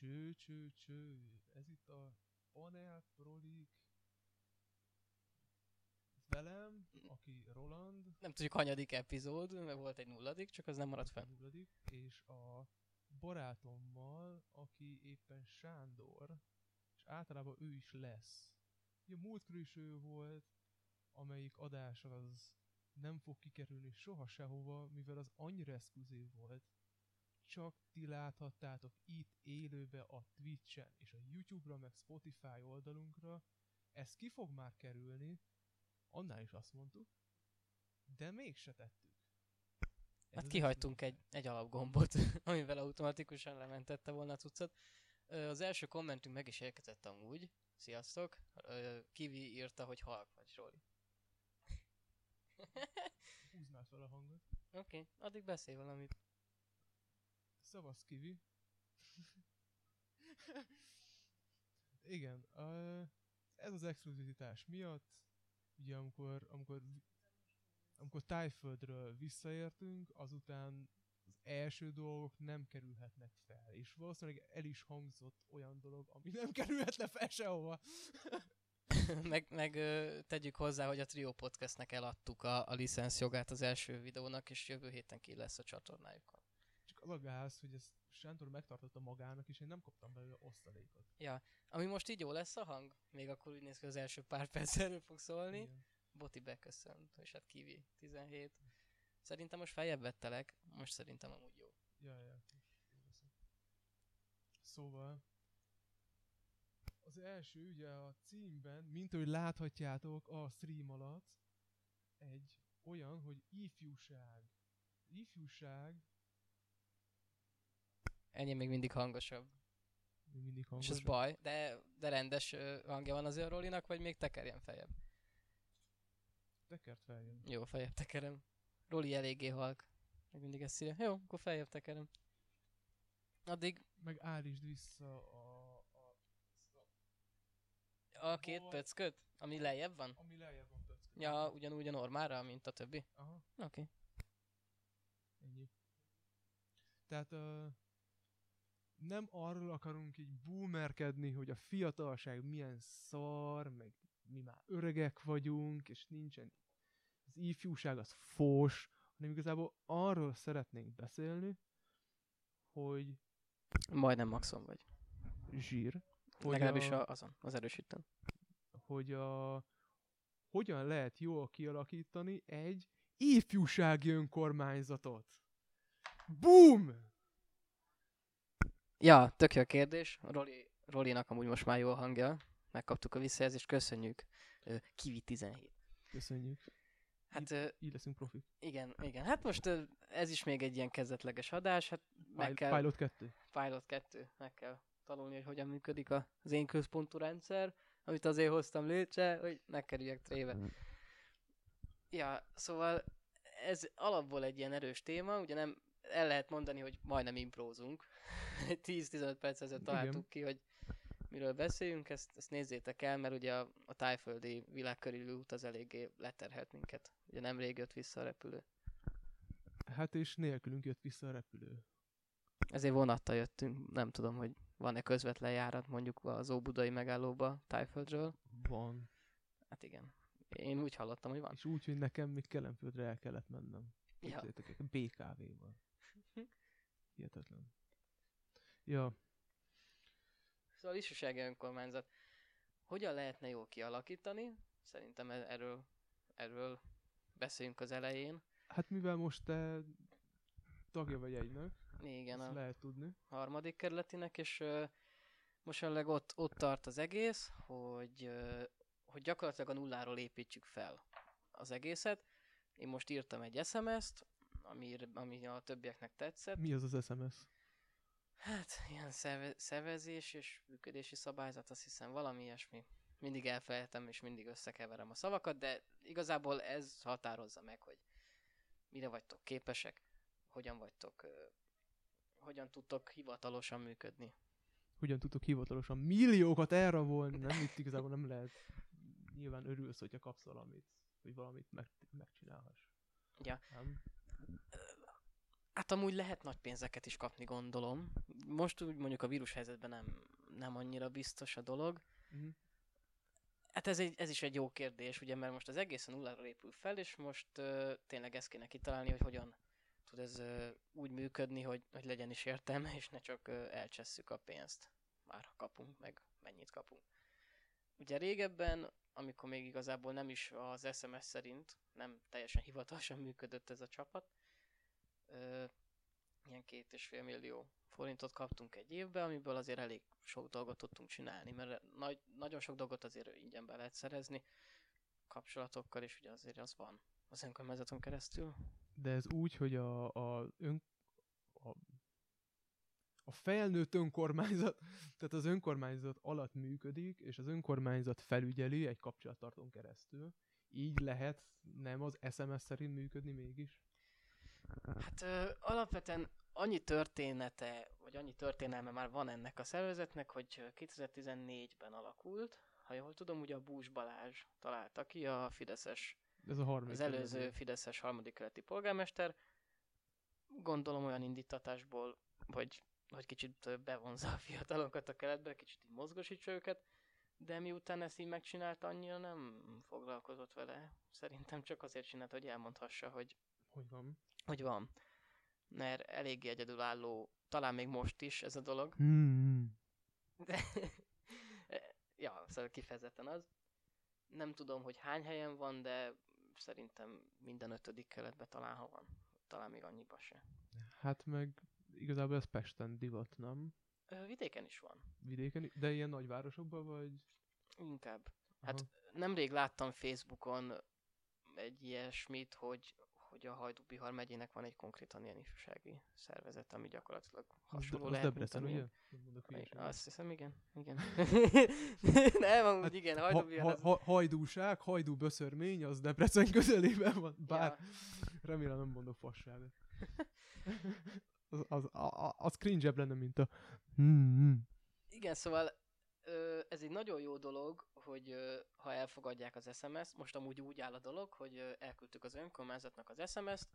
Cső, cső, cső. Ez itt a panel prolik. Velem, aki Roland, Nem tudjuk, hanyadik epizód, mert volt egy nulladik, csak az nem maradt fenn. nulladik, és a barátommal, aki éppen Sándor, és általában ő is lesz. Ugye múltkor is ő volt, amelyik adás az nem fog kikerülni soha sehova, mivel az annyira exkluzív volt. Csak ti láthattátok itt élőbe a Twitch-en és a YouTube-ra, meg Spotify oldalunkra. Ez ki fog már kerülni, annál is azt mondtuk, de mégse tettük. Ez Hát az kihagytunk egy, egy alapgombot, amivel automatikusan lementette volna a cuccot. Az első kommentünk meg is érkezett amúgy. Sziasztok! Kivi írta, hogy halk vagy, Zsoli. Húznád fel a hangot. Oké, okay, addig beszélj valamit. Szavasz Kivi. Igen, ez az exkluzivitás miatt, ugye amikor, amikor, amikor Tájföldről visszaértünk, azután az első dolgok nem kerülhetnek fel, és valószínűleg el is hangzott olyan dolog, ami nem kerülhetne fel sehova. meg meg tegyük hozzá, hogy a Trio Podcastnek eladtuk a, a licenszjogát az első videónak, és jövő héten ki lesz a csatornájukon. Csak az a gáz, hogy ezt Sántor megtartotta magának, és én nem kaptam belőle osztalékot. Ami most így jó lesz a hang? Még akkor úgy néz ki, az első pár perc erről fog szólni. Igen. Boti beköszönt, és hát Kivi 17. Szerintem most feljebb vettelek, most szerintem amúgy jó. Ja, ja. Szóval, az első ugye a címben, mint ahogy láthatjátok a stream alatt, egy olyan, hogy ifjúság. Ifjúság, Ennyi még mindig hangosabb. még mindig És hangos. ez baj, de, de rendes hangja van azért Rolinak, vagy még tekerjen feljebb? Tekert feljön. Jó, feljebb tekerem. Roli eléggé halk. Még mindig ezt írja. Jó, akkor feljebb tekerem. Addig Meg állítsd vissza a, a, a két Hol? pöcköt, ami lejjebb van? ami lejjebb van pöcköt. Ja, ugyanúgy a normára, mint a többi. Aha, Oké. Okay. ennyi. Tehát uh, nem arról akarunk így boomerkedni, hogy a fiatalság milyen szar, meg mi már öregek vagyunk, és nincsen az ifjúság az fós, hanem igazából arról szeretnénk beszélni, hogy Majdnem maxon vagy. zsír, hogy Legalábbis a, azon, az erősítőn. hogy a, hogyan lehet jól kialakítani egy ifjúsági önkormányzatot. Boom! Ja, tök jó a kérdés. Roli, Rolinak amúgy most már jó a hangja. Megkaptuk a visszajelzést, köszönjük. Kivi 17. Köszönjük. Hát ö, Így leszünk profik. igen, igen. Hát most ez is még egy ilyen kezdetleges adás. Hát meg Pil- kell... Pilot 2. Pilot 2. Meg kell tanulni, hogy hogyan működik az én központú rendszer, amit azért hoztam létre, hogy ne kerüljek trébe. Ja, szóval ez alapból egy ilyen erős téma, ugye nem el lehet mondani, hogy majdnem imprózunk. 10-15 perc ezelőtt találtuk ki, hogy miről beszéljünk, ezt, ezt nézzétek el, mert ugye a, a tájföldi világkörülő út az eléggé leterhelt minket. Ugye nemrég jött vissza a repülő. Hát és nélkülünk jött vissza a repülő. Ezért vonattal jöttünk, nem tudom, hogy van-e közvetlen járat mondjuk az Óbudai megállóba Tájföldről. Van. Hát igen. Én úgy hallottam, hogy van. És úgy, hogy nekem még Kelenföldre el kellett mennem. Ja. BKV-val. Hihetetlen. Ja, Szóval ifjúsági önkormányzat. Hogyan lehetne jól kialakítani? Szerintem e- erről, erről beszéljünk az elején. hát mivel most te tagja vagy egynek, Igen, ezt lehet tudni. harmadik kerületinek, és ö, most jelenleg ott, ott tart az egész, hogy, ö, hogy gyakorlatilag a nulláról építsük fel az egészet. Én most írtam egy SMS-t, ami, ami a többieknek tetszett. Mi az az SMS? Hát, ilyen szeve, szervezés és működési szabályzat, azt hiszem valami ilyesmi. Mindig elfelejtem és mindig összekeverem a szavakat, de igazából ez határozza meg, hogy mire vagytok képesek, hogyan vagytok, hogyan tudtok hivatalosan működni. Hogyan tudtok hivatalosan milliókat elrabolni? Nem, itt igazából nem lehet. Nyilván örülsz, hogyha kapsz valamit, hogy valamit meg, megcsinálhass. Ja. Nem? Hát amúgy lehet nagy pénzeket is kapni, gondolom. Most úgy mondjuk a vírus helyzetben nem, nem annyira biztos a dolog. Mhm. Hát ez, egy, ez is egy jó kérdés, ugye, mert most az egészen nullára épül fel, és most uh, tényleg ezt kéne kitalálni, hogy hogyan tud ez uh, úgy működni, hogy, hogy legyen is értelme, és ne csak uh, elcsesszük a pénzt. Már ha kapunk, meg mennyit kapunk. Ugye régebben, amikor még igazából nem is az SMS szerint, nem teljesen hivatalosan működött ez a csapat, uh, ilyen két és fél millió forintot kaptunk egy évbe, amiből azért elég sok dolgot tudtunk csinálni, mert nagy, nagyon sok dolgot azért ingyen be lehet szerezni kapcsolatokkal, és ugye azért az van az önkormányzaton keresztül. De ez úgy, hogy a, a, ön, a, a felnőtt önkormányzat, tehát az önkormányzat alatt működik, és az önkormányzat felügyeli egy kapcsolattartón keresztül. Így lehet nem az SMS szerint működni mégis? Hát ö, alapvetően annyi története, vagy annyi történelme már van ennek a szervezetnek, hogy 2014-ben alakult, ha jól tudom, ugye a Bús Balázs találta ki a Fideszes, Ez a harmadik. az előző kerületben. Fideszes harmadik keleti polgármester. Gondolom olyan indítatásból, hogy, hogy kicsit bevonza a fiatalokat a keletbe, kicsit így mozgosítsa őket, de miután ezt így megcsinálta, annyira nem foglalkozott vele. Szerintem csak azért csinált, hogy elmondhassa, hogy Hogy van? hogy van. Mert eléggé egyedülálló, talán még most is ez a dolog. Hmm. De, ja, szóval kifejezetten az. Nem tudom, hogy hány helyen van, de szerintem minden ötödik keletben talán ha van. Talán még annyiba se. Hát meg igazából ez Pesten divat, nem? Ö, vidéken is van. Vidéken, de ilyen nagyvárosokban vagy? Inkább. Hát Aha. nemrég láttam Facebookon egy ilyesmit, hogy, hogy a Hajdú-Bihar megyének van egy konkrétan ilyen ifjúsági szervezet, ami gyakorlatilag hasonló az lehet, Debrecen, ugye? mondok. Azt hiszem, igen. igen. Nem, amúgy Hát, igen, Ha, Hajdú-Bihar ha, az... ha, hajdúság, hajdú böszörmény, az Debrecen közelében van. Bár Ja, remélem nem mondok fasságot. Az, az, az cringe lenne, mint a... Hmm, igen, szóval ez egy nagyon jó dolog, hogy ha elfogadják az SMS-t, most amúgy úgy áll a dolog, hogy elküldtük az önkormányzatnak az SMS-t,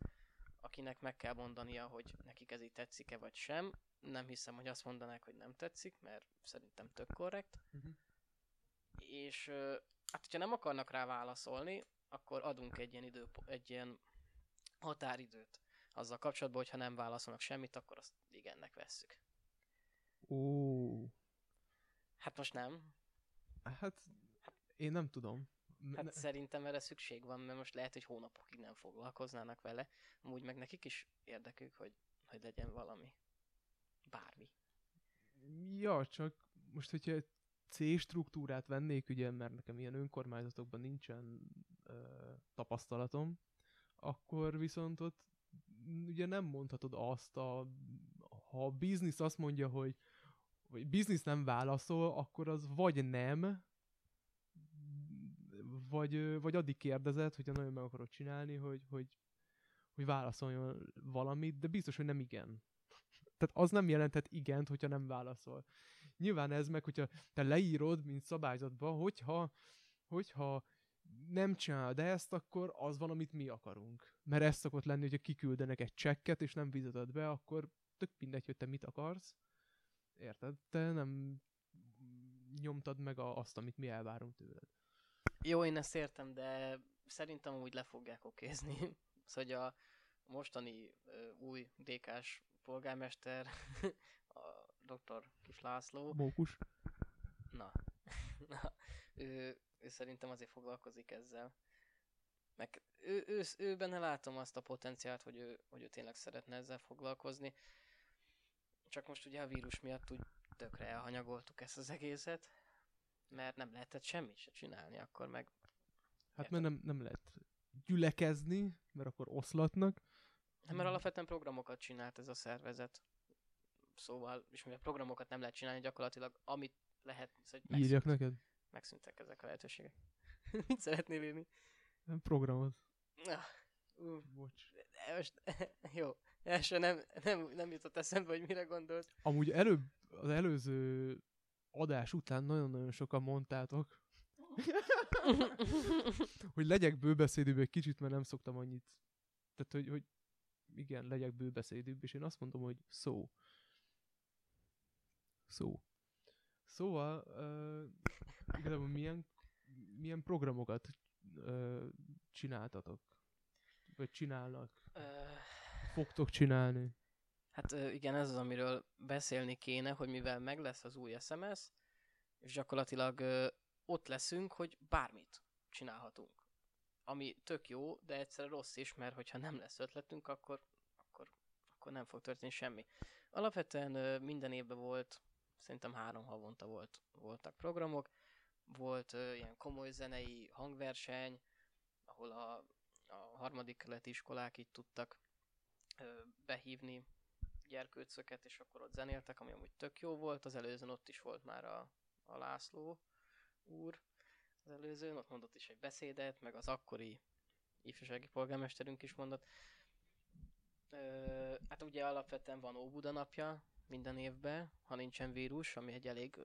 akinek meg kell mondania, hogy nekik ez így tetszik-e vagy sem. Nem hiszem, hogy azt mondanák, hogy nem tetszik, mert szerintem tök korrekt. Mhm. És hát, hogyha nem akarnak rá válaszolni, akkor adunk egy ilyen, idő, egy ilyen határidőt azzal kapcsolatban, hogyha nem válaszolnak semmit, akkor azt igennek vesszük. Ó, Hát most nem. hát én nem tudom. Hát ne- szerintem erre szükség van, mert most lehet, hogy hónapokig nem foglalkoznának vele. Amúgy meg nekik is érdekük, hogy, hogy legyen valami. Bármi. Ja, csak most, hogyha egy C struktúrát vennék, ugye, mert nekem ilyen önkormányzatokban nincsen ö, tapasztalatom, akkor viszont ott ugye nem mondhatod azt, a, ha a biznisz azt mondja, hogy vagy biznisz nem válaszol, akkor az vagy nem, vagy, vagy addig kérdezed, hogyha nagyon meg akarod csinálni, hogy, hogy, hogy válaszoljon valamit, de biztos, hogy nem igen. Tehát az nem jelenthet igent, hogyha nem válaszol. Nyilván ez meg, hogyha te leírod, mint szabályzatba, hogyha, hogyha nem csinálod ezt, akkor az van, amit mi akarunk. Mert ez szokott lenni, hogyha kiküldenek egy csekket, és nem fizeted be, akkor tök mindegy, hogy te mit akarsz. Érted? Te nem nyomtad meg a, azt, amit mi elvárunk tőled. Jó, én ezt értem, de szerintem úgy le fogják okézni. Szóval, hogy a mostani ö, új DK-s polgármester, a dr. Kis László, Mókus. na, na ő, ő szerintem azért foglalkozik ezzel. Meg ő, ő, ő benne látom azt a potenciált, hogy ő, hogy ő tényleg szeretne ezzel foglalkozni. Csak most ugye a vírus miatt úgy tökre elhanyagoltuk ezt az egészet, mert nem lehetett semmit se csinálni, akkor meg Hát mert nem, nem lehet gyülekezni, mert akkor oszlatnak. Nem, mert alapvetően programokat csinált ez a szervezet. Szóval, és mivel programokat nem lehet csinálni, gyakorlatilag amit lehet, Írjak neked. Megszűntek ezek a lehetőségek. Mit szeretnél írni? Nem programot. Ah, ú, Bocs. de most, jó, első nem, nem, nem jutott eszembe, hogy mire gondolt. Amúgy előbb, az előző adás után nagyon-nagyon sokan mondtátok, hogy legyek bőbeszédőbb egy kicsit, mert nem szoktam annyit. Tehát, hogy, hogy igen, legyek bőbeszédűbb, és én azt mondom, hogy szó. Szó. Szóval, uh, igazából milyen, milyen programokat uh, csináltatok? Vagy csinálnak? Ö, Fogtok csinálni? Hát ö, igen, ez az, amiről beszélni kéne, hogy mivel meg lesz az új SMS, és gyakorlatilag ö, ott leszünk, hogy bármit csinálhatunk. Ami tök jó, de egyszer rossz is, mert hogyha nem lesz ötletünk, akkor, akkor, akkor nem fog történni semmi. Alapvetően ö, minden évben volt, szerintem három havonta volt, voltak programok, volt ö, ilyen komoly zenei hangverseny, ahol a, a harmadik keleti iskolák így tudtak ö, behívni gyerkőcöket, és akkor ott zenéltek, ami amúgy tök jó volt. Az előzőn ott is volt már a, a László úr, az előzőn, ott mondott is egy beszédet, meg az akkori ifjúsági polgármesterünk is mondott. Ö, hát ugye alapvetően van Óbuda napja minden évben, ha nincsen vírus, ami egy elég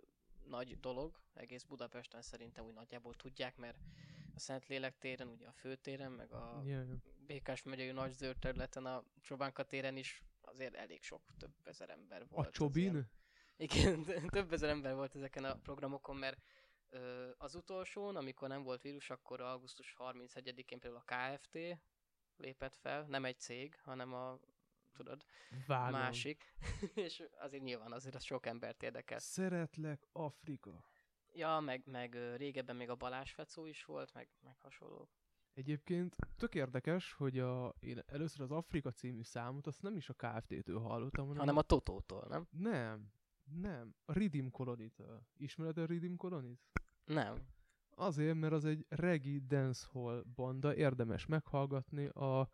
nagy dolog, egész Budapesten szerintem úgy nagyjából tudják, mert a Szentlélek téren, ugye a főtéren, meg a. Békás megyei nagy zöld területen, a Csobánka téren is azért elég sok, több ezer ember volt. A Csobin? igen, több ezer ember volt ezeken a programokon, mert ö, az utolsón, amikor nem volt vírus, akkor augusztus 31-én például a KFT lépett fel, nem egy cég, hanem a, tudod, Vágom. másik, és azért nyilván azért az sok embert érdekel. Szeretlek Afrika. Ja, meg, meg régebben még a Balázs Fecó is volt, meg, meg hasonlók. Egyébként tök érdekes, hogy a, én először az Afrika című számot azt nem is a KFT-től hallottam, hanem, Hanem a Totótól, nem? Nem, nem. A Redeem Colony-től. Ismered a Redeem Colony-t? Nem. Azért, mert az egy reggae dancehall banda, érdemes meghallgatni. A,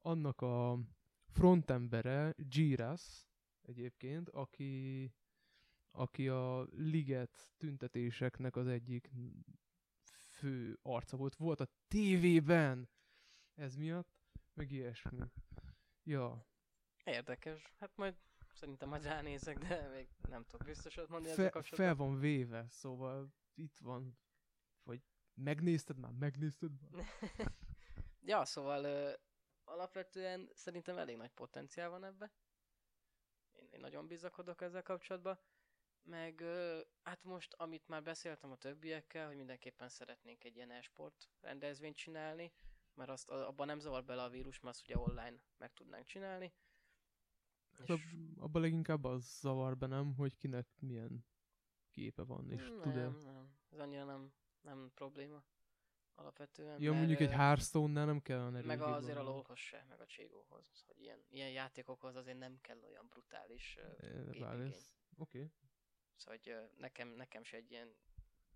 annak a frontembere Giras egyébként, aki, aki a liget tüntetéseknek az egyik fő arca volt. Volt a tévében ez miatt, meg ilyesmi. Ja, Érdekes. Hát majd szerintem majd ránézek, de még nem tudok biztosat mondani ezzel Fe, kapcsolatban. fel van véve, szóval itt van, vagy megnézted már, megnézted már? ja, szóval alapvetően szerintem elég nagy potenciál van ebbe. Én, én nagyon bizakodok ezzel kapcsolatban. Meg hát most, amit már beszéltem a többiekkel, hogy mindenképpen szeretnénk egy ilyen e-sport rendezvényt csinálni, mert azt, abban nem zavar bele a vírus, mert azt ugye online meg tudnánk csinálni. Hát ab, abban leginkább az zavar be nem, hogy kinek milyen képe van, és nem, tud-e. nem, ez annyira nem, nem probléma. Alapvetően. Ja, mert, mondjuk egy Hearthstone-nál nem kell olyan Meg azért a lolhoz se, meg a cségóhoz, hogy ilyen, ilyen játékokhoz azért nem kell olyan brutális ez- Oké. Szóval, hogy nekem, nekem se egy ilyen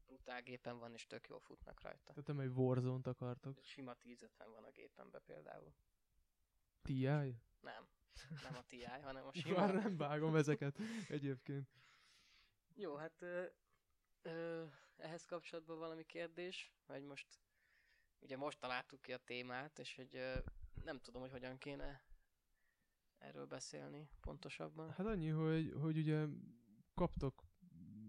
brutál gépen van, és tök jól futnak rajta. Tehát nem egy Warzone-t akartok. Sima 1050 van a gépemben például. TI? Nem, nem a TI, hanem a Már sima. nem vágom ezeket egyébként. Jó, hát ö, ö, ehhez kapcsolatban valami kérdés, vagy most, ugye most találtuk ki a témát, és hogy nem tudom, hogy hogyan kéne erről beszélni pontosabban. Hát annyi, hogy, hogy ugye kaptok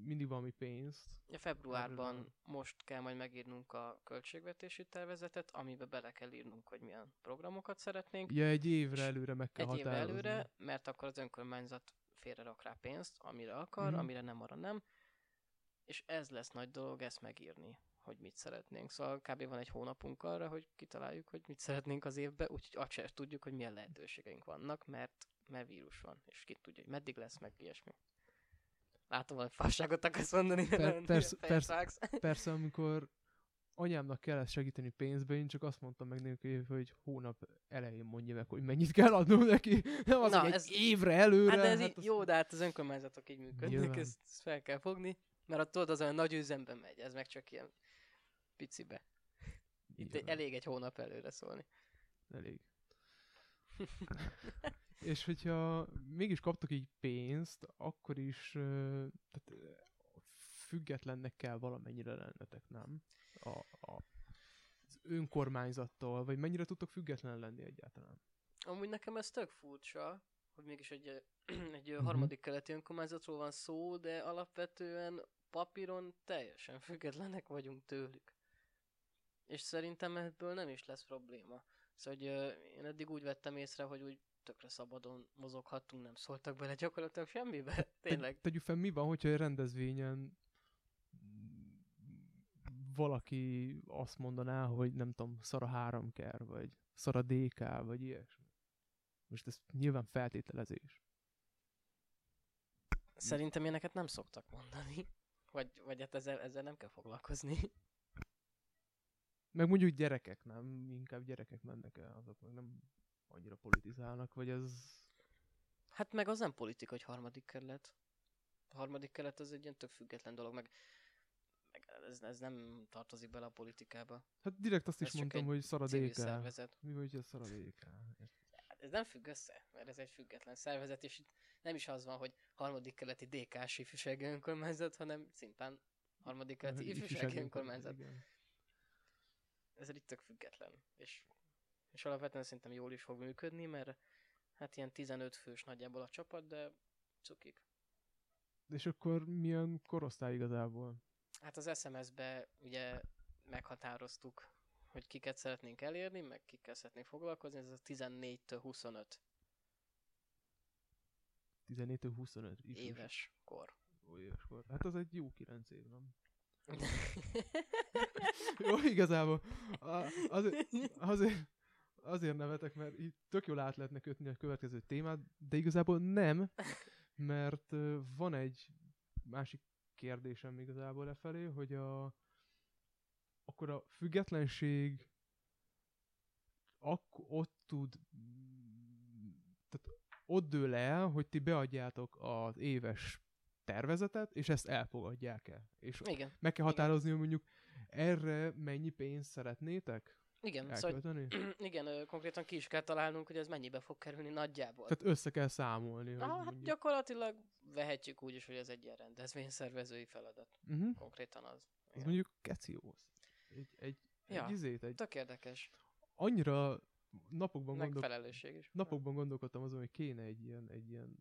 mindig valami pénzt. Ja, februárban Erről most kell majd megírnunk a költségvetési tervezetet, amibe bele kell írnunk, hogy milyen programokat szeretnénk. Ja, egy évre előre meg kell Egy évre határozni. előre, mert akkor az önkormányzat félre rak rá pénzt, amire akar, Mhm. amire nem, arra nem. És ez lesz nagy dolog, ezt megírni, hogy mit szeretnénk. Szóval kb. van egy hónapunk arra, hogy kitaláljuk, hogy mit szeretnénk az évbe, úgyhogy azt sem tudjuk, hogy milyen lehetőségeink vannak, mert, mert vírus van, és ki tudja, hogy meddig lesz, meg ilyesmi. Látom, hogy fasságot akarsz mondani, Per- persze- persze. Persze, amikor anyámnak kellett segíteni pénzbe, én csak azt mondtam meg neki, hogy hónap elején mondja meg, hogy mennyit kell adnom neki. Nem az, Na, egy ez- évre előre. Hát de ez így, azt- jó, de hát az önkormányzatok így működnek, ezt, ezt fel kell fogni, mert ott tudod, az olyan nagy üzemben megy, ez meg csak ilyen picibe. Itt egy, elég egy hónap előre szólni. Elég. És hogyha mégis kaptok így pénzt, akkor is tehát, függetlennek kell valamennyire lennetek, nem? A, a, az önkormányzattól, vagy mennyire tudtok független lenni egyáltalán? Amúgy nekem ez tök furcsa, hogy mégis egy, egy Mhm. uh harmadik keleti önkormányzatról van szó, de alapvetően papíron teljesen függetlenek vagyunk tőlük. És szerintem ebből nem is lesz probléma. Szóval hogy, ö, én eddig úgy vettem észre, hogy úgy tökre szabadon mozoghattunk, nem szóltak bele gyakorlatilag semmibe. Tényleg. Te, tegyük fel, mi van, hogyha egy rendezvényen valaki azt mondaná, hogy nem tudom, szara háromker, vagy szara DK, vagy ilyesmi. Most ez nyilván feltételezés. Szerintem ilyeneket nem szoktak mondani. Vagy, vagy hát ezzel, ezzel nem kell foglalkozni. Meg mondjuk gyerekek, nem? Inkább gyerekek mennek el, azok meg nem annyira politizálnak, vagy ez... Hát meg az nem politika, hogy harmadik kerület. A harmadik kerület az egy ilyen tök független dolog, meg, meg ez, ez nem tartozik bele a politikába. Hát direkt azt Ez is mondtam, hogy szara Civil DK. szervezet. Mi vagy, hogy szara DK? Hát ez nem függ össze, mert ez egy független szervezet, és itt nem is az van, hogy harmadik keleti DK-s ifjúsági önkormányzat, hanem szimplán harmadik keleti ifjúsági önkormányzat. Igen. Ez egy tök független, és, és alapvetően szerintem jól is fog működni, mert hát ilyen 15 fős nagyjából a csapat, de cukik. És akkor milyen korosztály igazából? Hát az SMS-be ugye meghatároztuk, hogy kiket szeretnénk elérni, meg kikkel szeretnénk foglalkozni, ez a 14-től 25 14 25 ifjús- éves kor. Ó, éves kor. Hát az egy jó 9 év, nem? Jó, igazából. Azért, azért, azért nevetek, mert így tök jól át lehetne kötni a következő témát, de igazából nem, mert van egy másik kérdésem igazából lefelé, hogy a, akkor a függetlenség ak- ott tud tehát ott dől el, hogy ti beadjátok az éves tervezetet, és ezt elfogadják el. És Igen, meg kell Igen. határozni, hogy mondjuk erre mennyi pénzt szeretnétek igen, szóval elkölteni? igen, ö, konkrétan ki is kell találnunk, hogy ez mennyibe fog kerülni nagyjából. Tehát össze kell számolni, Ah, hát mondjuk... gyakorlatilag vehetjük úgy is, hogy ez egy ilyen rendezvényszervezői feladat. Uh-huh. Konkrétan az. Igen. mondjuk keci jó. Egy, egy, Ja. egy izét, egy Tök érdekes. annyira napokban, gondol, is. napokban gondolkodtam azon, hogy kéne egy ilyen, egy ilyen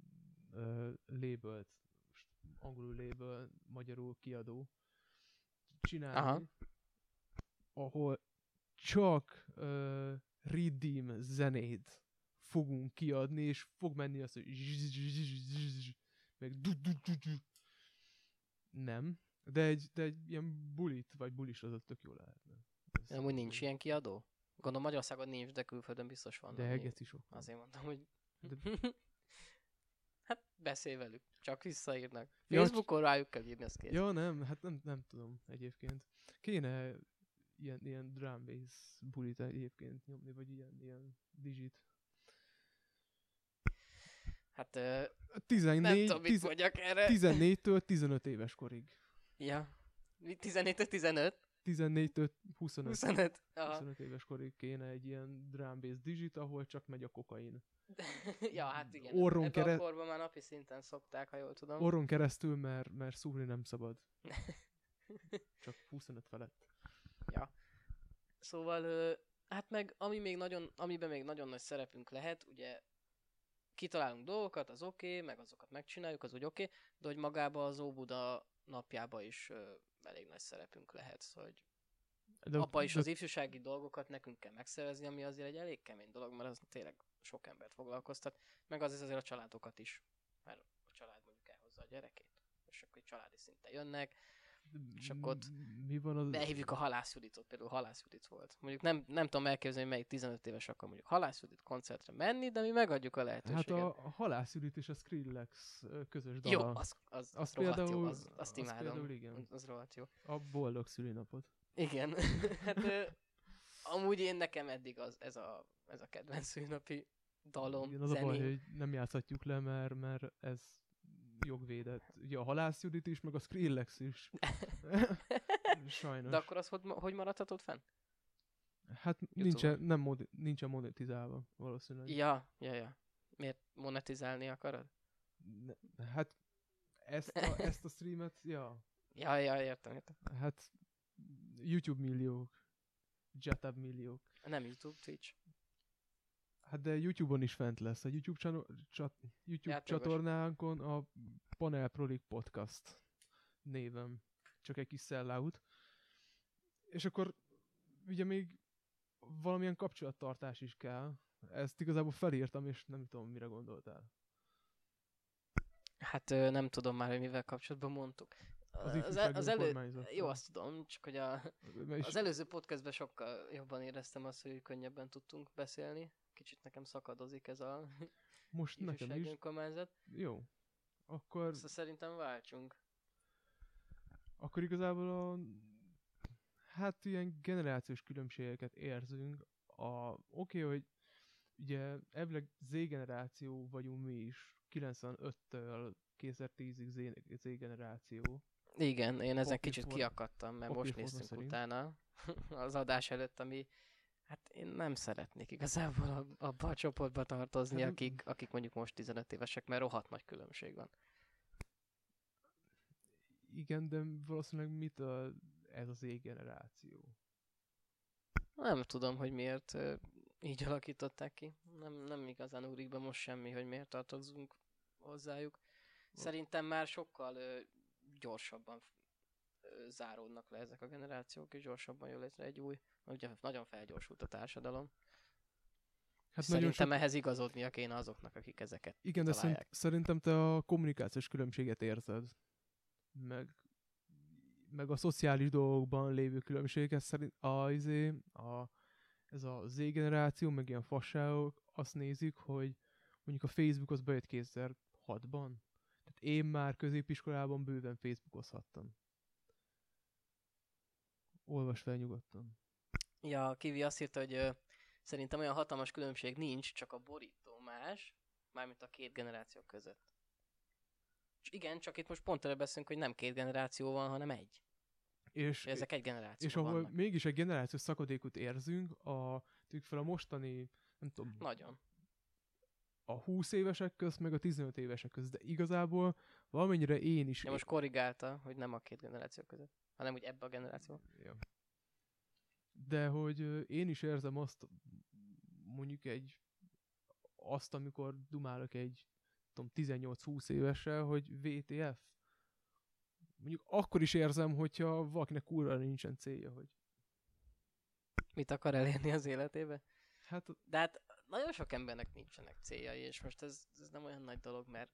uh, labelt, angolul label, magyarul kiadó csinálni, Aha. ahol csak uh, redeem zenét fogunk kiadni, és fog menni az, hogy meg du du du du. Nem, de egy, de egy ilyen bulit, vagy bulisozat tök jó lehetne. Ez- Amúgy nincs ilyen kiadó? Gondolom Magyarországon nincs, de külföldön biztos van. De geci sok. van. Azért mondtam, hogy... De- beszélj velük, csak visszaírnak. Facebookon rájuk kell írni, az kész. Ja, nem, hát nem, nem tudom egyébként. Kéne ilyen, ilyen drum bass bulit egyébként nyomni, vagy ilyen, ilyen digit. Hát ö, 14, nem tudom, mit tiz, mondjak erre. 14-től 15 éves korig. Ja. Mi 14 15? 14-től 25, 25. Aha. 25 éves korig kéne egy ilyen drum digit, ahol csak megy a kokain. ja, hát igen. Orron Ebben kere- a korban már napi szinten szokták, ha jól tudom. Orron keresztül, mert, mert szúrni nem szabad. Csak 25 felett. Szóval, ö, hát meg ami még nagyon, amiben még nagyon nagy szerepünk lehet, ugye kitalálunk dolgokat, az oké, okay, meg azokat megcsináljuk, az úgy oké, okay, de hogy magába az Óbuda napjába is elég nagy szerepünk lehet, hogy De, abba is de, az ifjúsági dolgokat nekünk kell megszervezni, ami azért egy elég kemény dolog, mert az tényleg sok embert foglalkoztat, meg az azért a családokat is, mert a család mondjuk elhozza a gyerekét, és akkor egy családi szinten jönnek, és akkor ott mi van az... Behívjuk a Halász Juditot, például Halász Judit volt. Mondjuk nem, nem tudom elképzelni, melyik 15 éves akar mondjuk Halász Judit koncertre menni, de mi megadjuk a Hát lehetőséget. a, a Halász Judit és a Skrillex közös dala. jó, az, az, az, az rohadt jó, például- az, azt az imádom. például igen. Az, rohadt jó. A boldog szülinapot. Igen. hát amúgy én nekem eddig az, ez a, ez a kedvenc szülinapi dalom, Igen, az a zeném. baj, hogy nem játszhatjuk le, mert, mert ez jogvédett. Ugye a Halász Judit is, meg a Skrillex is. Sajnos. De akkor az hogy, hogy maradhatott fenn? Hát nincsen, nem mod, nincsen monetizálva valószínűleg. Ja, ja, ja. Miért monetizálni akarod? Ne, hát ezt a, ezt a streamet, ja, Ja, ja, értem, értem. hát YouTube milliók, Jatab milliók. Nem YouTube, Twitch. Hát de YouTube-on is fent lesz. A YouTube, csano- csat- YouTube Játékos. csatornánkon a Panel Prolik Podcast névem. Csak egy kis sellout. És akkor ugye még valamilyen kapcsolattartás is kell. Ezt igazából felírtam, és nem tudom, mire gondoltál. Hát nem tudom már, hogy mivel kapcsolatban mondtuk. Az, az, az elő... Jó, azt tudom, csak hogy a, az előző podcastben sokkal jobban éreztem azt, hogy könnyebben tudtunk beszélni. Kicsit nekem szakadozik ez a most nekem is. önkormányzat. Jó. Akkor, Szóval szerintem váltsunk. akkor igazából a, hát ilyen generációs különbségeket érzünk. A, oké, hogy ugye elvileg Z generáció vagyunk mi is, 95-től 2010-ig Z, Z generáció. Igen, én ezen Okés kicsit volt- kiakadtam, mert okés most néztünk szerint. utána az adás előtt, ami hát én nem szeretnék igazából ab- abba a csoportba tartozni, akik, akik mondjuk most 15 évesek, mert rohadt nagy különbség van. Igen, de valószínűleg mit a, ez az Z generáció? Nem tudom, hogy miért így alakították ki. Nem, nem igazán ugrik be most semmi, hogy miért tartozunk hozzájuk. Szerintem már sokkal ö, gyorsabban záródnak le ezek a generációk, és gyorsabban jön létre egy új. Ugye nagyon felgyorsult a társadalom. Hát Szerintem sok, ehhez igazodnia kéne azoknak, akik ezeket igen, de találják. szerintem te a kommunikációs különbséget érzed. Meg, meg a szociális dolgokban lévő különbséget szerint a, izé, a, ez a Z generáció, meg ilyen fasságok azt nézik, hogy mondjuk a Facebook az bejött 2006-ban. Tehát én már középiskolában bőven Facebookozhattam. Olvas fel nyugodtan. Ja, Kivi azt írta, hogy ö, szerintem olyan hatalmas különbség nincs, csak a borító más, mármint a két generáció között. És igen, csak itt most pont erről beszélünk, hogy nem két generáció van, hanem egy. És, És ezek egy generáció és ahol vannak. mégis egy generációs szakadékot érzünk, a, tűk fel a mostani, nem tudom, Nagyon. a 20 évesek közt, meg a 15 évesek közt, de igazából valamennyire én is... Ja, most korrigálta, hogy nem a két generáció között, hanem úgy ebbe a generáció. Ja. De hogy én is érzem azt, mondjuk egy, azt, amikor dumálok egy, tudom, 18-20 évessel, hogy VTF. Mondjuk akkor is érzem, hogyha valakinek kurva nincsen célja, hogy Mit akar elérni az életébe? hát De hát nagyon sok embernek nincsenek céljai, és most ez, ez nem olyan nagy dolog, mert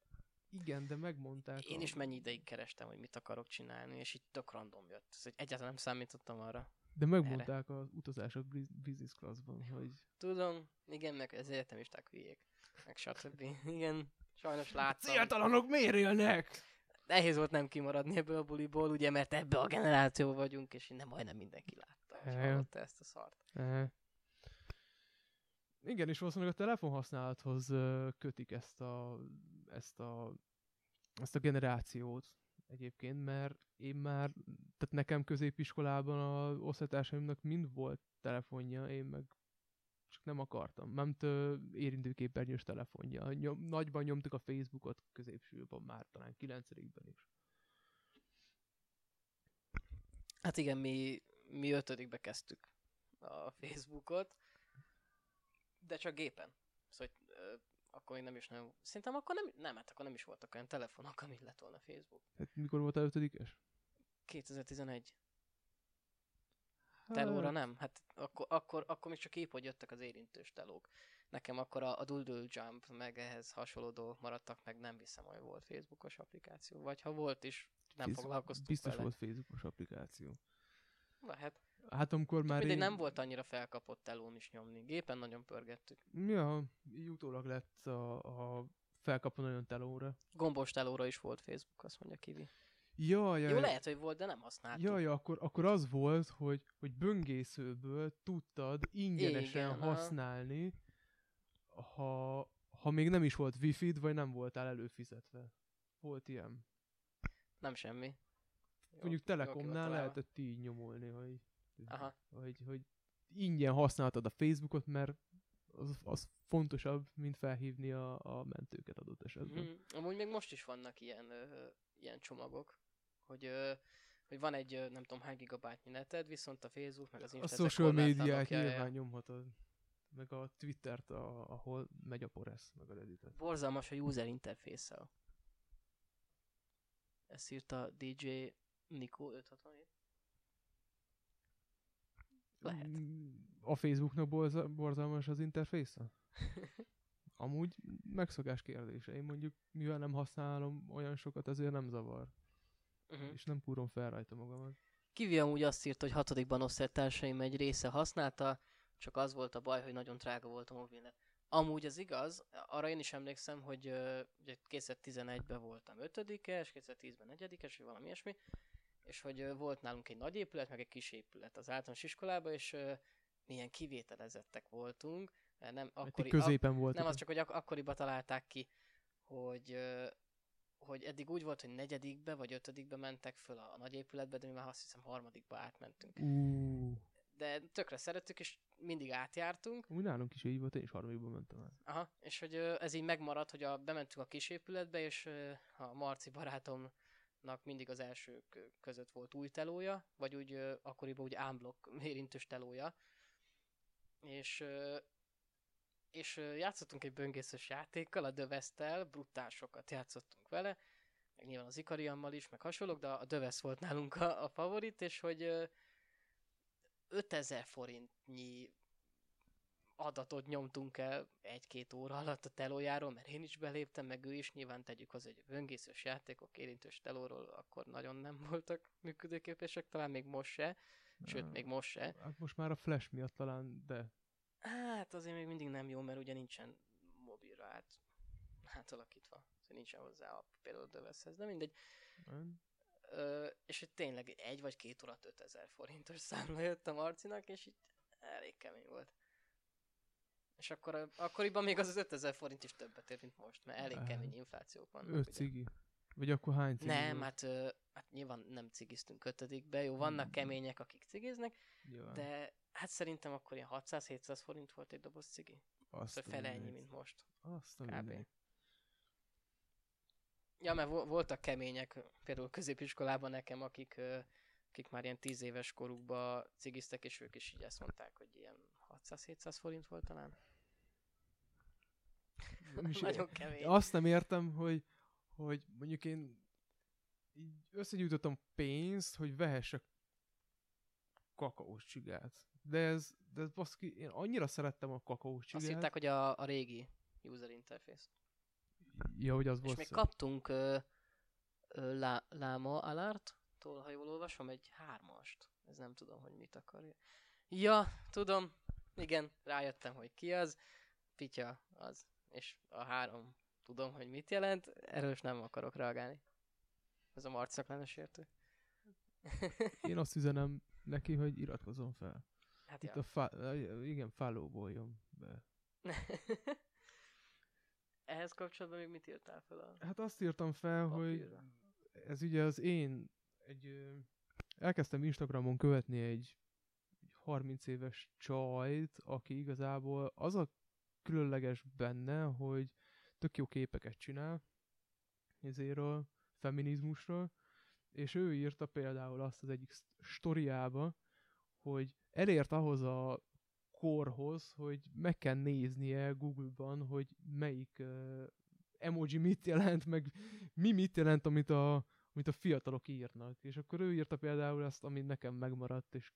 igen, de megmondták. én a- is mennyi ideig kerestem, hogy mit akarok csinálni, és így tök random jött. Hogy egyáltalán nem számítottam arra. De megmondták az utazások business classban, hogy Tudom, igen, meg az egyetemisták hülyék, meg stb. Igen, sajnos láttam. céltalanok miért élnek? Nehéz volt nem kimaradni ebből a buliból, ugye, mert ebbe a generáció vagyunk, és innen majdnem mindenki látta, Ja. hallotta ezt a szart. Eh. Igen, és valószínűleg a telefonhasználathoz kötik ezt a, ezt a, ezt a generációt egyébként, mert én már, tehát nekem középiskolában a osztálytársaimnak mind volt telefonja, én meg csak nem akartam. Nem érintőképernyős telefonja. Nyom, nagyban nyomtuk a Facebookot középsőben már, talán 9 is. Hát igen, mi, mi ötödikbe kezdtük a Facebookot, de csak gépen. Szóval akkor még nem is nagyon... Szerintem akkor nem, nem, hát akkor nem is voltak olyan telefonok, amin lett volna Facebook. Hát mikor volt a ötödikes? 2011. Telóra nem? Hát akkor, akkor, akkor még csak épp, hogy jöttek az érintős telók. Nekem akkor a, a Doodle Jump, meg ehhez hasonló dolgok maradtak, meg nem hiszem, hogy volt Facebookos applikáció. Vagy ha volt is, nem Biz- foglalkoztunk Biztos vele. volt Facebookos applikáció. Lehet. Hát amikor már Mindegy, én... nem volt annyira felkapott telón is nyomni. Gépen nagyon pörgettük. Ja, így utólag lett a, a felkapon nagyon telóra. Gombos telóra is volt Facebook, azt mondja Kivi. Ja, ja, Jó, lehet, hogy volt, de nem használtuk. Ja, ja, akkor, akkor az volt, hogy, hogy böngészőből tudtad ingyenesen Igen, használni, ha, ha még nem is volt wifi vagy nem voltál előfizetve. Volt ilyen. Nem semmi. Jó, Mondjuk Telekomnál lehetett így nyomulni, hogy, Aha. hogy, hogy ingyen használtad a Facebookot, mert az, az fontosabb, mint felhívni a, a mentőket adott esetben. Mm, amúgy még most is vannak ilyen, ö, ilyen csomagok, hogy, ö, hogy van egy nem tudom hány gigabájtnyi neted, viszont a Facebook meg az A Insta ezek social médiát nyilván nyomhatod. Meg a Twittert, a, ahol megy a poresz, meg a Redditet. Borzalmas a user interface-el. Ezt írta DJ Nico 567. Lehet. Mm, A Facebooknak borza, borzalmas az interfésze? Amúgy megszokás kérdése. Én mondjuk, mivel nem használom olyan sokat, ezért nem zavar. Uh-huh. És nem kúrom fel rajta magamat. Kivi amúgy azt írt, hogy hatodikban osztálytársaim egy része használta, csak az volt a baj, hogy nagyon drága volt a mobilnet. Amúgy az igaz, arra én is emlékszem, hogy uh, ugye 2011-ben voltam 5-es, 2010-ben 4-es, vagy valami ilyesmi, és hogy uh, volt nálunk egy nagy épület, meg egy kis épület az általános iskolában, és uh, milyen kivételezettek voltunk. mert Nem, Akkori, középen volt. nem, az csak, hogy ak- akkoriban találták ki, hogy, hogy eddig úgy volt, hogy negyedikbe vagy ötödikbe mentek föl a, a nagy épületbe, de mi már azt hiszem harmadikba átmentünk. Ú, De tökre szerettük, és mindig átjártunk. úgy nálunk is így volt, én is harmadikban mentem el. Aha, és hogy ez így megmaradt, hogy a, bementünk a kis épületbe, és a Marci barátomnak mindig az elsők között volt új telója, vagy úgy akkoriban úgy ámblok érintős telója. És és játszottunk egy böngészős játékkal, a Dövesztel, brutál sokat játszottunk vele, meg nyilván az Ikariammal is, meg hasonlók, de a Dövesz volt nálunk a, a favorit, és hogy ö, 5000 forintnyi adatot nyomtunk el egy-két óra alatt a telójáról, mert én is beléptem, meg ő is, nyilván tegyük hozzá, hogy böngészős játékok érintős telóról akkor nagyon nem voltak működőképesek, talán még most se, sőt, még most se. Hát most már a flash miatt talán, de Hát azért még mindig nem jó, mert ugye nincsen mobilra át, átalakítva. Szóval nincsen hozzá a például döveszhez, de mindegy. nem? Ö, és hogy tényleg egy vagy két óra 5000 forintos számla jött a Marcinak, és így elég kemény volt. És akkor, akkoriban még az az 5000 forint is többet ért, mint most, mert elég kemény inflációk vannak. öt ugye. cigi. Vagy akkor hány cigi Nem, volt? hát, hát nyilván nem cigiztünk ötödikbe, jó, vannak Mm. kemények, akik cigiznek, Nyilván. de hát szerintem akkor ilyen 600-700 forint volt egy doboz cigi. Azt Szóval fele ennyi, mint most. Azt a Kb. Ja, mert vo- voltak kemények, például középiskolában nekem, akik, akik már ilyen 10 éves korukba cigiztek, és ők is így ezt mondták, hogy ilyen 600-700 forint volt talán. Nem is- Nagyon kemény. Azt nem értem, hogy, hogy mondjuk én így összegyűjtöttem pénzt, hogy vehessek kakaós csigát. De ez, de ez baszki, én annyira szerettem a kakaós Azt csigát. hitták, hogy a, a régi user interface. Ja, hogy az És volt még szép. kaptunk ö, ö, lá, Láma Alert-tól, ha jól olvasom, egy hármast. Ez nem tudom, hogy mit akar. Ja, tudom. Igen, rájöttem, hogy ki az. Pitya az. És a három tudom, hogy mit jelent. Erről is nem akarok reagálni. Ez a Marcnak lenne sértő. Én azt üzenem neki, hogy iratkozom fel. hát Itt ja. a fa- igen, followboljon be. Ehhez kapcsolatban még mit írtál fel a Hát azt írtam fel, hogy papírra? ez ugye az én egy elkezdtem Instagramon követni egy, egy 30 éves csajt, aki igazából az a különleges benne, hogy tök jó képeket csinál ezéről, feminizmusról, és ő írta például azt az egyik sztoriába, hogy elért ahhoz a korhoz, hogy meg kell néznie Google-ban, hogy melyik uh, emoji mit jelent, meg mi mit jelent, amit a, amit a fiatalok írnak. És akkor ő írta például azt, ami nekem megmaradt, és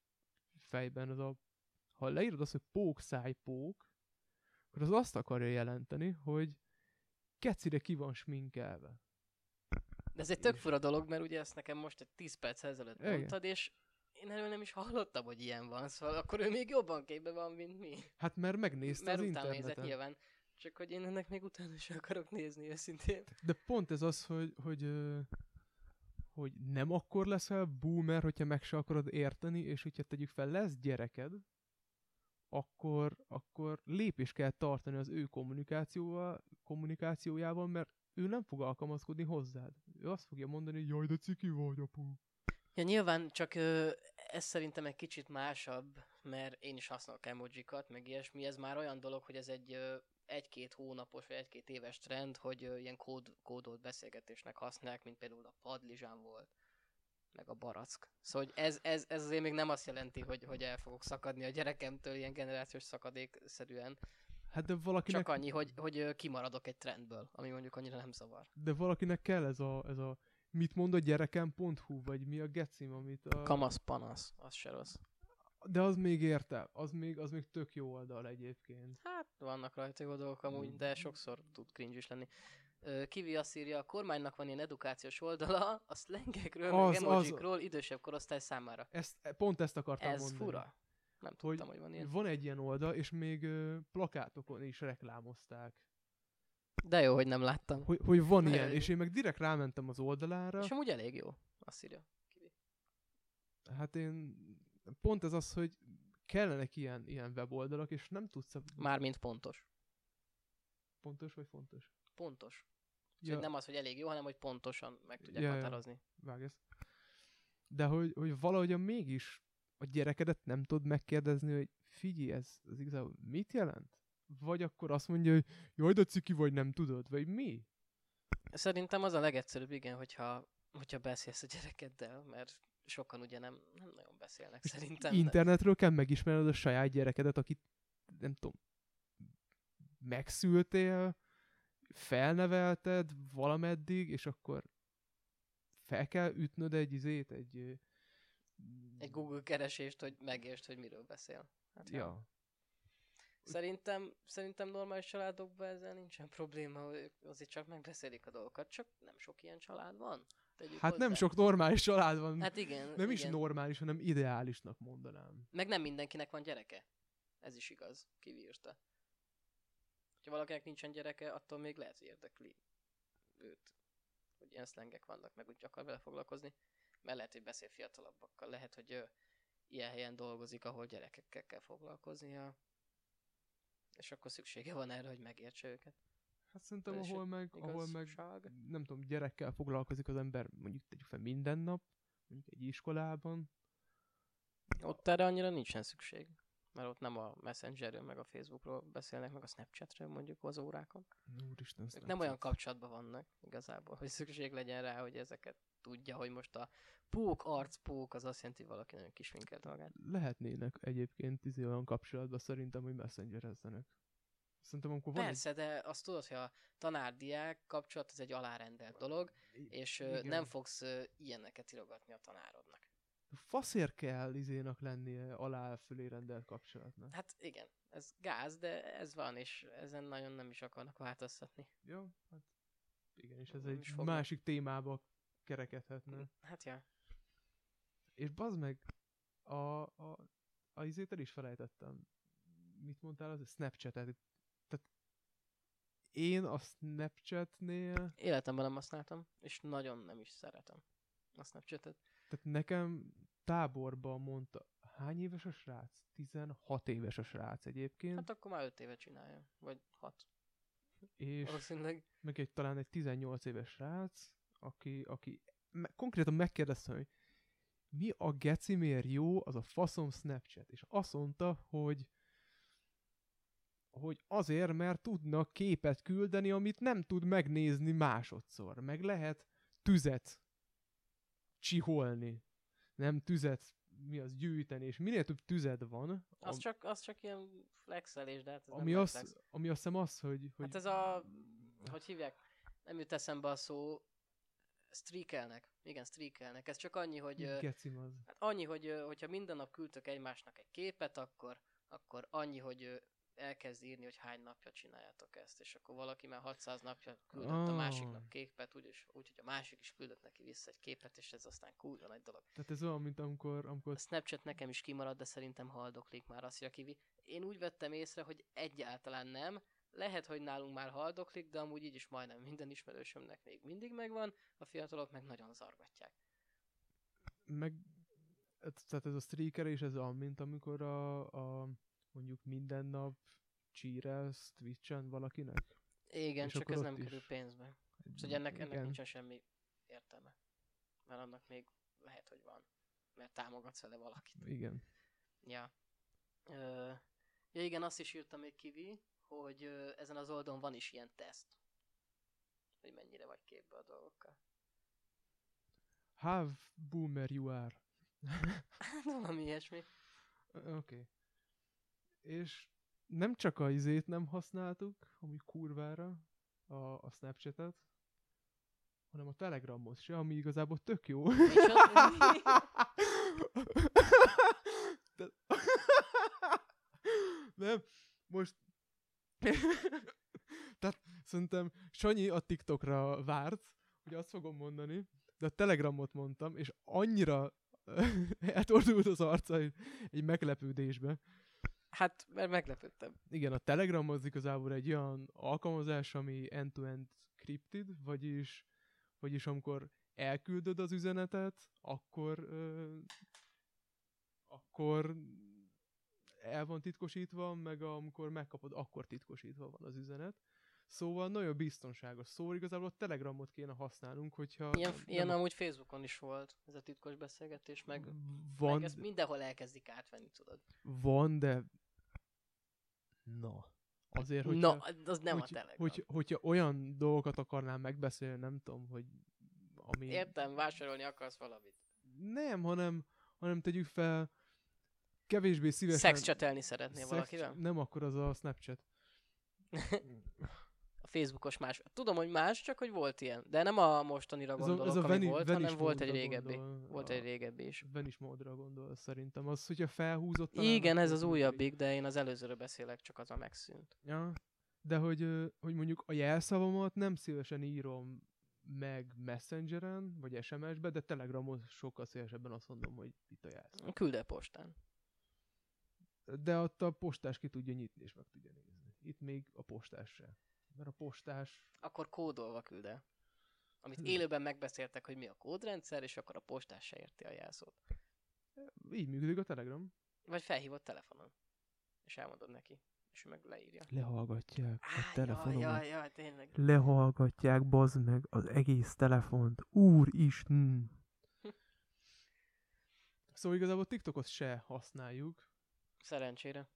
fejben az a, ha leírod azt, hogy pók, száj, pók, akkor az azt akarja jelenteni, hogy kecire ki van sminkelve. De ez egy tök fura dolog, mert ugye ezt nekem most egy 10 perc ezelőtt Igen. mondtad, és én erről nem is hallottam, hogy ilyen van, szóval akkor ő még jobban képbe van, mint mi. Hát mert megnézte Mert az utána nézett interneten. nyilván. Csak hogy én ennek még utána is akarok nézni őszintén. De pont ez az, hogy, hogy, hogy nem akkor leszel boomer, hogyha meg se akarod érteni, és hogyha tegyük fel, lesz gyereked, akkor, akkor lépés kell tartani az ő kommunikációval, kommunikációjával, mert ő nem fog alkalmazkodni hozzád. Ő azt fogja mondani, hogy jaj, de ciki vagy, apu. Ja, nyilván csak ö, ez szerintem egy kicsit másabb, mert én is használok emojikat, meg ilyesmi. Ez már olyan dolog, hogy ez egy ö, egy-két hónapos, vagy egy-két éves trend, hogy ilyen kód, kódolt beszélgetésnek használják, mint például a padlizsán volt, meg a barack. Szóval hogy ez, ez, ez azért még nem azt jelenti, hogy, hogy el fogok szakadni a gyerekemtől ilyen generációs szakadék-szerűen. Hát de valakinek, Csak annyi, hogy, hogy kimaradok egy trendből, ami mondjuk annyira nem zavar. de valakinek kell ez a, ez a mit mond a gyerekem.hu, vagy mi a gecim, amit a... Kamasz panasz, az se rossz. De az még érte, az még, az még tök jó oldal egyébként. Hát, vannak rajta jó dolgok amúgy, de sokszor tud cringe is lenni. Kivi azt írja, a kormánynak van ilyen edukációs oldala, a szlengekről, Az- meg az- emojikról idősebb korosztály számára. Ezt, pont ezt akartam Ez mondani. fura. Nem Hogy tudtam, hogy van ilyen. Van egy ilyen oldal, és még ö, plakátokon is reklámozták. De jó, hogy nem láttam. Hogy, hogy van Ne- ilyen, és én meg direkt rámentem az oldalára. És amúgy elég jó, azt írja. Kivi. Hát én... Pont ez az, hogy kellenek ilyen, ilyen weboldalak, és nem tudsz... a- Mármint pontos. Pontos vagy fontos? Pontos. Ja, Ja. Nem az, hogy elég jó, hanem hogy pontosan meg tudják Ja, ja. határozni. vág ezt. De hogy, hogy valahogyan mégis a gyerekedet nem tud megkérdezni, hogy figyelj, ez, ez igazából mit jelent? Vagy akkor azt mondja, hogy jaj, de ciki vagy, nem tudod, vagy mi? Szerintem az a legegyszerűbb, igen, hogyha, hogyha beszélsz a gyerekeddel, mert sokan ugye nem, nem nagyon beszélnek szerintem. Internetről kell megismerned a saját gyerekedet, akit nem tudom, megszültél, felnevelted valameddig, és akkor fel kell ütnöd egy izét, egy... Egy Google keresést, hogy megértsd, hogy miről beszél. Hát, ja. Szerintem, szerintem normális családokban ezzel nincsen probléma, azért csak megbeszélik a dolgokat, csak nem sok ilyen család van. Tegyük Hát nem hozzá. sok normális család van. Hát igen. nem is igen. normális, hanem ideálisnak mondanám. Meg nem mindenkinek van gyereke. Ez is igaz. Kivírta. Ha valakinek nincsen gyereke, attól még lehet, hogy érdekli őt. Hogy ilyen szlengek vannak, meg úgy akar vele foglalkozni. Mert lehet, hogy beszél fiatalabbakkal. Lehet, hogy ö, ilyen helyen dolgozik, ahol gyerekekkel kell foglalkoznia. És akkor szüksége van erre, hogy megértse őket. Hát szerintem, ahol meg, ahol meg, nem tudom, gyerekkel foglalkozik az ember, mondjuk tegyük fel minden nap, mondjuk egy iskolában. Ott erre annyira nincsen szükség. Mert ott nem a Messengerről, meg a Facebookról beszélnek, meg a Snapchatről mondjuk az órákon. Úristen, Ők Snapchat. nem olyan kapcsolatban vannak igazából, hogy szükség legyen rá, hogy ezeket tudja, hogy most a pók, arc pók, az azt jelenti, hogy valaki nagyon kisminkelt magát. Lehetnének egyébként izé olyan kapcsolatban szerintem, hogy messengerezzenek. Szerintem amikor van Persze, de azt tudod, hogy a tanár-diák kapcsolat az egy alárendelt dolog, egy... és Igen. nem fogsz ilyeneket írogatni a tanárodnak. Faszért kell izének lennie alá fölé rendelt kapcsolatnak. Hát igen, ez gáz, de ez van, és ezen nagyon nem is akarnak változtatni. Jó, hát igen, és ez Nem egy másik témába kerekedhetne. Hát ja. És bazd meg, a, a, a izét el is felejtettem. Mit mondtál az? Snapchat-et. Én a Snapchatnél, Életemben nem használtam, és nagyon nem is szeretem a Snapchatet. tehát nekem táborban mondta, hány éves a srác? 16 éves a srác egyébként, Hát akkor már 5 éve csinálja, vagy 6. és Valószínűleg. meg egy talán egy 18 éves srác, aki, aki me- konkrétan megkérdezte, hogy mi a geci miért jó az a faszom Snapchat, és azt mondta, hogy hogy azért, mert tudnak képet küldeni, amit nem tud megnézni másodszor. Meg lehet tüzet csiholni. Nem tüzet, mi az, gyűjteni, és minél több tüzed van, Az am- csak, az csak ilyen flexelés, de hát ez ami, nem az, flex. ami azt hiszem az, hogy, hogy Hát ez a, hogy hívják, nem jut eszembe a szó, streakelnek. Igen, streakelnek. Ez csak annyi, hogy, az. hát annyi, hogy hogyha minden nap küldtök egymásnak egy képet, akkor, akkor annyi, hogy elkezd írni, hogy hány napja csináljátok ezt, és akkor valaki már 600 napja küldött a Ah. másiknak képet, úgyis, úgy, hogy a másik is küldött neki vissza egy képet, és ez aztán kurva nagy dolog. Tehát ez olyan, mint amikor, amikor A Snapchat nekem is kimarad, de szerintem haldoklik már, azt írja Kivi. Én úgy vettem észre, hogy egyáltalán nem. Lehet, hogy nálunk már haldoklik, de amúgy így is majdnem minden ismerősömnek még mindig megvan, a fiatalok meg nagyon zargatják. meg tehát ez a streaker és ez olyan, mint amikor a, a mondjuk minden nap csírelsz Twitch-en valakinek. Igen, És csak ez nem is- kerül pénzbe. Szóval ennek, ennek Igen. nincsen semmi értelme. Mert annak még lehet, hogy van. Mert támogatsz vele valakit. Igen. Ja. Ö, ja igen, azt is írta még Kivi, hogy ö, ezen az oldalon van is ilyen teszt. Hogy mennyire vagy képbe a dolgokkal. How boomer you are. Hát valami ilyesmi. Oké. Okay és nem csak a izét nem használtuk, ami kurvára, a, a Snapchat-et, hanem a Telegramot se, ami igazából tök jó. Nem, most... Tehát szerintem Sanyi a TikTokra várt, hogy azt fogom mondani, de a Telegramot mondtam, és annyira eh, eltordult az arca egy meglepődésbe, Hát, mert meglepődtem. Igen, a Telegram az igazából egy olyan alkalmazás, ami end-to-end scripted, vagyis, vagyis amikor elküldöd az üzenetet, akkor ö, akkor el van titkosítva, meg amikor megkapod, akkor titkosítva van az üzenet. Szóval nagyon biztonságos. Szóval igazából a Telegramot kéne használnunk, hogyha... Ilyen, nem ilyen amúgy Facebookon is volt, ez a titkos beszélgetés, meg, van, meg ezt mindenhol elkezdik átvenni, tudod. van, de... Na. Azért, hogy No, az nem a hogy, Telegram. hogy, hogyha olyan dolgokat akarnám megbeszélni, nem tudom, hogy ami... Értem, vásárolni akarsz valamit. Nem, hanem, hanem tegyük fel, kevésbé szívesen... Szexcsetelni szeretnél Szex- valakivel? Nem, akkor az a Snapchat. Facebookos más. Tudom, hogy más, csak hogy volt ilyen. De nem a mostanira Ez a, gondolok, ez a ami Veni, volt, Venice hanem volt egy régebbi. gondol, Volt a egy régebbi is. Venice módra gondol szerintem. Az, hogyha felhúzott Igen, ez az újabbik, de én az előzőről beszélek, csak az a megszűnt. Ja, de hogy, hogy mondjuk a jelszavamat nem szívesen írom meg Messengeren, vagy SMS-be, de Telegramon sokkal szívesebben azt mondom, hogy itt a jelszó. Küld el postán. De ott a postás ki tudja nyitni, és meg tudja nézni. Itt még a postás se. Mert a postás... Akkor kódolva küld el. Amit Hm. élőben megbeszéltek, hogy mi a kódrendszer, és akkor a postás se érti a jelszót. Így működik a Telegram. Vagy felhívod telefonon. És elmondod neki. És ő meg leírja. Lehallgatják Á, jaj, jaj, jaj, tényleg. Lehallgatják, bazd meg, az egész telefont. Úristen! Szóval igazából TikTokot se használjuk, Szerencsére.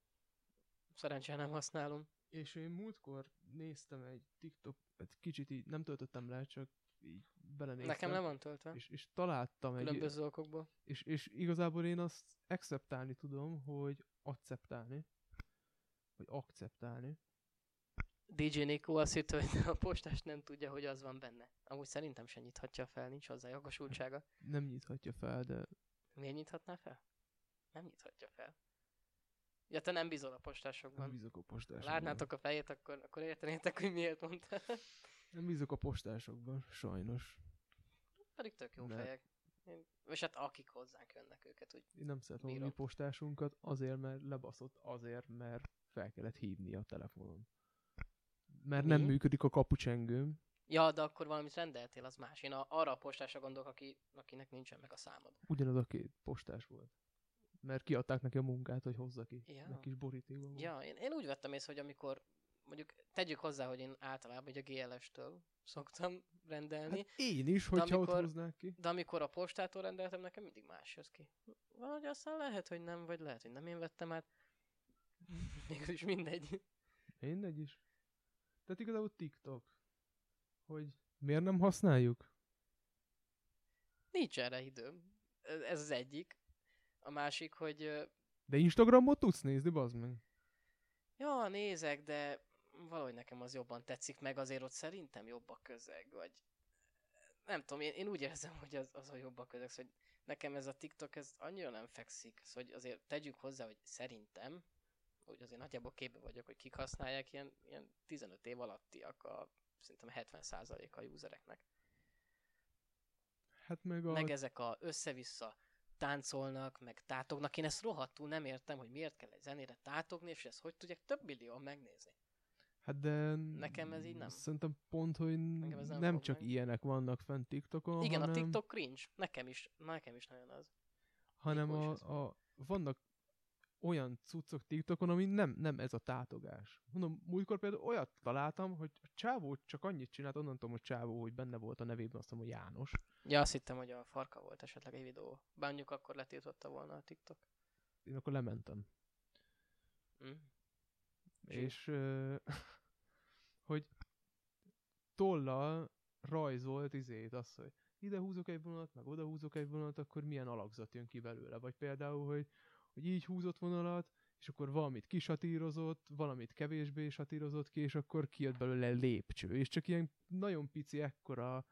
Szerencsére nem használom. És én múltkor néztem egy TikTok, egy kicsit így nem töltöttem le, csak így belenéztem. Nekem le van töltve. És, és találtam egy... Különböző okokból. És, és igazából én azt acceptálni tudom, hogy acceptálni. Vagy akceptálni. DJ Nico azt hitte, hogy a postás nem tudja, hogy az van benne. Amúgy szerintem se nyithatja fel, nincs hozzá jogosultsága. Nem nyithatja fel, de Miért nyithatná fel? Nem nyithatja fel. Ja, te nem bízol a postásokban. nem bízok a postásokban. Látnátok a fejét, akkor, akkor értenétek, hogy miért mondta. Nem bízok a postásokban, sajnos. Pedig tök jó Ne. fejek. Én, és hát akik hozzánk jönnek őket, úgy Én nem szeretem a mi postásunkat, azért, mert lebaszott, azért, mert fel kellett hívni a telefonon. Mert nem Mi? működik a kapucsengőm. Ja, de akkor valamit rendeltél, az más. Én a, arra a postásra gondolok, aki, akinek nincsen meg a számod. Ugyanaz a két postás volt. Mert kiadták neki a munkát, hogy hozza ki. Ja. Meg kis borítékban. Ja, én, én úgy vettem észre, hogy amikor, mondjuk tegyük hozzá, hogy én általában a GLS-től szoktam rendelni, Hát én is, hogyha amikor- ott hoznák ki. de amikor a postától rendeltem, nekem mindig más jössz ki. Vagy aztán lehet, hogy nem, vagy lehet, hogy nem én vettem át. Mégis mindegy. Mindegy is. Tehát igazából TikTok. Hogy miért nem használjuk? Nincs erre időm. Ez az egyik. A másik, hogy De Instagramot tudsz nézni, bazd meg. ja, nézek, de valahogy nekem az jobban tetszik, meg azért ott szerintem jobb a közeg, vagy nem tudom, én, én úgy érzem, hogy az, az a jobb a közeg, szóval, hogy nekem ez a TikTok, ez annyira nem fekszik, szóval hogy azért tegyük hozzá, hogy szerintem, hogy azért nagyjából képbe vagyok, hogy kik használják, ilyen, ilyen 15 év alattiak a szerintem 70%-a a usereknek. Hát meg a... Meg ezek a össze-vissza táncolnak, meg tátognak. Én ezt rohadtul nem értem, hogy miért kell egy zenére tátogni, és ezt hogy tudják több millióan megnézni. Hát de... Nekem ez így nem. Szerintem pont, hogy Nekem nem nem csak meg. ilyenek vannak fent TikTokon, Igen, hanem, a TikTok cringe. Nekem is, nekem is nagyon az. hanem a, a, vannak olyan cuccok TikTokon, ami nem, nem ez a tátogás. Mondom, múltkor például olyat találtam, hogy a csávó csak annyit csinált, onnan tudom, hogy csávó, hogy benne volt a nevében, azt mondom, hogy János. Ja, azt hittem, hogy a farka volt esetleg egy videó. Bár mondjuk akkor letiltotta volna a TikTok. Én akkor lementem. Hm? És ö, hogy tollal rajzolt izét, azt, hogy ide húzok egy vonalat, meg oda húzok egy vonalat, akkor milyen alakzat jön ki belőle. Vagy például, hogy, hogy így húzott vonalat, és akkor valamit kisatírozott, valamit kevésbé satírozott ki, és akkor kijött belőle lépcső. És csak ilyen nagyon pici ekkora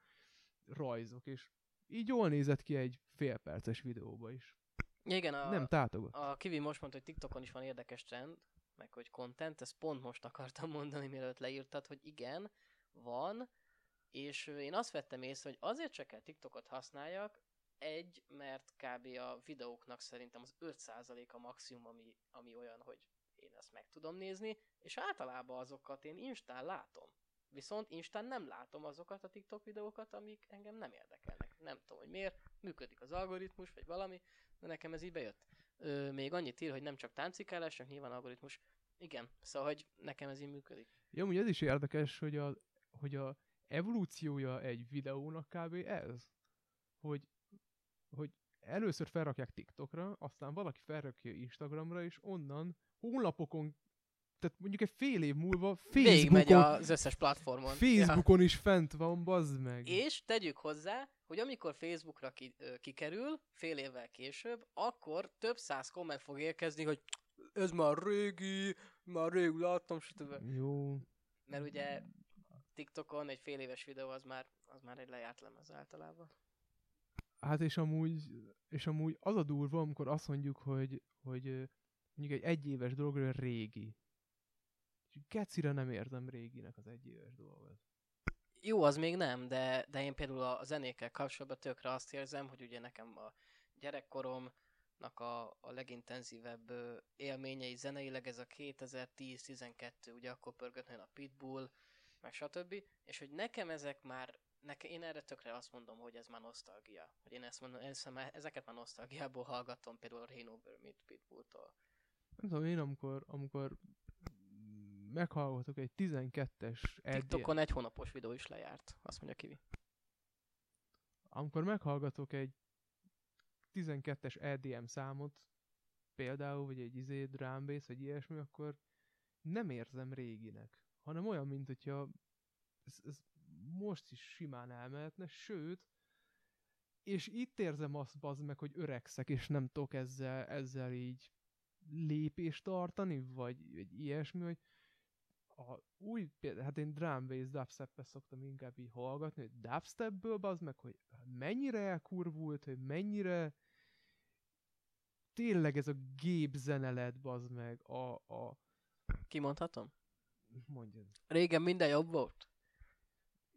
rajzok, és így jól nézett ki egy félperces videóba is. Igen, a, Nem tátogott. a Kivi most mondta, hogy TikTokon is van érdekes trend, meg hogy content, ezt pont most akartam mondani, mielőtt leírtad, hogy igen, van, és én azt vettem észre, hogy azért csak kell TikTokot használjak, egy, mert kb. a videóknak szerintem az 5% a maximum, ami, ami olyan, hogy én ezt meg tudom nézni, és általában azokat én Instán látom. Viszont Instán nem látom azokat a TikTok videókat, amik engem nem érdekelnek. Nem tudom, hogy miért, működik az algoritmus, vagy valami, de nekem ez így bejött. Ö, még annyit ír, hogy nem csak táncikálás, csak nyilván algoritmus. Igen, szóval, hogy nekem ez így működik. Ja, ugye ez is érdekes, hogy a, hogy a evolúciója egy videónak kb. ez. Hogy, hogy először felrakják TikTokra, aztán valaki felrakja Instagramra, és onnan hónapokon, tehát mondjuk egy fél év múlva Végigmegy Facebookon, az összes platformon. Ja. Facebookon is fent van, bazd meg. És tegyük hozzá, hogy amikor Facebookra ki, kikerül, fél évvel később, akkor több száz komment fog érkezni, hogy ez már régi, már rég láttam, stb. Jó. Mert ugye TikTokon egy fél éves videó az már, az már egy lejárt lemez általában. Hát és amúgy, és amúgy az a durva, amikor azt mondjuk, hogy, hogy mondjuk egy egyéves dologra régi. Gecire nem érzem réginek az egyéves dolgot. Jó, az még nem, de, de én például a zenékkel kapcsolatban tökre azt érzem, hogy ugye nekem a gyerekkoromnak a, a legintenzívebb élményei zeneileg ez a 2010-12, ugye akkor pörgött a Pitbull, meg stb. És hogy nekem ezek már, neke, én erre tökre azt mondom, hogy ez már nosztalgia. Hogy én ezt mondom, ezt már, ezeket már nosztalgiából hallgatom, például a Rain Over Me Pitbulltól. Nem tudom, én amikor, amikor meghallgatok egy 12-es EDM, TikTokon egy hónapos videó is lejárt, azt mondja Kivi. amikor meghallgatok egy 12-es EDM számot, például, vagy egy izé, drum bass, vagy ilyesmi, akkor nem érzem réginek, hanem olyan, mint hogyha ez, ez most is simán elmehetne, sőt, és itt érzem azt, bazd meg, hogy öregszek, és nem tudok ezzel, ezzel így lépést tartani, vagy, vagy ilyesmi, hogy a új, például, hát én drum bass dubstep szoktam inkább így hallgatni, hogy dubstepből bazd meg, hogy mennyire elkurvult, hogy mennyire tényleg ez a gép zene lett, bazd meg, a, a Kimondhatom? mondjad. Régen minden jobb volt.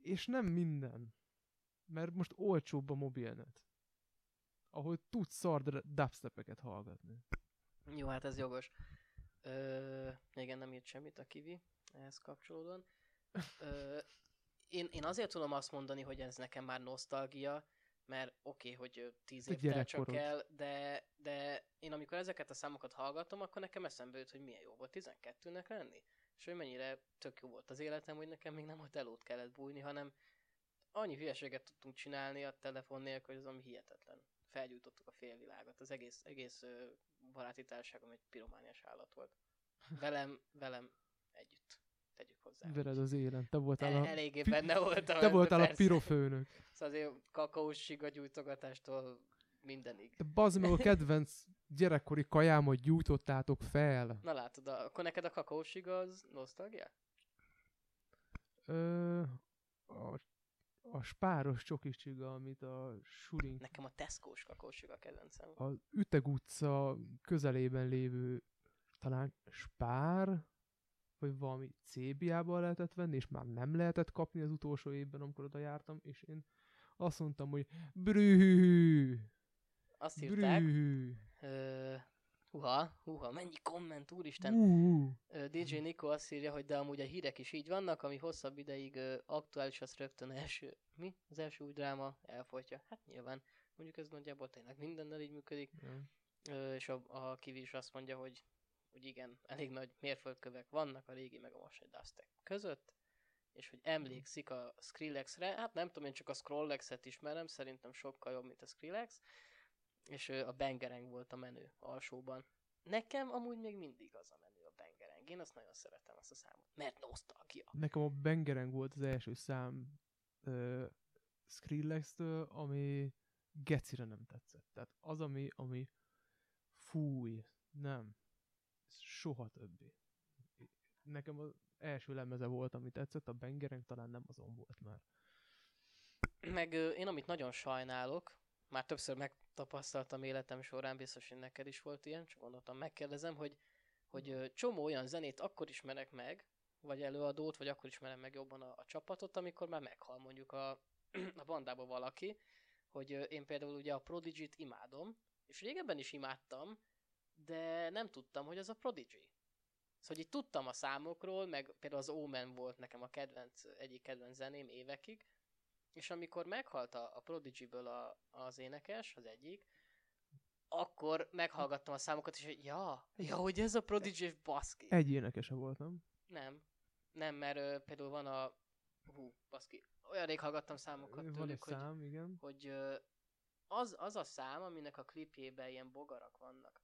És nem minden. Mert most olcsóbb a mobilnet. Ahol tudsz szar dubstepeket hallgatni. Jó, hát ez jogos. Ö, igen, nem írt semmit a Kivi ehhez kapcsolódóan. Ö, én, én azért tudom azt mondani, hogy ez nekem már nosztalgia, mert oké, okay, hogy tíz Te év telt csak el, de, de én amikor ezeket a számokat hallgatom, akkor nekem eszembe jut, hogy milyen jó volt 12-nek lenni. És hogy mennyire tök jó volt az életem, hogy nekem még nem a telót kellett bújni, hanem annyi hülyeséget tudtunk csinálni a telefon nélkül, hogy az ami hihetetlen. Felgyújtottuk a félvilágot. Az egész, egész baráti társaságom egy piromániás állat volt. Velem, velem együtt. Tegyük hozzá. Veled az élen. Te voltál El, a, eléggé benne voltam. te voltál a pirofőnök. Szóval azért kakaós siga gyújtogatástól mindenig. De bazd meg a kedvenc gyerekkori kajámat gyújtottátok fel. Na látod, a, akkor neked a kakaós siga az nosztalgia? Ö, a, a spáros csokis csiga, amit a Surin Nekem a Tesco-s kakaós siga a kedvencem. az Üteg utca közelében lévő talán spár, vagy valami CBA-ban lehetett venni, és már nem lehetett kapni az utolsó évben, amikor oda jártam, és én azt mondtam, hogy brühű, Azt írták, ö, huha, huha, mennyi komment, úristen. uh, DJ Nico azt írja, hogy de amúgy a hírek is így vannak, ami hosszabb ideig aktuális, az rögtön első, mi? Az első új dráma elfolytja. Hát nyilván, mondjuk ez nagyjából tényleg mindennel így működik. Ö, és a, a Kivi is azt mondja, hogy, hogy igen, elég nagy mérföldkövek vannak a régi meg a mostani Dustek között, és hogy emlékszik a Skrillexre, hát nem tudom, én csak a Scrollexet ismerem, szerintem sokkal jobb, mint a Skrillex, és ö, a Bangerang volt a menő alsóban. Nekem amúgy még mindig az a menő a Bangerang, én azt nagyon szeretem azt a számot, mert nosztalgia. Nekem a Bangerang volt az első szám uh, Skrillex-től, ami gecire nem tetszett. Tehát az, ami, ami fúj, nem. Soha többé. Nekem az első lemeze volt, ami tetszett, a Bangerang talán nem azon volt már. Meg ö, én amit nagyon sajnálok, már többször megtapasztaltam életem során, biztos, hogy neked is volt ilyen, csak gondoltam, megkérdezem, hogy, hogy csomó olyan zenét akkor ismerek meg, vagy előadót, vagy akkor ismerem meg jobban a, a csapatot, amikor már meghal mondjuk a, a bandában valaki, hogy én például ugye a Prodigy-t imádom, és régebben is imádtam, de nem tudtam, hogy az a Prodigy. Szóval így tudtam a számokról, meg például az Omen volt nekem a kedvenc, egyik kedvenc zeném évekig, és amikor meghalt a, a Prodigy-ből a, az énekes, az egyik, akkor meghallgattam a számokat, és hogy ja, ja, hogy ez a Prodigy, baszki. Egy énekese volt, nem? Nem. Nem, mert ö, például van a... Hú, baszki. Olyan rég hallgattam számokat Van tőlük, hogy, szám, igen. hogy ö, az, az a szám, aminek a klipjében ilyen bogarak vannak.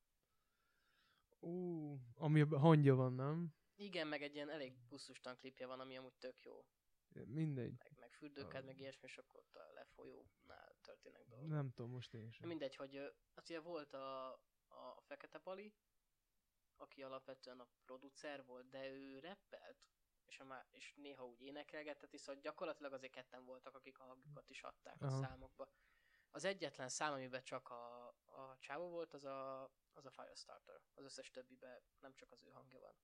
Ú, ami a hangja van, nem? Igen, meg egy ilyen elég buszustan klipje van, ami amúgy tök jó. Mindegy. Meg, meg fürdőket, Ah. meg ilyesmi, és akkor ott a lefolyónál történnek dolgok. Nem tudom most én sem. Mindegy, hogy az ugye volt a, a Fekete Pali, aki alapvetően a producer volt, de ő rappelt, és, a má, és néha úgy énekelgetett, is, szóval gyakorlatilag azért ketten voltak, akik a hangjukat is adták a Aha. számokba. Az egyetlen szám, amiben csak a, a csávó volt, az a, az a Firestarter. Az összes többiben nem csak az ő hangja van.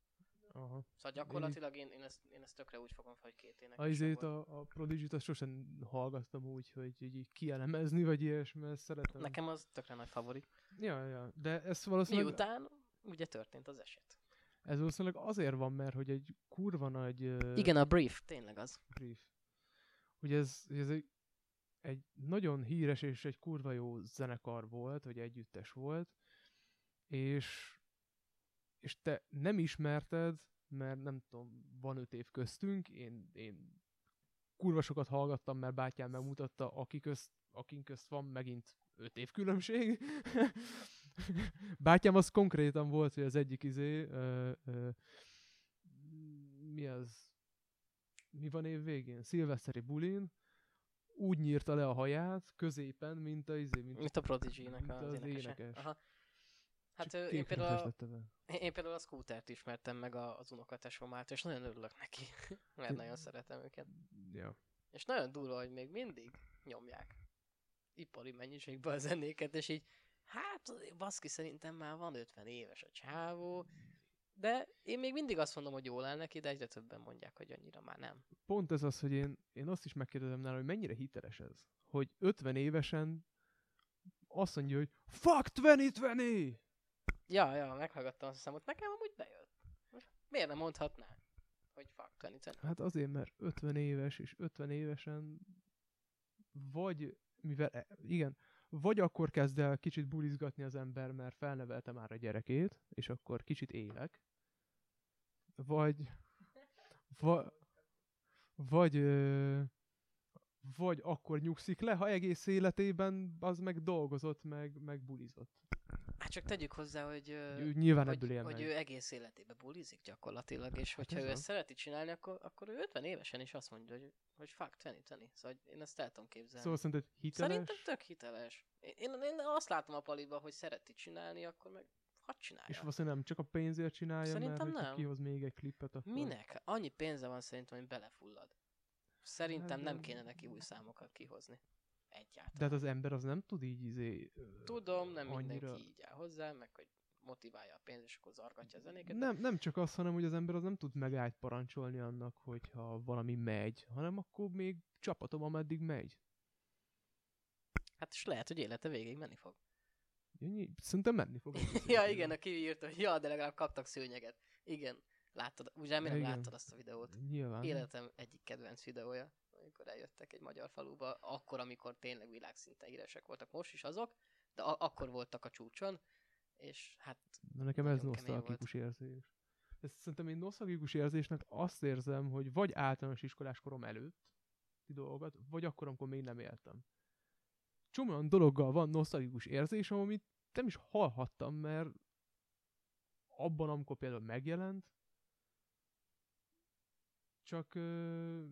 Aha. Szóval gyakorlatilag én, én, ezt, én ezt tökre úgy fogom fel, hogy két énekes A izét, a, a Prodigy-t azt sosem hallgattam úgy, hogy így kielemezni, vagy ilyesmi, ezt szeretem. Nekem az tökre nagy favorit. Ja, ja, de ez valószínűleg, Miután ugye történt az eset. ez valószínűleg azért van, mert hogy egy kurva nagy Igen, a brief, tényleg az. brief. Hogy ez, ez egy, egy nagyon híres és egy kurva jó zenekar volt, vagy együttes volt, és, és te nem ismerted, mert nem tudom, van öt év köztünk, én, én kurva sokat hallgattam, mert bátyám megmutatta, aki közt, akin közt van megint öt év különbség. bátyám az konkrétan volt, hogy az egyik izé, ö, ö, mi az, mi van év végén? Szilveszteri bulin, úgy nyírta le a haját középen, mint a izé, mint, Mint a Prodigy-nek mint az, az énekese. énekes. Aha. Hát csak én például, a, én például a Scootert ismertem meg az unokatesomát, és nagyon örülök neki, mert nagyon szeretem őket. Ja. És nagyon durva, hogy még mindig nyomják ipari mennyiségben a zenéket, és így, hát baszki szerintem már van 50 éves a csávó, de én még mindig azt mondom, hogy jól áll neki, de egyre többen mondják, hogy annyira már nem. Pont ez az, hogy én, én azt is megkérdezem nála, hogy mennyire hiteles ez. Hogy 50 évesen azt mondja, hogy fuck 2020! Ja, ja, meghallgattam azt a számot, nekem amúgy bejött. Miért nem mondhatná, hogy fuck 2020? Hát azért, mert 50 éves, és 50 évesen vagy, mivel, e- igen, vagy akkor kezd el kicsit bulizgatni az ember, mert felnevelte már a gyerekét, és akkor kicsit élek, vagy, va, vagy, ö, vagy akkor nyugszik le, ha egész életében az meg dolgozott, meg, meg bulizott. Hát csak tegyük hozzá, hogy, Ő nyilván ebből hogy, él hogy meg. ő egész életében bulizik gyakorlatilag, és hogyha ez ő ezt szereti csinálni, akkor, akkor ő 50 évesen is azt mondja, hogy, hogy fuck 2020. Szóval én ezt el tudom képzelni. Szóval szerinted hiteles? Szerintem tök hiteles. Én, én, azt látom a paliba, hogy szereti csinálni, akkor meg hadd csinálja. És valószínűleg nem csak a pénzért csinálja, Szerintem mert nem. kihoz még egy klippet, akkor... Minek? Annyi pénze van szerintem, hogy belefullad. Szerintem Hát, nem kéne neki új számokat kihozni. Egyáltalán. De hát az ember az nem tud így izé... Tudom, nem annyira... mindenki így áll hozzá, meg hogy motiválja a pénzt, és akkor zargatja a zenéket. de Nem, nem csak az, hanem hogy az ember az nem tud megállt parancsolni annak, hogyha valami megy, hanem akkor még csapatom, ameddig megy. Hát és lehet, hogy élete végig menni fog. Szerintem menni fog. ja, igen, a kiírta, hogy ja, de legalább kaptak szőnyeget. Igen, láttad, remélem Igen. láttad azt a videót. Nyilván. Életem egyik kedvenc videója, amikor eljöttek egy magyar faluba, akkor, amikor tényleg világszinten híresek voltak, most is azok, de a- akkor voltak a csúcson, és hát De nekem ez nosztalgikus érzés. De szerintem én nosztalgikus érzésnek azt érzem, hogy vagy általános iskolás korom előtt dolgokat, vagy akkor, amikor még nem éltem. Csomó olyan dologgal van nosztalgikus érzésem, amit nem is hallhattam, mert abban, amikor például megjelent, csak ö,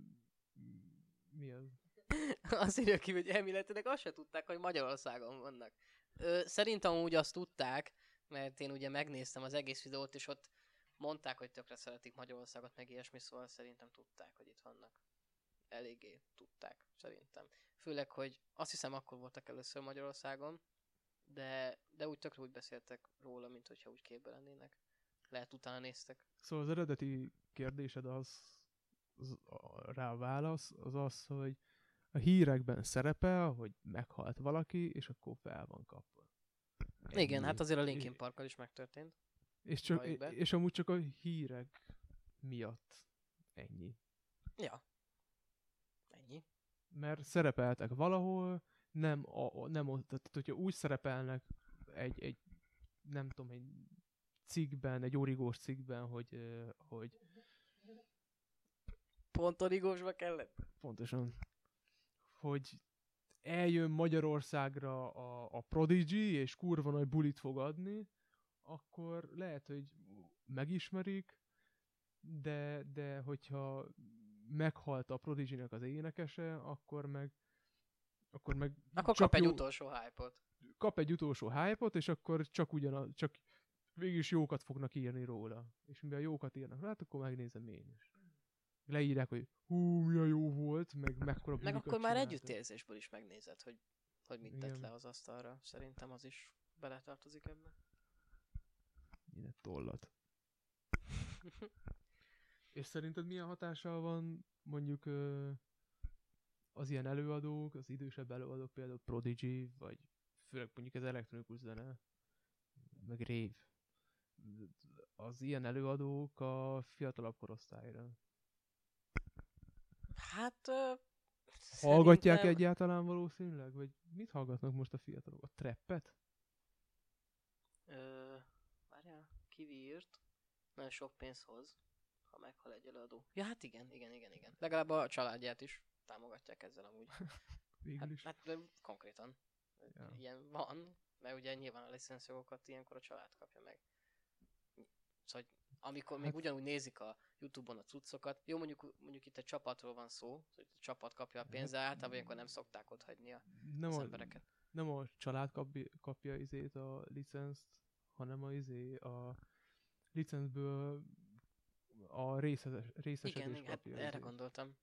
mi az? azt írja ki, hogy elméletileg azt se tudták, hogy Magyarországon vannak. Ö, szerintem úgy azt tudták, mert én ugye megnéztem az egész videót, és ott mondták, hogy tökre szeretik Magyarországot, meg ilyesmi, szóval szerintem tudták, hogy itt vannak. Eléggé tudták, szerintem. Főleg, hogy azt hiszem akkor voltak először Magyarországon, de, de úgy tökre úgy beszéltek róla, mint hogyha úgy képbe lennének. lehet utána néztek. Szóval az eredeti kérdésed az, az a, rá a válasz, az az, hogy a hírekben szerepel, hogy meghalt valaki, és akkor fel van kapva. Igen, Ennyi. hát azért a Linkin Parkkal is megtörtént. És, csak, és amúgy csak a hírek miatt ennyi. Ja. Ennyi. Mert szerepeltek valahol, nem, a, nem ott, tehát hogyha úgy szerepelnek egy, egy nem tudom, egy cikkben, egy origós cikkben, hogy, hogy Pont origósba kellett? pontosan, hogy eljön Magyarországra a, a Prodigy, és kurva nagy bulit fog adni, akkor lehet, hogy megismerik, de, de hogyha meghalt a Prodigy-nek az énekese, akkor meg akkor meg Akkor kap egy jó- utolsó hype-ot. kap egy utolsó hype-ot, és akkor csak ugyanaz, csak végülis jókat fognak írni róla. És mivel jókat írnak rá, hát akkor megnézem én is. Leírják, hogy hú, milyen jó volt, meg mekkora Meg akkor már együttérzésből is megnézed, hogy, hogy mit tett Igen. le az asztalra. Szerintem az is beletartozik ebbe. Ilyen tollat. És szerinted milyen hatással van mondjuk az ilyen előadók, az idősebb előadók, például Prodigy, vagy főleg mondjuk az elektronikus zene, meg rave. Az ilyen előadók a fiatalabb korosztályra. Hát... Ö, Hallgatják szerintem- egyáltalán valószínűleg? Vagy mit hallgatnak most a fiatalok? A trappet? Ö, várjál, kivi írt. Nagyon sok pénz hoz, ha meghal egy előadó. Ja, hát igen, igen, igen, igen. Legalább a családját is támogatják ezzel amúgy. Végül Hát, is. hát ö, konkrétan. Ja. Ilyen van, mert ugye nyilván a licenszjogokat ilyenkor a család kapja meg. Szóval, hogy amikor még Hát- ugyanúgy nézik a Youtube-on a cuccokat, jó mondjuk, mondjuk itt egy csapatról van szó, hogy a csapat kapja a pénzt, de általában ilyenkor nem szokták ott hagyni a, nem, az a, embereket. nem a család kapja, kapja izét a licenzt, hanem a izé a licencből a részes, részesedés Igen, igen, hát erre izét. gondoltam.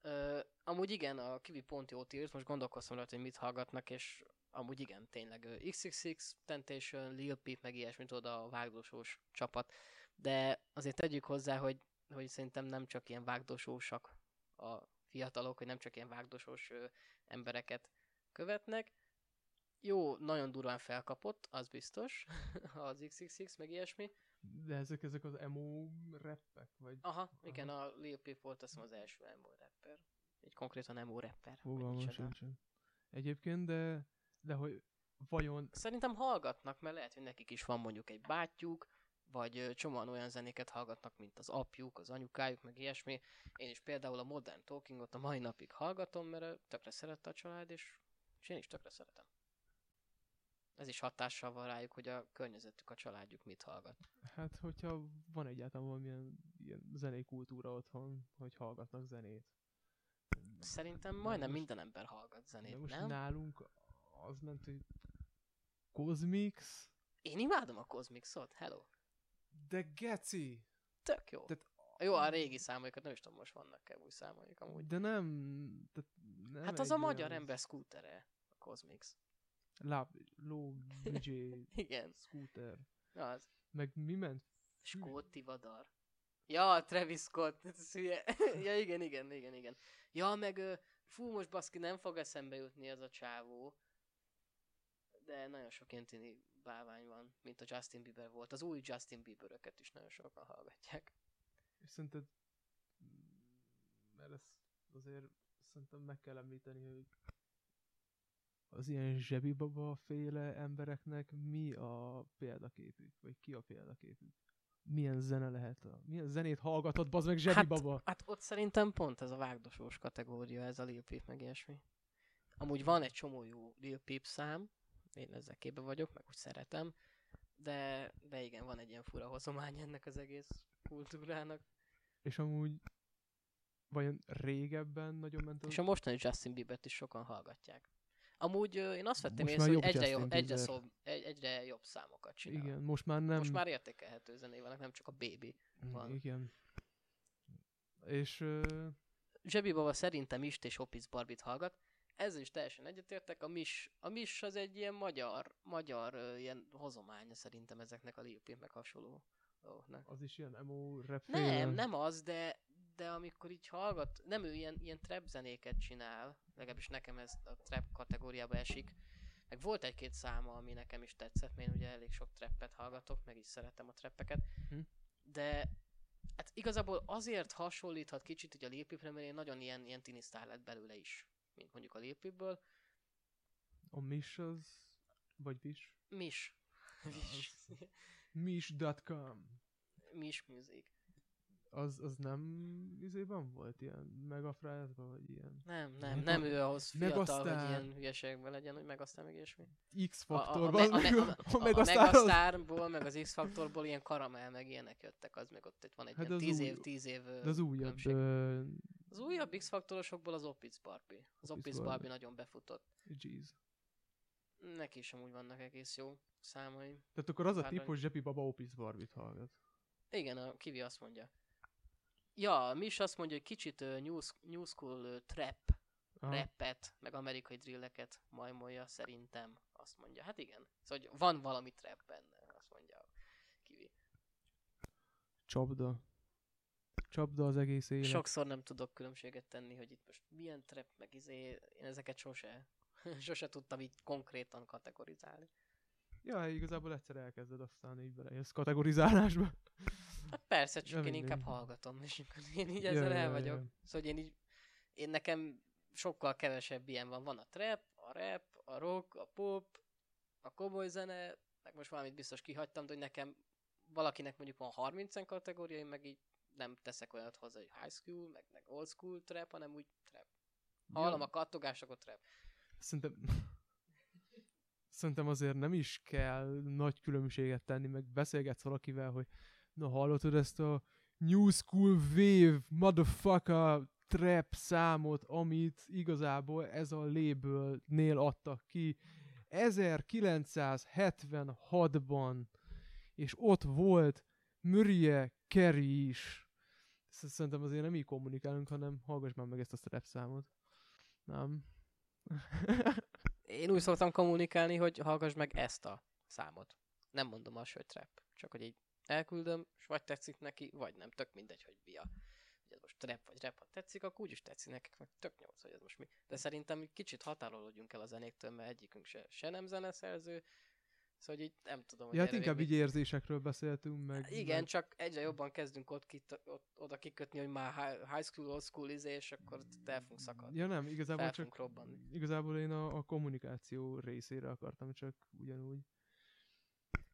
Ö, amúgy igen, a Kiwi pont jót írt, most gondolkoztam rajta, hogy mit hallgatnak, és amúgy igen, tényleg XXX, Temptation, Lil Peep, meg ilyesmit oda a vágdósós csapat. De azért tegyük hozzá, hogy, hogy szerintem nem csak ilyen vágdósósak a fiatalok, hogy nem csak ilyen vágdósós ö, embereket követnek. Jó, nagyon durván felkapott, az biztos, az XXX, meg ilyesmi. De ezek, ezek az emo rappek? Vagy Aha, igen, a Lil Peep volt azt az első emo rapper. Egy konkrétan emo rapper. fogalmam sincsen. Egyébként, de, de hogy vajon Szerintem hallgatnak, mert lehet, hogy nekik is van mondjuk egy bátyjuk, vagy csomóan olyan zenéket hallgatnak, mint az apjuk, az anyukájuk, meg ilyesmi. Én is például a Modern Talkingot a mai napig hallgatom, mert tökre szerette a család, és, és én is tökre szeretem. Ez is hatással van rájuk, hogy a környezetük, a családjuk mit hallgat. Hát, hogyha van egyáltalán valamilyen ilyen zenei kultúra otthon, hogy hallgatnak zenét. Szerintem majdnem most- minden ember hallgat zenét, De most nem? nálunk az ment, hogy Cosmix, Én imádom a Cosmixot, hello. De geci! Tök jó. Tehát- Jó, a régi számaikat nem is tudom, most vannak-e új számaik amúgy. De nem... Tehát nem hát az a magyar olyan ember scootere, a Cosmix. Láb, low DJ Igen, scooter. az. Meg mi ment? Skót Tivadar. Ja, Travis Scott. Ja, igen, igen, igen, igen. Ja, meg fú, most baszki, nem fog eszembe jutni ez a csávó. De nagyon sok ilyen tini bálvány van, mint a Justin Bieber volt. Az új Justin Bieberöket is nagyon sokan hallgatják. És szerinted... Mert ezt azért szerintem meg kell említeni, hogy az ilyen zsebibaba féle embereknek mi a példaképük? Vagy ki a példaképük? Milyen zene lehet? A, milyen zenét hallgatod, bazd meg zsebibaba? Hát ott szerintem pont ez a vágdosós kategória, ez a Lil Peep meg ilyesmi. Amúgy van egy csomó jó Lil Peep szám, én ezzel képbe vagyok, meg úgy szeretem, de, de igen, van egy ilyen fura hozomány ennek az egész kultúrának. És amúgy vajon régebben nagyon ment az... És a mostani Justin Biebert is sokan hallgatják. Amúgy én azt vettem észre, hogy egyre, jobb, egyre, egy, egyre jobb számokat csinál. Igen, most már nem... Most már értékelhető zené vannak, nem csak a Baby. van. Igen. És... Ö, Zsebi Baba szerintem Ist és Hopic Barbit hallgat. Ezzel is teljesen egyetértek. A Mis, a Mis az egy ilyen magyar, magyar ilyen hozománya szerintem ezeknek a Lil meg hasonló dolgoknak. Az is ilyen emo rap Nem, nem az, de, de amikor így hallgat, nem ő ilyen, ilyen trap zenéket csinál, legalábbis nekem ez a trap kategóriába esik. Meg volt egy-két száma, ami nekem is tetszett, mert én ugye elég sok trappet hallgatok, meg is szeretem a trappeket. Hm. De hát igazából azért hasonlíthat kicsit ugye a Lil Peepre, mert én nagyon ilyen, ilyen tini lett belőle is, mint mondjuk a Lil Peepből. A Mish az... Vagy Wish? Mis. Mis. Mish.com Mis Music. az, az nem izében volt ilyen megafrázba, vagy ilyen Nem, nem, nem ő ahhoz fiatal, hogy aztán- ilyen hülyeségben legyen, hogy meg aztán meg ilyesmi. X-faktor, a, a, a, a, a. Megasztárból, meg az X-faktorból ilyen karamell, meg ilyenek jöttek, az meg ott van egy Hát ilyen az 10 új- év, 10 év De az újabb... Az újabb X-faktorosokból az Opitz Barbie. Az Opitz Opitz Barbie. Barbie nagyon befutott. jeez. Neki is amúgy vannak egész jó számai. Tehát akkor az a Hát, típus Zsepi Baba Opis Barbit hallgat. Igen, a Kivi azt mondja. Ja, mi is azt mondja, hogy kicsit uh, new, new school uh, trap, Aha. rappet, meg amerikai drilleket majmolja szerintem, azt mondja. Hát igen, szóval hogy van valami trap benne, azt mondja Kivi. Csapda. Csapda az egész élet. Sokszor nem tudok különbséget tenni, hogy itt most milyen trap, meg izé, én ezeket sose, sose tudtam így konkrétan kategorizálni. Ja, igazából egyszer elkezded, aztán így belejössz kategorizálásba. Hát persze, csak Ja, én inkább hallgatom, és akkor én így Ja, ezzel ja, el ja, vagyok. ja. Szóval hogy én így, én nekem sokkal kevesebb ilyen van. Van a trap, a rap, a rock, a pop, a komoly zene, meg most valamit biztos kihagytam, de hogy nekem valakinek mondjuk van 30 kategória, én meg így nem teszek olyat hozzá, hogy high school, meg, meg old school trap, hanem úgy trap. Ha hallom a kattogásokat trap. Szerintem... Szerintem azért nem is kell nagy különbséget tenni, meg beszélgetsz valakivel, hogy na hallottad ezt a New School Wave motherfucker trap számot, amit igazából ez a labelnél adtak ki 1976-ban, és ott volt Murray Kerry is. Sz- Szerintem azért nem így kommunikálunk, hanem hallgass már meg ezt a trap számot. Nem. Én úgy szoktam kommunikálni, hogy hallgass meg ezt a számot. Nem mondom azt, hogy trap. Csak hogy így elküldöm, és vagy tetszik neki, vagy nem. Tök mindegy, hogy mi a... Hogy ez most trap vagy rap, ha tetszik, akkor úgyis tetszik nekik, meg tök nyolc, hogy ez most mi. De szerintem kicsit határolódjunk el a zenéktől, mert egyikünk se, se nem zeneszerző, szóval így nem tudom, hogy Ja, hát inkább így érzésekről beszéltünk, meg... igen, meg... csak egyre jobban kezdünk ott, kit, ott oda kikötni, hogy már hi- high school, old school izé, és akkor el fogunk szakadni. Ja nem, igazából Fel csak... robbanni. Igazából én a, a kommunikáció részére akartam csak ugyanúgy.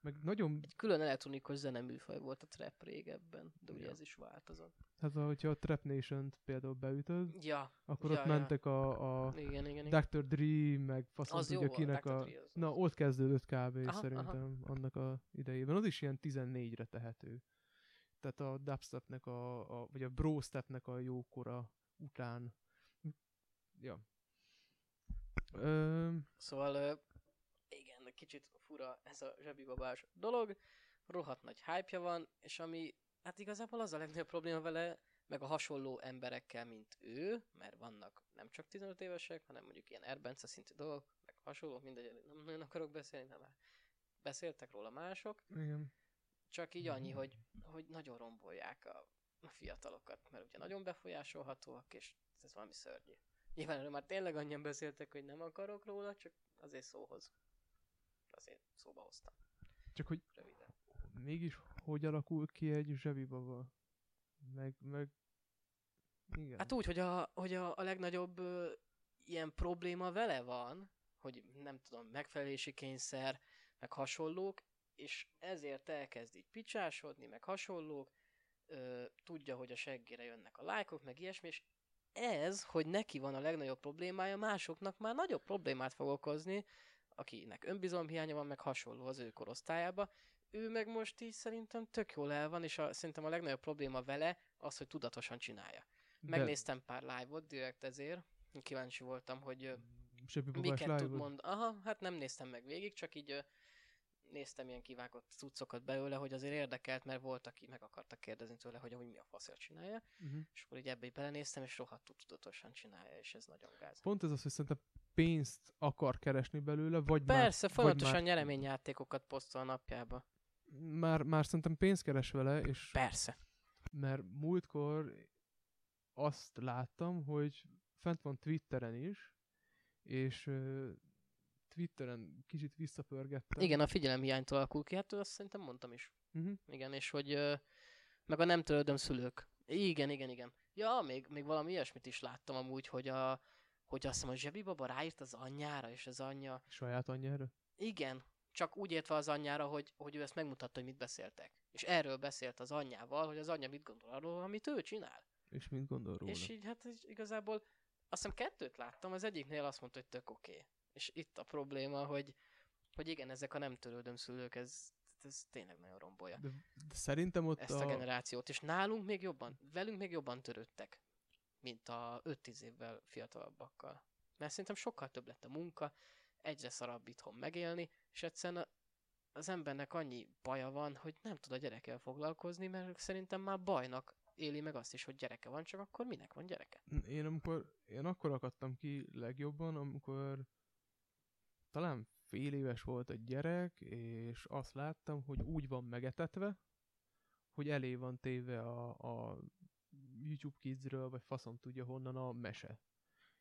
Meg nagyon, Egy külön elektronikus zeneműfaj volt a trap régebben, de ugye Ja. ez is változott. hát hogyha a Trap Nation-t például beütöd, Ja, akkor Ja, ott ja. mentek a, a igen, igen, igen. Dr. Dre, meg faszom Az jó tudja volt, kinek a... Dre az- Na, ott kezdődött kb. aha. szerintem annak a idejében. Az is ilyen 14-re tehető. Tehát a dubstepnek a, a vagy a brostepnek a jókora után. Ja. Ö, Szóval, kicsit fura ez a zsebibabás dolog, rohadt nagy hype van, és ami, hát igazából az a legnagyobb probléma vele, meg a hasonló emberekkel, mint ő, mert vannak nem csak 15 évesek, hanem mondjuk ilyen erbence szintű dolgok, meg hasonló, mindegy, nem nagyon akarok beszélni, de már beszéltek róla mások, igen. csak így annyi, hogy, hogy nagyon rombolják a, a fiatalokat, mert ugye nagyon befolyásolhatóak, és ez valami szörnyű. Nyilván erről már tényleg annyian beszéltek, hogy nem akarok róla, csak azért szóhoz. Azért szóba hoztam. Csak hogy Röviden. mégis hogy alakul ki egy zsebibaba? Meg, meg... Igen. Hát úgy, hogy a, hogy a, a legnagyobb ö, ilyen probléma vele van, hogy nem tudom, megfelelési kényszer, meg hasonlók, és ezért elkezd így picsásodni, meg hasonlók, ö, tudja, hogy a seggére jönnek a lájkok, meg ilyesmi, és ez, hogy neki van a legnagyobb problémája, másoknak már nagyobb problémát fog okozni, akinek önbizalomhiánya van, meg hasonló az ő korosztályába. Ő meg most így szerintem tök jól el van, és a, szerintem a legnagyobb probléma vele az, hogy tudatosan csinálja. De Megnéztem pár live-ot direkt ezért, kíváncsi voltam, hogy miket tud mondani. Aha, hát nem néztem meg végig, csak így néztem ilyen kivágott cuccokat belőle, hogy azért érdekelt, mert volt, aki meg akarta kérdezni tőle, hogy hogy mi a faszért csinálja, Uh-huh. és akkor így ebbe így belenéztem, és rohadtul tudatosan csinálja, és ez nagyon gáz. Pont ez az, hogy szerintem pénzt akar keresni belőle, vagy Persze, már, folyamatosan vagy már, nyereményjátékokat posztol a napjába. már, már szerintem pénzt keres vele, és Persze. mert múltkor azt láttam, hogy fent van Twitteren is, és ö, Twitteren kicsit visszapörgettem. Igen, a figyelemhiánytól alakul ki, hát azt szerintem mondtam is. Uh-huh. Igen, és hogy ö, meg a nem törődöm szülők. Igen, igen, igen. Ja, még, még valami ilyesmit is láttam amúgy, hogy a hogy azt hiszem, a zsebibaba ráírt az anyjára, és az anyja... Saját anyjára? Igen, csak úgy értve az anyjára, hogy, hogy ő ezt megmutatta, hogy mit beszéltek. És erről beszélt az anyjával, hogy az anyja mit gondol arról, amit ő csinál. És mit gondol róla? És így hát igazából azt hiszem kettőt láttam, az egyiknél azt mondta, hogy tök oké. Okay. És itt a probléma, hogy, hogy igen, ezek a nem törődöm szülők, ez, ez tényleg nagyon rombolja De, de szerintem ott ezt a... a generációt. És nálunk még jobban, velünk még jobban törődtek, mint a 5-10 évvel fiatalabbakkal. Mert szerintem sokkal több lett a munka, egyre szarabb itthon megélni, és egyszerűen az embernek annyi baja van, hogy nem tud a gyerekkel foglalkozni, mert szerintem már bajnak éli meg azt is, hogy gyereke van, csak akkor minek van gyereke? Én amikor, én akkor akadtam ki legjobban, amikor talán fél éves volt a gyerek, és azt láttam, hogy úgy van megetetve, hogy elé van téve a, a YouTube Kidsről, vagy faszom tudja honnan a mese.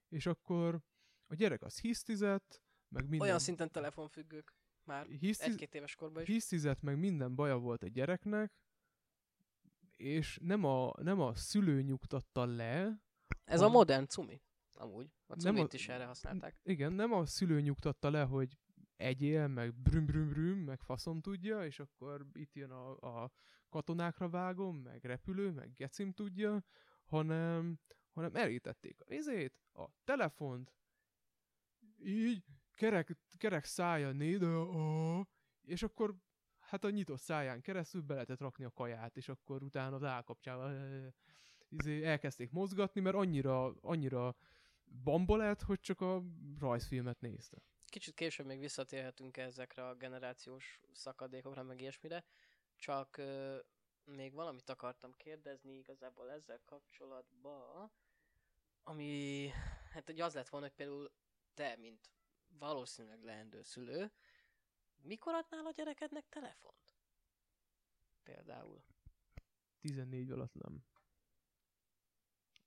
És akkor a gyerek az hisztizett, meg minden... Olyan szinten telefonfüggők már hisztiz, egy-két éves korban is. hisztizett, meg minden baja volt a gyereknek, és nem a, nem a szülő nyugtatta le, Ez a a- modern cumi, amúgy. A Nem cumit a- is erre használták. Igen, nem a szülő nyugtatta le, hogy egyél, meg brüm brüm brüm, meg faszom tudja, és akkor itt jön a, a katonákra vágom, meg repülő, meg gecim tudja, hanem, hanem elítették a izét, a telefont, így, kerek, kerek szája néd, és akkor hát a nyitott száján keresztül be lehetett rakni a kaját, és akkor utána az állkapcsával izé, elkezdték mozgatni, mert annyira, annyira bamba hogy csak a rajzfilmet nézte. Kicsit később még visszatérhetünk ezekre a generációs szakadékokra, meg ilyesmire, csak még valamit akartam kérdezni igazából ezzel kapcsolatban, ami, hát egy az lett volna, hogy például te, mint valószínűleg leendő szülő, mikor adnál a gyerekednek telefont? Például. 14 alatt nem.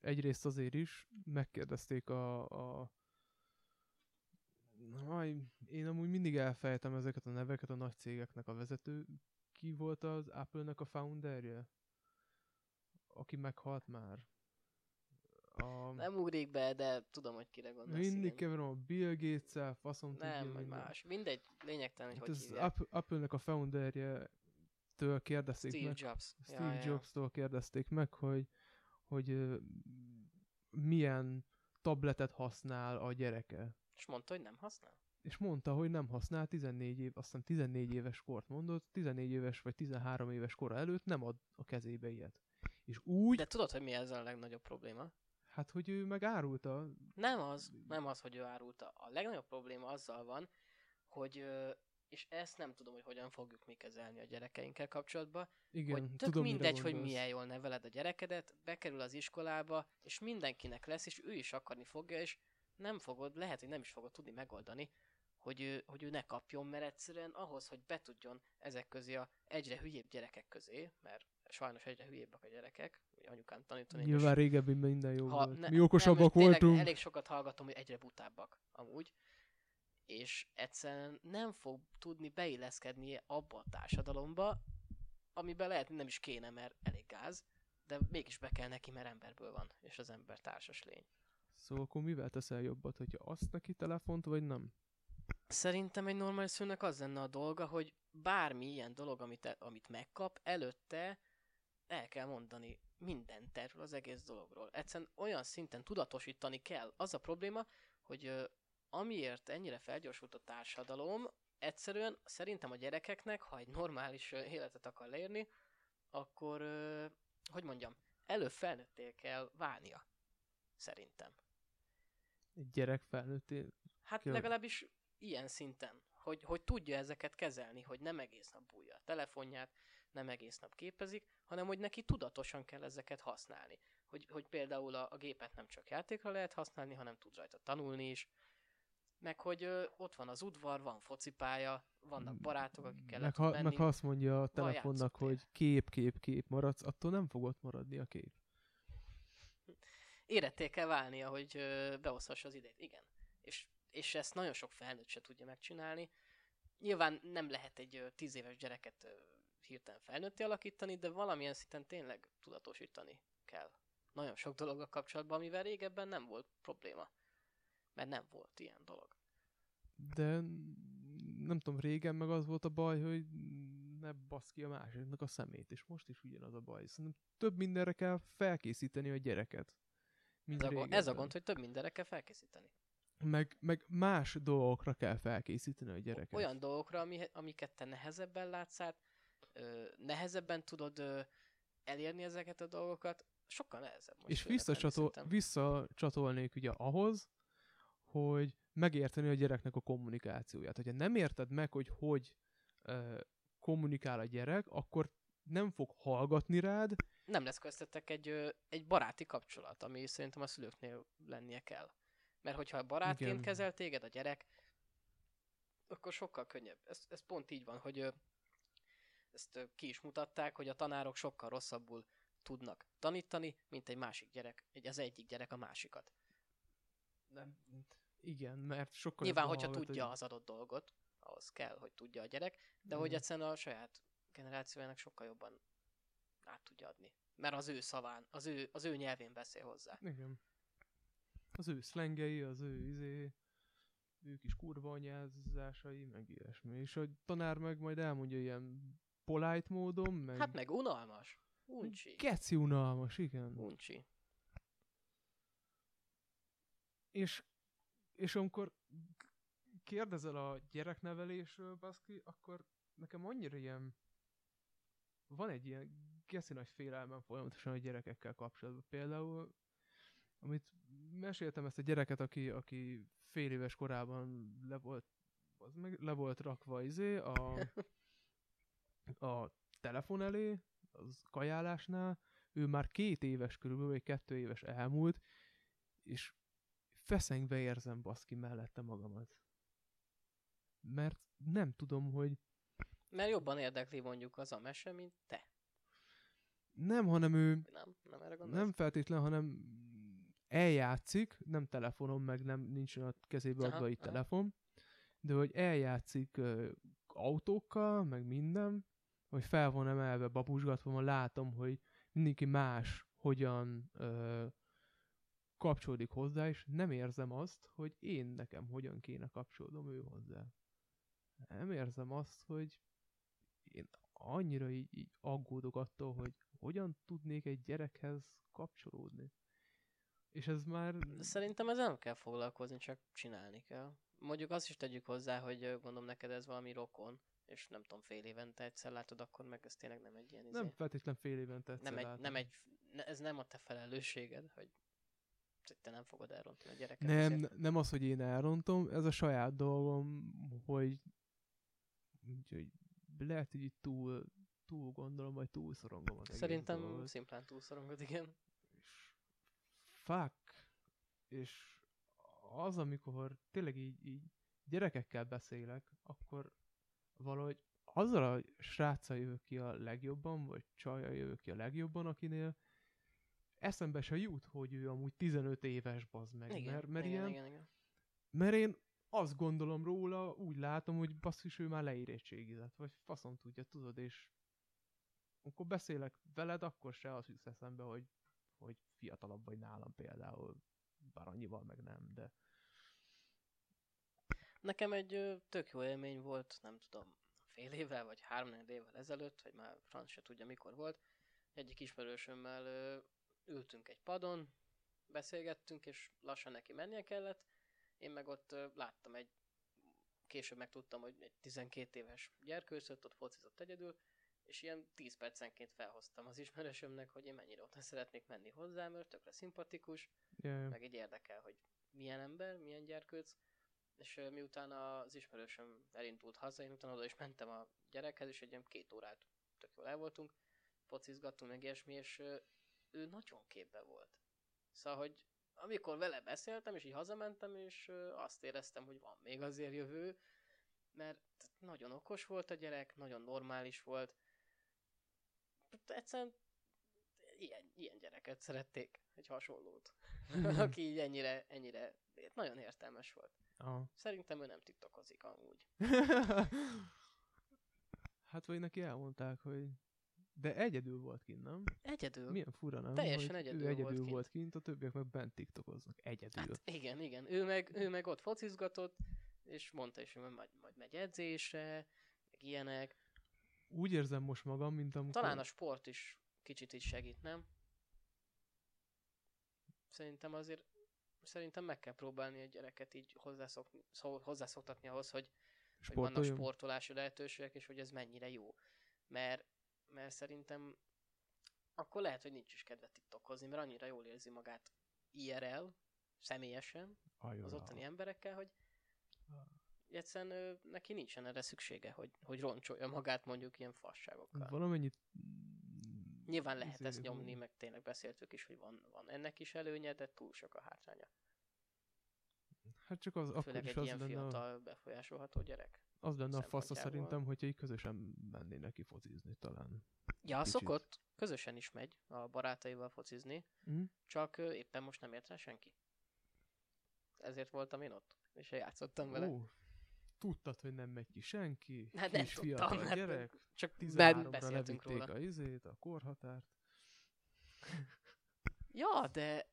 Egyrészt azért is megkérdezték a, a Aj, én amúgy mindig elfejtem ezeket a neveket a nagy cégeknek a vezető. Ki volt az Apple-nek a founderje? Aki meghalt már. A... Nem ugrik be, de tudom, hogy kire gondolsz. mindig keverem a Bill Gates-el, faszom Nem, vagy más. Mindegy, lényegtelen, hogy Itt hogy az hívják. Apple-nek a founderje től kérdezték Steve meg, Jobs. Steve Jobs-tól kérdezték meg, hogy, hogy milyen tabletet használ a gyereke. És mondta, hogy nem használ? És mondta, hogy nem használ 14 év, azt hiszem 14 éves kort mondott, 14 éves vagy 13 éves kora előtt nem ad a kezébe ilyet. És úgy, De tudod, hogy mi ezzel a legnagyobb probléma? hát hogy ő meg árulta, Nem az, nem az, hogy ő árulta. A legnagyobb probléma azzal van, hogy, és ezt nem tudom, hogy hogyan fogjuk mi kezelni a gyerekeinkkel kapcsolatban, igen, hogy tök tudom, mindegy, hogy milyen jól neveled a gyerekedet, bekerül az iskolába, és mindenkinek lesz, és ő is akarni fogja, és nem fogod, lehet, hogy nem is fogod tudni megoldani, hogy ő, hogy ő ne kapjon, mert egyszerűen ahhoz, hogy be tudjon ezek közé a egyre hülyébb gyerekek közé, mert sajnos egyre hülyébbek a gyerekek, anyukám tanítani, és Nyilván régebben minden jó ha, volt. ne, Mi okosabbak nem, voltunk. Elég sokat hallgatom, hogy egyre butábbak amúgy. És egyszerűen nem fog tudni beilleszkedni abba a társadalomba, amiben lehet, nem is kéne, mert elég gáz, de mégis be kell neki, mert emberből van, és az ember társas lény. Szóval akkor mivel teszel jobbat, hogyha azt neki telefont, vagy nem? Szerintem egy normális szülőnek az lenne a dolga, hogy bármi ilyen dolog, amit, e- amit megkap, előtte el kell mondani mindent erről az egész dologról. Egyszerűen olyan szinten tudatosítani kell. Az a probléma, hogy amiért ennyire felgyorsult a társadalom, egyszerűen szerintem a gyerekeknek, ha egy normális életet akar leérni, akkor, hogy mondjam, előbb felnőttél kell válnia. Szerintem. Egy gyerek felnőtté. Hát Jó. legalábbis ilyen szinten. hogy, hogy tudja ezeket kezelni, hogy nem egész nap bújja a telefonját, nem egész nap képezik, hanem hogy neki tudatosan kell ezeket használni. Hogy, hogy például a, a gépet nem csak játékra lehet használni, hanem tud rajta tanulni is, meg hogy ö, ott van az udvar, van focipálya, vannak barátok, akikkel meg, ha, menni. meg ha azt mondja a telefonnak, hogy kép, kép, kép maradsz, attól nem fog ott maradni a kép. Éretté kell válnia, hogy ö, beoszthassa az idejét. Igen. És, és ezt nagyon sok felnőtt se tudja megcsinálni. Nyilván nem lehet egy tíz éves gyereket hirtelen felnőtté alakítani, de valamilyen szinten tényleg tudatosítani kell. Nagyon sok dologgal kapcsolatban, amivel régebben nem volt probléma. Mert nem volt ilyen dolog. De nem tudom, régen meg az volt a baj, hogy ne basz ki a másiknak a szemét, és most is ugyanaz a baj. Szerintem több mindenre kell felkészíteni a gyereket. Mint Ez a, gond, ez a gond, hogy több mindenre kell felkészíteni. Meg, meg más dolgokra kell felkészíteni a gyereket. Olyan dolgokra, ami, amiket te nehezebben látsz át, ö, nehezebben tudod ö, elérni ezeket a dolgokat, sokkal nehezebb. most és visszacsatol, visszacsatolnék ugye ahhoz, hogy megérteni a gyereknek a kommunikációját. Hogyha nem érted meg, hogy hogy ö, kommunikál a gyerek, akkor nem fog hallgatni rád, nem lesz köztetek egy, egy baráti kapcsolat, ami szerintem a szülőknél lennie kell. Mert hogyha barátként Igen. kezel téged a gyerek, akkor sokkal könnyebb. Ez, ez pont így van, hogy ezt ki is mutatták, hogy a tanárok sokkal rosszabbul tudnak tanítani, mint egy másik gyerek, egy, az egyik gyerek a másikat. nem, igen, mert sokkal Nyilván, hogyha hallgat, tudja hogy- az adott dolgot, ahhoz kell, hogy tudja a gyerek, de hogy Igen. egyszerűen a saját generációjának sokkal jobban át tudja adni. Mert az ő szaván, az ő, az ő nyelvén beszél hozzá. Igen. Az ő szlengei, az ő izé, ő kis kurva anyázásai, meg ilyesmi. És a tanár meg majd elmondja ilyen polite módon, meg Hát meg unalmas. Uncsi. geci unalmas, igen. Uncsi. És, és amikor kérdezel a gyereknevelésről, baszki, akkor nekem annyira ilyen van egy ilyen geci nagy félelmem folyamatosan a gyerekekkel kapcsolatban. Például, amit meséltem ezt a gyereket, aki, aki fél éves korában le volt, az meg le volt rakva izé a, a telefon elé, az kajálásnál, ő már két éves körülbelül, vagy kettő éves elmúlt, és feszengve érzem baszki mellette magamat. Mert nem tudom, hogy Mert jobban érdekli mondjuk az a mese, mint te. Nem, hanem ő Nem? Nem erre gondolsz? nem feltétlen, hanem eljátszik, nem telefonon, meg nem nincsen a kezébe Aha, adva egy aha. telefon, de hogy eljátszik ö, autókkal, meg minden, hogy fel van emelve, babusgatva látom, hogy mindenki más hogyan ö, kapcsolódik hozzá, és nem érzem azt, hogy én nekem hogyan kéne kapcsolódnom ő hozzá. Nem érzem azt, hogy én annyira így, így aggódok attól, hogy hogyan tudnék egy gyerekhez kapcsolódni. És ez már... Szerintem ezzel nem kell foglalkozni, csak csinálni kell. Mondjuk azt is tegyük hozzá, hogy gondolom neked ez valami rokon, és nem tudom, fél évente egyszer látod, akkor meg ez tényleg nem egy ilyen izé. Nem feltétlen fél évente egyszer nem, egy, látom. nem egy, ez nem a te felelősséged, hogy te nem fogod elrontani a gyereket. Nem, azért. ne- nem az, hogy én elrontom, ez a saját dolgom, hogy úgyhogy lehet, hogy itt túl, túl gondolom, vagy túl szorongom az egész Szerintem dolgot. szimplán túlszorongod, igen. És fuck. És az, amikor tényleg így, így gyerekekkel beszélek, akkor valahogy azzal a sráccal jövök ki a legjobban, vagy csajjal jövök ki a legjobban, akinél eszembe se jut, hogy ő amúgy 15 éves, bazd meg. Igen, mert, mert, igen, ilyen, igen, igen. mert én azt gondolom róla, úgy látom, hogy basszus, ő már leérettségizett, vagy faszom tudja, tudod, és amikor beszélek veled, akkor se az jut eszembe, hogy, hogy fiatalabb vagy nálam például, bár annyival meg nem, de Nekem egy tök jó élmény volt, nem tudom, fél évvel vagy három évvel ezelőtt, vagy már franc se tudja mikor volt. Egyik ismerősömmel ültünk egy padon, beszélgettünk, és lassan neki mennie kellett. Én meg ott ö, láttam egy, később megtudtam, hogy egy 12 éves gyerkőcöt ott focizott egyedül, és ilyen 10 percenként felhoztam az ismerősömnek, hogy én mennyire oda szeretnék menni hozzá, mert tökre szimpatikus, yeah. meg egy érdekel, hogy milyen ember, milyen gyerkőc, és miután az ismerősöm elindult haza, én utána oda is mentem a gyerekhez, és egy ilyen két órát tök jól el voltunk, focizgattunk, meg ilyesmi, és ő nagyon képbe volt. Szóval, hogy amikor vele beszéltem, és így hazamentem, és azt éreztem, hogy van még azért jövő, mert nagyon okos volt a gyerek, nagyon normális volt. Egyszerűen ilyen, ilyen gyereket szerették, egy hasonlót. Aki így ennyire, ennyire, nagyon értelmes volt. Aha. Szerintem ő nem tiktokozik amúgy. hát vagy neki elmondták, hogy... De egyedül volt kint, nem? Egyedül. Milyen fura, nem? Teljesen egyedül ő volt egyedül kint. volt kint, a többiek meg bent tiktokoznak. Egyedül. Hát igen, igen. Ő meg, ő meg ott focizgatott, és mondta is, hogy majd, majd megy edzésre, meg ilyenek. Úgy érzem most magam, mint amikor... Talán a sport is kicsit is segít, nem? Szerintem azért, szerintem meg kell próbálni a gyereket így hozzászokni, szó, hozzászoktatni ahhoz, hogy, hogy vannak sportolási lehetőségek, és hogy ez mennyire jó. Mert, mert szerintem akkor lehet, hogy nincs is kedve tiktokozni, mert annyira jól érzi magát IRL, személyesen, Ajaj. az ottani emberekkel, hogy egyszerűen ö, neki nincsen erre szüksége, hogy, hogy roncsolja magát mondjuk ilyen fasságokkal. Valamennyit... Nyilván lehet Izé, ezt nyomni, meg tényleg beszéltük is, hogy van, van ennek is előnye, de túl sok a hátránya. Hát csak az, akkor Főleg is egy az ilyen lenne, a, fiatal befolyásolható gyerek. az lenne a fasza szempontjából. szerintem, hogyha így közösen mennének ki focizni talán. Ja, Kicsit. szokott, közösen is megy a barátaival focizni, Hm? csak éppen most nem ért rá senki. Ezért voltam én ott, és játszottam vele. Ó, tudtad, hogy nem megy ki senki? Hát nem kis tudtam, fiatal mert gyerek, csak ben 13-ra beszéltünk levitték róla. a izét, a korhatárt. Ja, de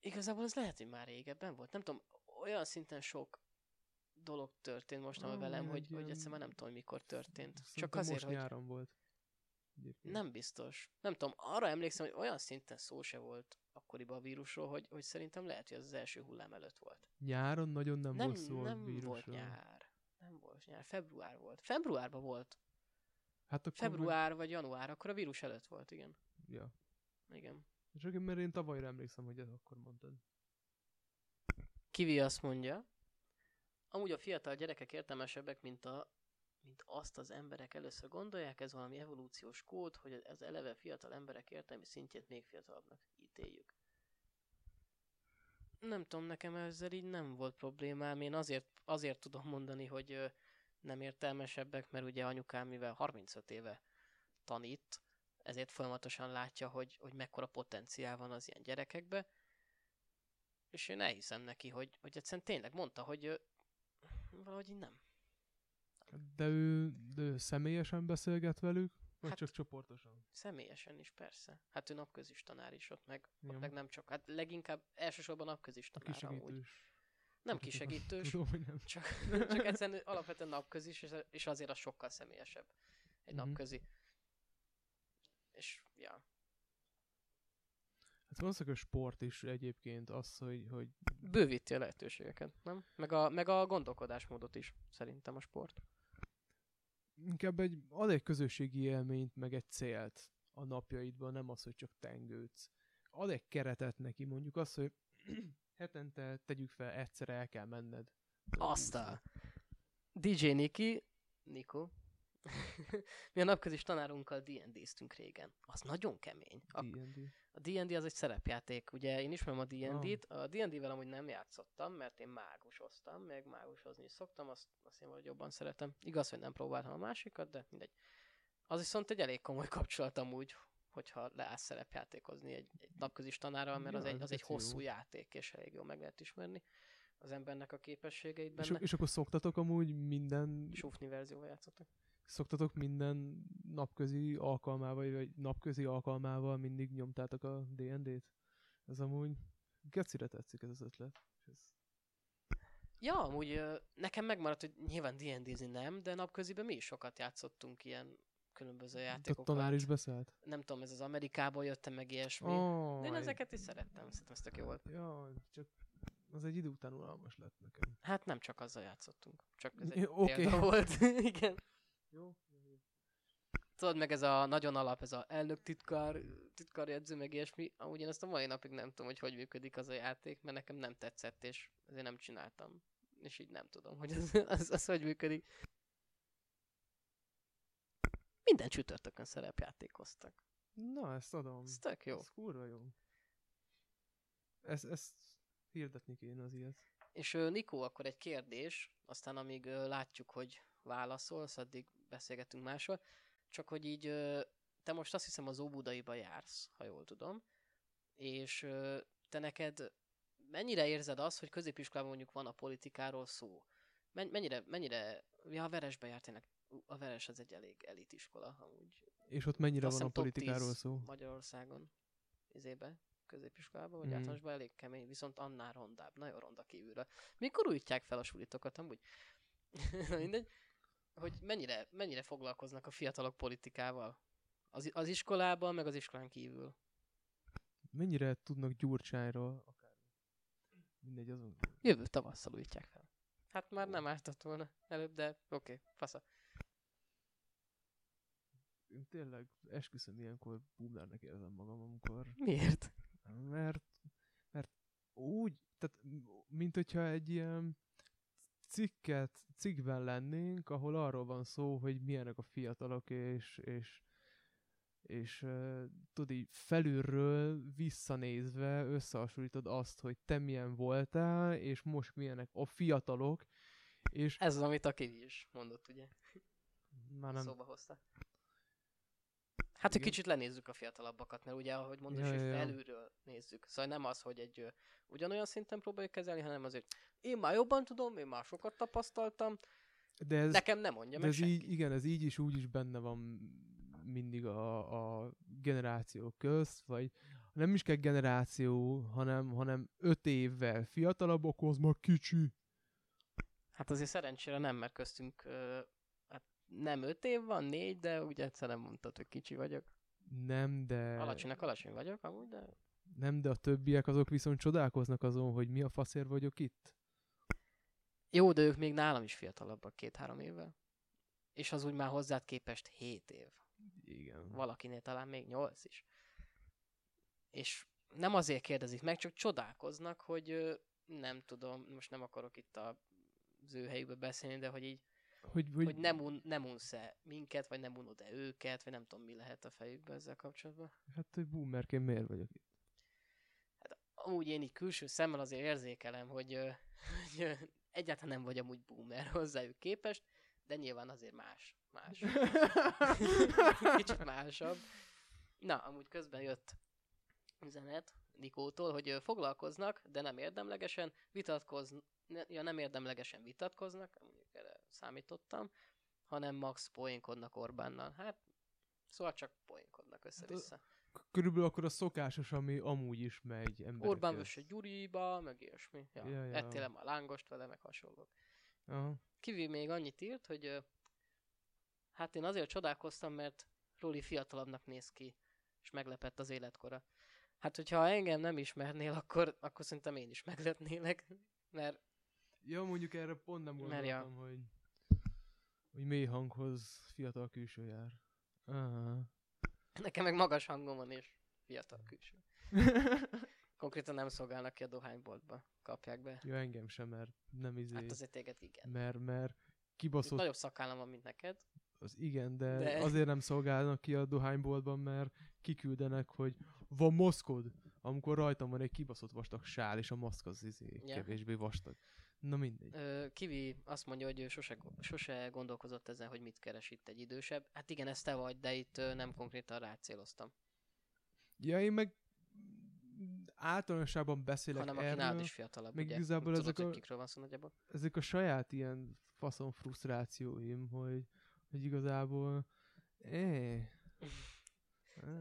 igazából ez lehet, hogy már régebben volt. Nem tudom, olyan szinten sok dolog történt most Ah, velem, hogy, hogy egyszerűen már nem tudom, mikor történt. Csak Szerintem azért, most hogy nyáron volt. Egyébként. nem biztos. Nem tudom, arra emlékszem, hogy olyan szinten szó se volt akkoriban a vírusról, hogy, hogy szerintem lehet, hogy ez az első hullám előtt volt. Nyáron nagyon nem, nem volt szó nem a volt vírusról. nyár. Nem volt nyár. Február volt. Februárban volt. Hát akkor Február vagy január, akkor a vírus előtt volt, igen. Meg, ja. Igen. Csak én, mert én tavalyra emlékszem, hogy ezt akkor mondtad. Kivi azt mondja, amúgy a fiatal gyerekek értelmesebbek, mint, a, mint azt az emberek először gondolják, ez valami evolúciós kód, hogy az eleve fiatal emberek értelmi szintjét még fiatalabbnak ítéljük. Nem tudom, nekem ezzel így nem volt problémám. Én azért, azért tudom mondani, hogy nem értelmesebbek, mert ugye anyukám, mivel 35 éve tanít, ezért folyamatosan látja, hogy, hogy mekkora potenciál van az ilyen gyerekekbe, és én elhiszem neki, hogy, hogy egyszerűen tényleg mondta, hogy valahogy nem. De ő, de ő személyesen beszélget velük, vagy Hát- csak csoportosan? Személyesen is persze. Hát ő napközis tanár is ott meg, Ja. ott meg nem csak, hát leginkább elsősorban napközis tanár amúgy. Nem Tudom, kisegítős, Tudom, nem. csak, csak egyszerűen alapvetően napközis, és- azért az sokkal személyesebb. Egy Mhm. napközi. És, ja. Hát valószínűleg a sport is egyébként az, hogy, hogy Bővíti a lehetőségeket, nem? Meg a, meg a gondolkodásmódot is, szerintem a sport. Inkább egy, ad egy közösségi élményt, meg egy célt a napjaidban, nem az, hogy csak tengődsz. Ad egy keretet neki, mondjuk azt, hogy hetente tegyük fel, egyszer el kell menned. Azt a DJ Niki, Niko, mi a napközis tanárunkkal D&D-ztünk régen. Az nagyon kemény. A, D&D. a D&D az egy szerepjáték, ugye én ismerem a D&D-t, a D&D-vel amúgy nem játszottam, mert én mágusoztam, meg mágusozni is szoktam, azt, azt én valahogy jobban szeretem. Igaz, hogy nem próbáltam a másikat, de mindegy. Az viszont egy elég komoly kapcsolat amúgy, hogyha leállsz szerepjátékozni egy, egy napközis tanárral, mert az Ja, egy, ez az egy geci jó. hosszú játék, és elég jól meg lehet ismerni az embernek a képességeit És, benne. és akkor szoktatok amúgy minden, Sufni verzióval játszottak. Szoktatok minden napközi alkalmával, vagy napközi alkalmával mindig nyomtátok a D&D-t? Ez amúgy gecire tetszik ez az ötlet. Ez Ja, amúgy nekem megmaradt, hogy nyilván D&D-zni nem, de napköziben mi is sokat játszottunk ilyen különböző a játékokat. tanár is beszélt? Nem tudom, ez az Amerikából jöttem meg ilyesmi. Oh, de én ezeket is szerettem, szerintem ez tök jó volt. Ja, csak az egy idő után unalmas lett nekem. Hát nem csak azzal játszottunk, csak ez egy oké. példa volt. Igen. Jó? Tudod, meg ez a nagyon alap, ez a elnök titkár, titkárjegyző, meg ilyesmi. Amúgy én ezt a mai napig nem tudom, hogy hogy működik az a játék, mert nekem nem tetszett, és ezért nem csináltam. és így nem tudom, hogy az, az, az hogy működik. Minden csütörtökön szerepjátékoztak. Na, ezt adom. Ez tök jó. Ez kurva jó. Ezt, ezt hirdetni kéne az ilyet. És Nikó, akkor egy kérdés, aztán amíg látjuk, hogy válaszolsz, addig beszélgetünk másról. Csak hogy így, te most azt hiszem az Óbudaiba jársz, ha jól tudom, és te neked mennyire érzed azt, hogy középiskolában mondjuk van a politikáról szó? Men- mennyire, mennyire, ja, a Veresbe jár tényleg, Ú, a Veres az egy elég elit iskola, amúgy. És ott mennyire Azt van a politikáról 10 szó? Magyarországon, izébe, középiskolában, vagy mm. általánosban elég kemény, viszont annál rondább, nagyon ronda kívülre. Mikor újítják fel a sulitokat, amúgy? Na Mindegy. Hogy mennyire, mennyire foglalkoznak a fiatalok politikával? Az, az iskolában, meg az iskolán kívül. Mennyire tudnak Gyurcsányról? Akár. Mindegy, azon. Jövő tavasszal újítják fel. Hát már nem ártott volna előbb, de oké, okay, fasza. Én tényleg esküszöm ilyenkor boomernek érzem magam, amikor Miért? mert, mert úgy, tehát mint hogyha egy ilyen cikket, cikkben lennénk, ahol arról van szó, hogy milyenek a fiatalok, és, és, és uh, tudod így felülről visszanézve összehasonlítod azt, hogy te milyen voltál, és most milyenek a fiatalok, és Ez az, amit a Kivi is mondott, ugye? már nem, Szóba hozta. Hát, hogy kicsit lenézzük a fiatalabbakat, mert ugye, ahogy mondod, Ja, hogy ja, felülről nézzük. Szóval nem az, hogy egy ö, ugyanolyan szinten próbáljuk kezelni, hanem azért én már jobban tudom, én már sokat tapasztaltam, de ez, nekem nem mondja de meg ez senki. így, igen, ez így is úgy is benne van mindig a, a generációk közt, vagy nem is kell generáció, hanem, hanem öt évvel fiatalabbak, az már kicsi. Hát azért szerencsére nem, mert köztünk hát nem öt év van, négy, de ugye egyszer nem mondtad, hogy kicsi vagyok. Nem, de, Alacsonynak alacsony vagyok, amúgy, de nem, de a többiek azok viszont csodálkoznak azon, hogy mi a faszért vagyok itt. jó, de ők még nálam is fiatalabbak két-három évvel. És az úgy már hozzád képest 7 év. Igen. valakinél talán még nyolc is. És nem azért kérdezik meg, csak csodálkoznak, hogy nem tudom, most nem akarok itt a az ő helyükbe beszélni, de hogy így, Hogy, hogy, hogy, nem, un, nem unsz-e minket, vagy nem unod-e őket, vagy nem tudom, mi lehet a fejükbe ezzel kapcsolatban. Hát, hogy boomerként miért vagyok itt? Amúgy én így külső szemmel azért érzékelem, hogy, hogy egyáltalán nem vagy amúgy boomer hozzájuk képest, de nyilván azért más. Más. Kicsit másabb. Na, amúgy közben jött üzenet Nikótól, hogy foglalkoznak, de nem érdemlegesen, vitatkoz, ne, ja, nem érdemlegesen vitatkoznak, számítottam, hanem max poénkodnak Orbánnal. Hát, szóval csak poénkodnak össze-vissza. Körülbelül akkor a szokásos, ami amúgy is megy emberekkel. Orbán vösse Gyuriba, meg ilyesmi. Ja, Ja, ja. Ettél már lángost vele, meg hasonlók. Aha. Kivi még annyit írt, hogy hát én azért csodálkoztam, mert Roli fiatalabbnak néz ki, és meglepett az életkora. Hát, hogyha engem nem ismernél, akkor, akkor szerintem én is meglepnélek, mert Ja, mondjuk erre pont nem Mert ja. gondoltam, hogy, hogy mély hanghoz fiatal külső jár. Aha. nekem meg magas hangom van, és fiatal külső. Konkrétan nem szolgálnak ki a dohányboltba, kapják be. ja, engem sem, mert nem izé, Hát azért téged igen. mert, mert kibaszott, nagyobb szakállam van, mint neked. az igen, de, De- azért nem szolgálnak ki a dohányboltban, mert kiküldenek, hogy van maszkod, amikor rajtam van egy kibaszott vastag sál, és a maszk az izé Ja. kevésbé vastag. Na mindegy. Ö, Kivi azt mondja, hogy ő sose, sose gondolkozott ezen, hogy mit keres itt egy idősebb. Hát igen, ez te vagy, de itt nem konkrétan rád céloztam. Ja, én meg általánosságban beszélek hanem aki erről, nálad is fiatalabb, meg ugye? igazából Tudod, ezek hogy a- kikről van szó nagyjából? ezek a saját ilyen faszon frusztrációim, hogy, hogy igazából eh,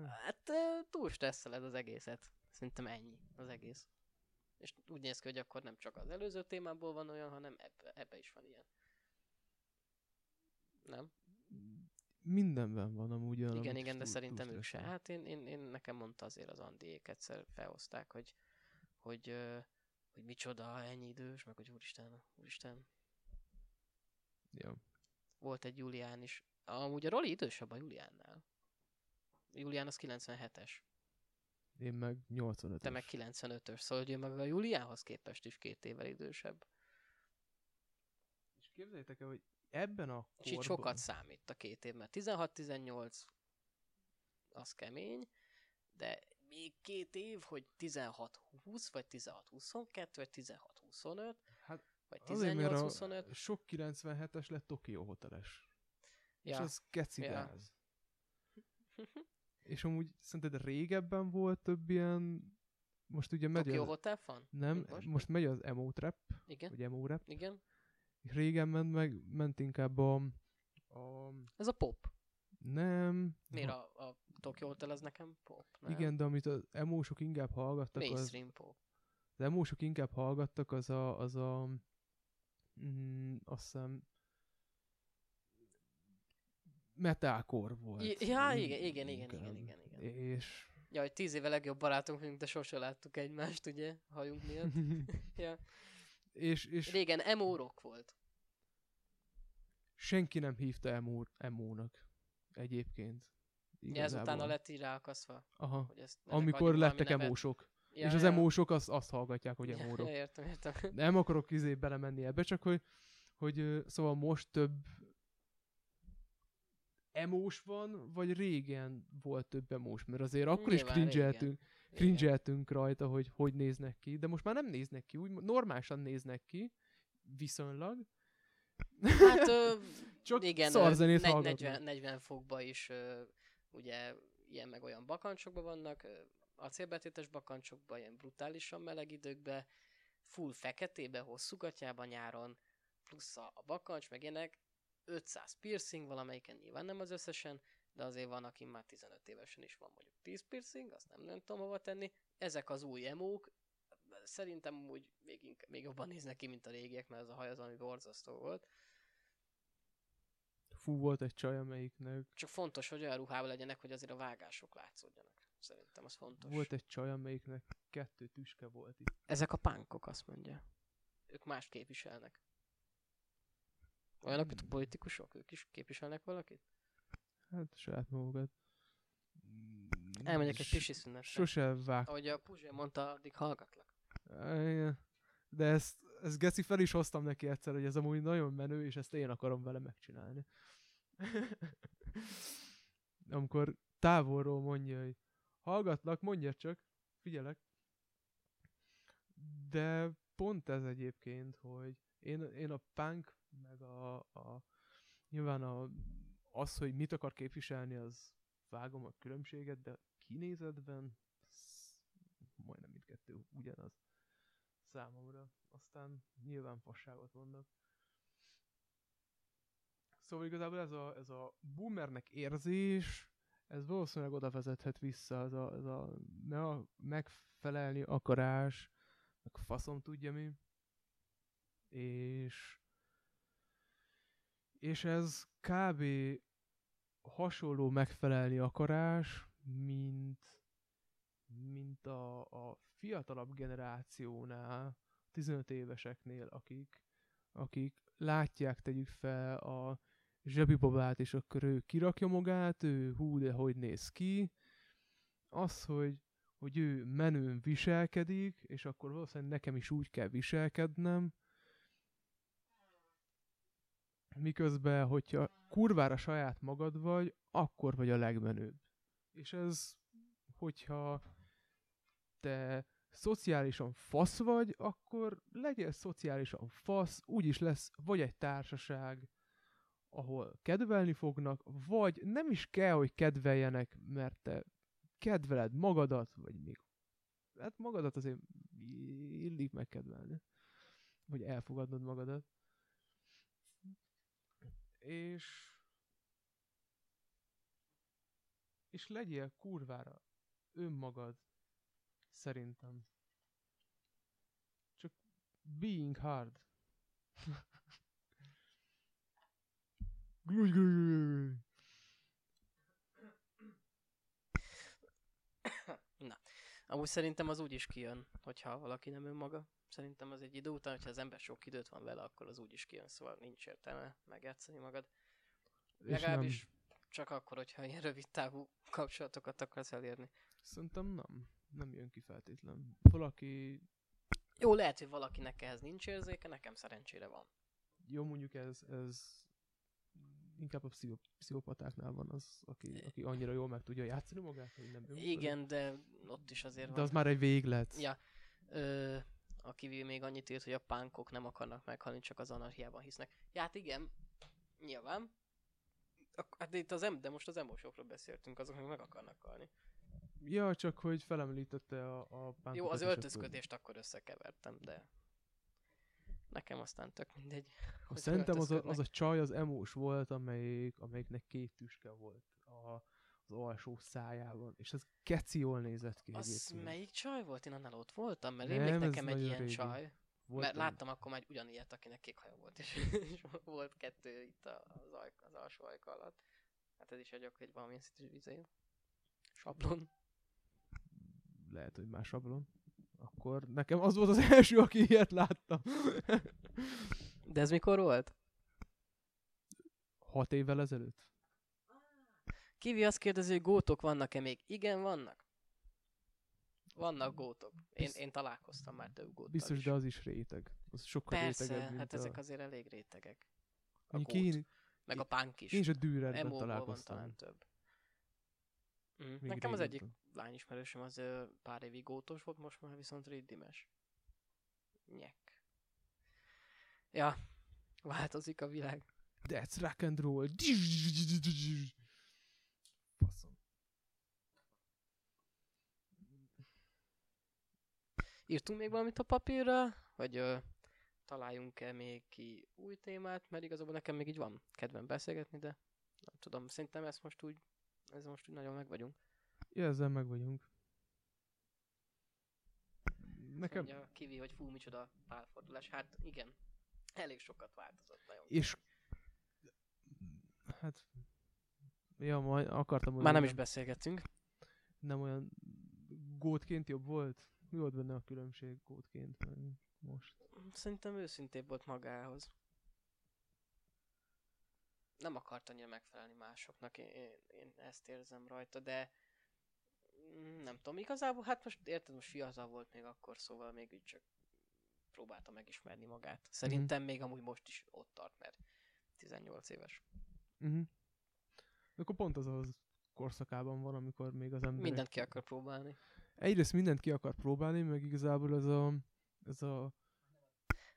Hát túl stresszeled az egészet. Szerintem ennyi az egész. És úgy néz ki, hogy akkor nem csak az előző témából van olyan, hanem ebbe, ebbe is van ilyen. Nem? mindenben van amúgy olyan, igen, igen, de szerintem túl ők se. Hát én, én, én nekem mondta azért az Andiék egyszer felhozták, hogy, hogy, hogy micsoda, ennyi idős, meg hogy úristen, úristen. Ja. Volt egy Julián is. Amúgy a Roli idősebb a Juliánnál. Julián az 97-es, Én meg 85 te meg 95-ös, szóval hogy ő meg a Juliánhoz képest is két évvel idősebb. képzeljétek el, hogy ebben a És itt sokat számít a két év, mert 16-18 az kemény, de még két év, hogy 16-20, vagy 16-22, vagy 16-25, Hát vagy Azért, mert a 18-25. sok 97-es lett Tokyo hoteles. Ja. És az keci Ja. És amúgy szerinted régebben volt több ilyen, most ugye megy Tokyo az, Hotel fan? nem, most? most? megy az emo trap, Igen, vagy emo rap, igen. régen ment meg, ment inkább a, a Ez a pop. nem, Miért a, a Tokyo Hotel az nekem pop? Nem? igen, de amit az emósok inkább hallgattak, az, Mainstream pop. az emósok inkább hallgattak, az a, az a mm, azt hiszem metalcore volt. Ja, igen, igen, igen, igen, igen, igen. És Ja, hogy tíz éve legjobb barátunk vagyunk, de sose láttuk egymást, ugye, hajunk miatt. ja. és, és Régen emo rock volt. senki nem hívta emo, emónak egyébként. Ja, ez Igazából. utána lett így ráakaszva, Aha. hogy ezt Amikor lettek emósok. Ja, és az ja. emósok azt, azt hallgatják, hogy Ja, emórok. Ja, értem, értem. Nem akarok izé belemenni ebbe, csak hogy, hogy szóval most több emós van, vagy régen volt több emós, mert azért akkor is Nyilván cringe-eltünk, Igen. cringe rajta, hogy hogy néznek ki, de most már nem néznek ki, úgy normálisan néznek ki, viszonylag, Hát ö, csak igen, szarzenét negy- hallgatnak. 40, 40 fokba is ö, ugye ilyen meg olyan bakancsokban vannak, acélbetétes bakancsokban, ilyen brutálisan meleg időkben, full feketébe, hosszú gatyában nyáron, plusz a, a bakancs, meg ilyenek, 500 piercing, valamelyiken nyilván nem az összesen, de azért van, aki már 15 évesen is van mondjuk 10 piercing, azt nem, nem tudom hova tenni. Ezek az új emók, szerintem úgy még, inkább, még jobban néznek ki, mint a régiek, mert az a haj az, ami borzasztó volt. Fú, volt egy csaj, amelyiknek Csak fontos, hogy olyan ruhában legyenek, hogy azért a vágások látszódjanak. Szerintem az fontos. volt egy csaj, amelyiknek kettő tüske volt itt. Ezek a pánkok, azt mondja. Ők mást képviselnek. Olyanok, mint a politikusok, ők is képviselnek valakit? Hát saját magukat. Elmegyek egy pisi szünetre. Sose vág. Ahogy a Puzsé mondta, addig hallgatlak. Igen. De ezt, ezt Geci fel is hoztam neki egyszer, hogy ez amúgy nagyon menő, és ezt én akarom vele megcsinálni. Amikor távolról mondja, hogy hallgatlak, mondja csak, figyelek. De pont ez egyébként, hogy én, én a punk, meg a, a nyilván a, az, hogy mit akar képviselni, az vágom a különbséget, de kinézetben majdnem mindkettő ugyanaz számomra. Aztán nyilván fasságot mondok. Szóval igazából ez a, ez a boomernek érzés, ez valószínűleg oda vezethet vissza, ez a, ez a me- megfelelni akarás, meg faszom tudja mi. És és ez kb. hasonló megfelelni akarás, mint mint a, a fiatalabb generációnál, 15 éveseknél, akik, akik látják, tegyük fel a zsebibabát, és akkor ő kirakja magát, ő hú, de hogy néz ki. Az, hogy, hogy ő menőn viselkedik, és akkor valószínűleg nekem is úgy kell viselkednem, miközben, hogyha kurvára saját magad vagy, akkor vagy a legmenőbb. És ez, hogyha te szociálisan fasz vagy, akkor legyél szociálisan fasz, úgyis lesz vagy egy társaság, ahol kedvelni fognak, vagy nem is kell, hogy kedveljenek, mert te kedveled magadat, vagy még hát magadat azért illik megkedvelni, vagy elfogadnod magadat. És és legyél kurvára önmagad, szerintem. Csak being hard. Glúgy. Amúgy szerintem az úgy is kijön, hogyha valaki nem önmaga. Szerintem az egy idő után, hogyha az ember sok időt van vele, akkor az úgy is kijön, szóval nincs értelme megjátszani magad. És Legalábbis csak akkor, hogyha ilyen rövid távú kapcsolatokat akarsz elérni. Nem, szerintem nem. Nem jön ki feltétlen. Valaki... Jó, lehet, hogy valakinek ehhez nincs érzéke, nekem szerencsére van. Jó, mondjuk ez, ez inkább a pszicho- pszichopatáknál van az, aki, aki annyira jól meg tudja játszani magát, hogy nem Igen, de ott is azért De van. az már egy véglet. Ja, ö, a kivi még annyit írt, hogy a pánkok nem akarnak meghalni, csak az anarchiában hisznek. Ja, hát igen, nyilván. Hát itt az em, de most az emósokról beszéltünk, azok meg meg akarnak halni. Ja, csak hogy felemlítette a, a pánkokat. Jó, az és akkor- öltözködést akkor összekevertem, de nekem aztán tök mindegy. Ha Szerintem az a, az a csaj az emós volt, amelyik, amelyiknek két tüske volt az alsó szájában, és ez keci jól nézett ki Az egyébként. melyik csaj volt? Én annál ott voltam, mert Nem, rémlik nekem egy ilyen régi. csaj. Volt mert láttam akkor már ugyanilyet, akinek kék haja volt, és, és volt kettő itt az, aj, az alsó ajka alatt. Hát ez is egy, egy valamilyen szintű izé. Sablon. Lehet, hogy más sablon. Akkor nekem az volt az első, aki ilyet láttam. De ez mikor volt? Hat évvel ezelőtt? Kivi azt kérdezi, hogy gótok vannak-e még? Igen, vannak. Vannak gótok. Én, én találkoztam már több góttal Biztos, is. de az is réteg. Az sokkal Persze, rétegebb, mint hát a... ezek azért elég rétegek. A gót. én, Meg a punk is. én is a Dürerben Emóból van találkoztam. talán több. Mm. Még Nekem az egyik lányismerősöm az ö, pár évig gótos volt, most már viszont riddimes. Nyek. Ja, változik a világ. That's rock and roll. Faszom. Írtunk még valamit a papírra, vagy ö, találjunk-e még ki új témát, mert igazából nekem még így van kedvem beszélgetni, de nem tudom, szerintem ezt most úgy, ez most úgy nagyon meg vagyunk. Ja, ezzel meg vagyunk. Nekem, Mondja a Kivi, hogy fú, micsoda pálfordulás. Hát igen, elég sokat változott nagyon. és hát ja, majd akartam Már nem is beszélgettünk. nem olyan gótként jobb volt? Mi volt benne a különbség gótként meg most? Szerintem őszintébb volt magához. Nem akart annyira megfelelni másoknak, én, én, én ezt érzem rajta, de nem tudom, igazából, hát most érted, most fiatal volt még akkor, szóval még úgy csak próbálta megismerni magát. Szerintem még amúgy most is ott tart, mert 18 éves. De akkor pont az az korszakában van, amikor még az ember Mindent ki akar próbálni. Egyrészt mindent ki akar próbálni, meg igazából ez a, ez a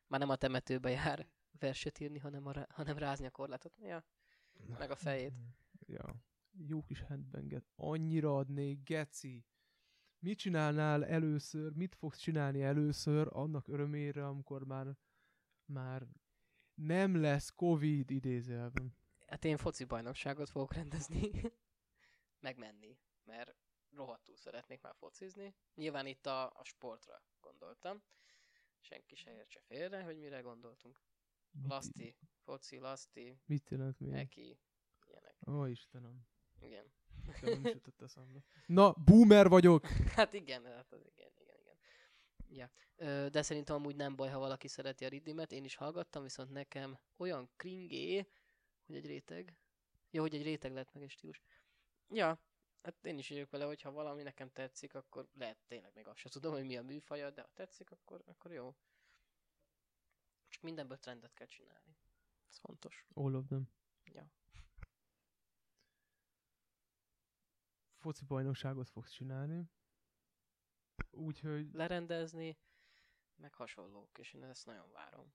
Már nem a temetőbe jár verset írni, hanem, a, hanem rázni a korlátot. Ja, meg a fejét. Ja. Jó kis handbanget. Annyira adnék, geci. Mit csinálnál először, mit fogsz csinálni először annak örömére, amikor már, már nem lesz Covid idézelben. Hát én foci bajnokságot fogok rendezni, megmenni, mert rohadtul szeretnék már focizni. Nyilván itt a, a sportra gondoltam. Senki se értse félre, hogy mire gondoltunk. Laszti, foci, laszti, mit jelent még? neki, ilyenek. Ó, Istenem. Igen. Nem is jutott eszembe. Na, boomer vagyok! Hát igen, hát az igen, igen, igen. Ja. De szerintem amúgy nem baj, ha valaki szereti a riddimet. Én is hallgattam, viszont nekem olyan kringé, hogy egy réteg. Ja, hogy egy réteg lett meg egy stílus. Ja, hát én is vagyok vele, hogy ha valami nekem tetszik, akkor lehet tényleg még azt sem tudom, hogy mi a műfaja, de ha tetszik, akkor, akkor jó. Csak mindenből trendet kell csinálni. Ez fontos. All of them. Ja. Foci bajnokságot fogsz csinálni. Úgyhogy... Lerendezni, meg hasonlók, és én ezt nagyon várom.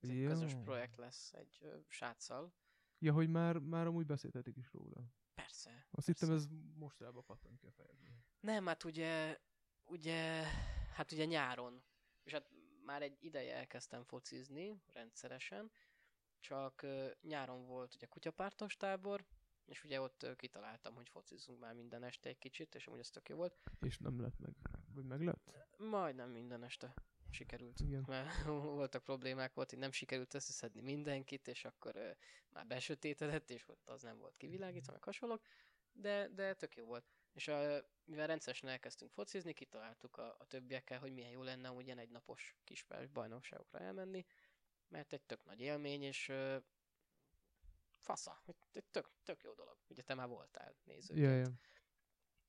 Ez egy közös projekt lesz egy ö, sráccal. Ja, hogy már, már amúgy beszéltetek is róla. Persze. Azt persze. hittem ez mostanában pattant ki a fejedből. Nem, hát ugye, ugye, hát ugye nyáron, és hát már egy ideje elkezdtem focizni rendszeresen, csak nyáron volt ugye kutyapártos tábor, és ugye ott kitaláltam, hogy focizzunk már minden este egy kicsit, és amúgy ez tök jó volt. És nem lett meg. Vagy meg lett? Majdnem minden este sikerült. Igen. Mert voltak problémák, volt, hogy nem sikerült összeszedni mindenkit, és akkor ö, már besötétedett, és ott az nem volt kivilágítva, meg hasonlók, de, de tök jó volt. És a, mivel rendszeresen elkezdtünk focizni, kitaláltuk a, a többiekkel, hogy milyen jó lenne úgy ilyen egynapos kispáros bajnokságokra elmenni, mert egy tök nagy élmény, és ö, fasza, egy, egy tök, tök jó dolog. Ugye te már voltál nézőként. Ja, ja.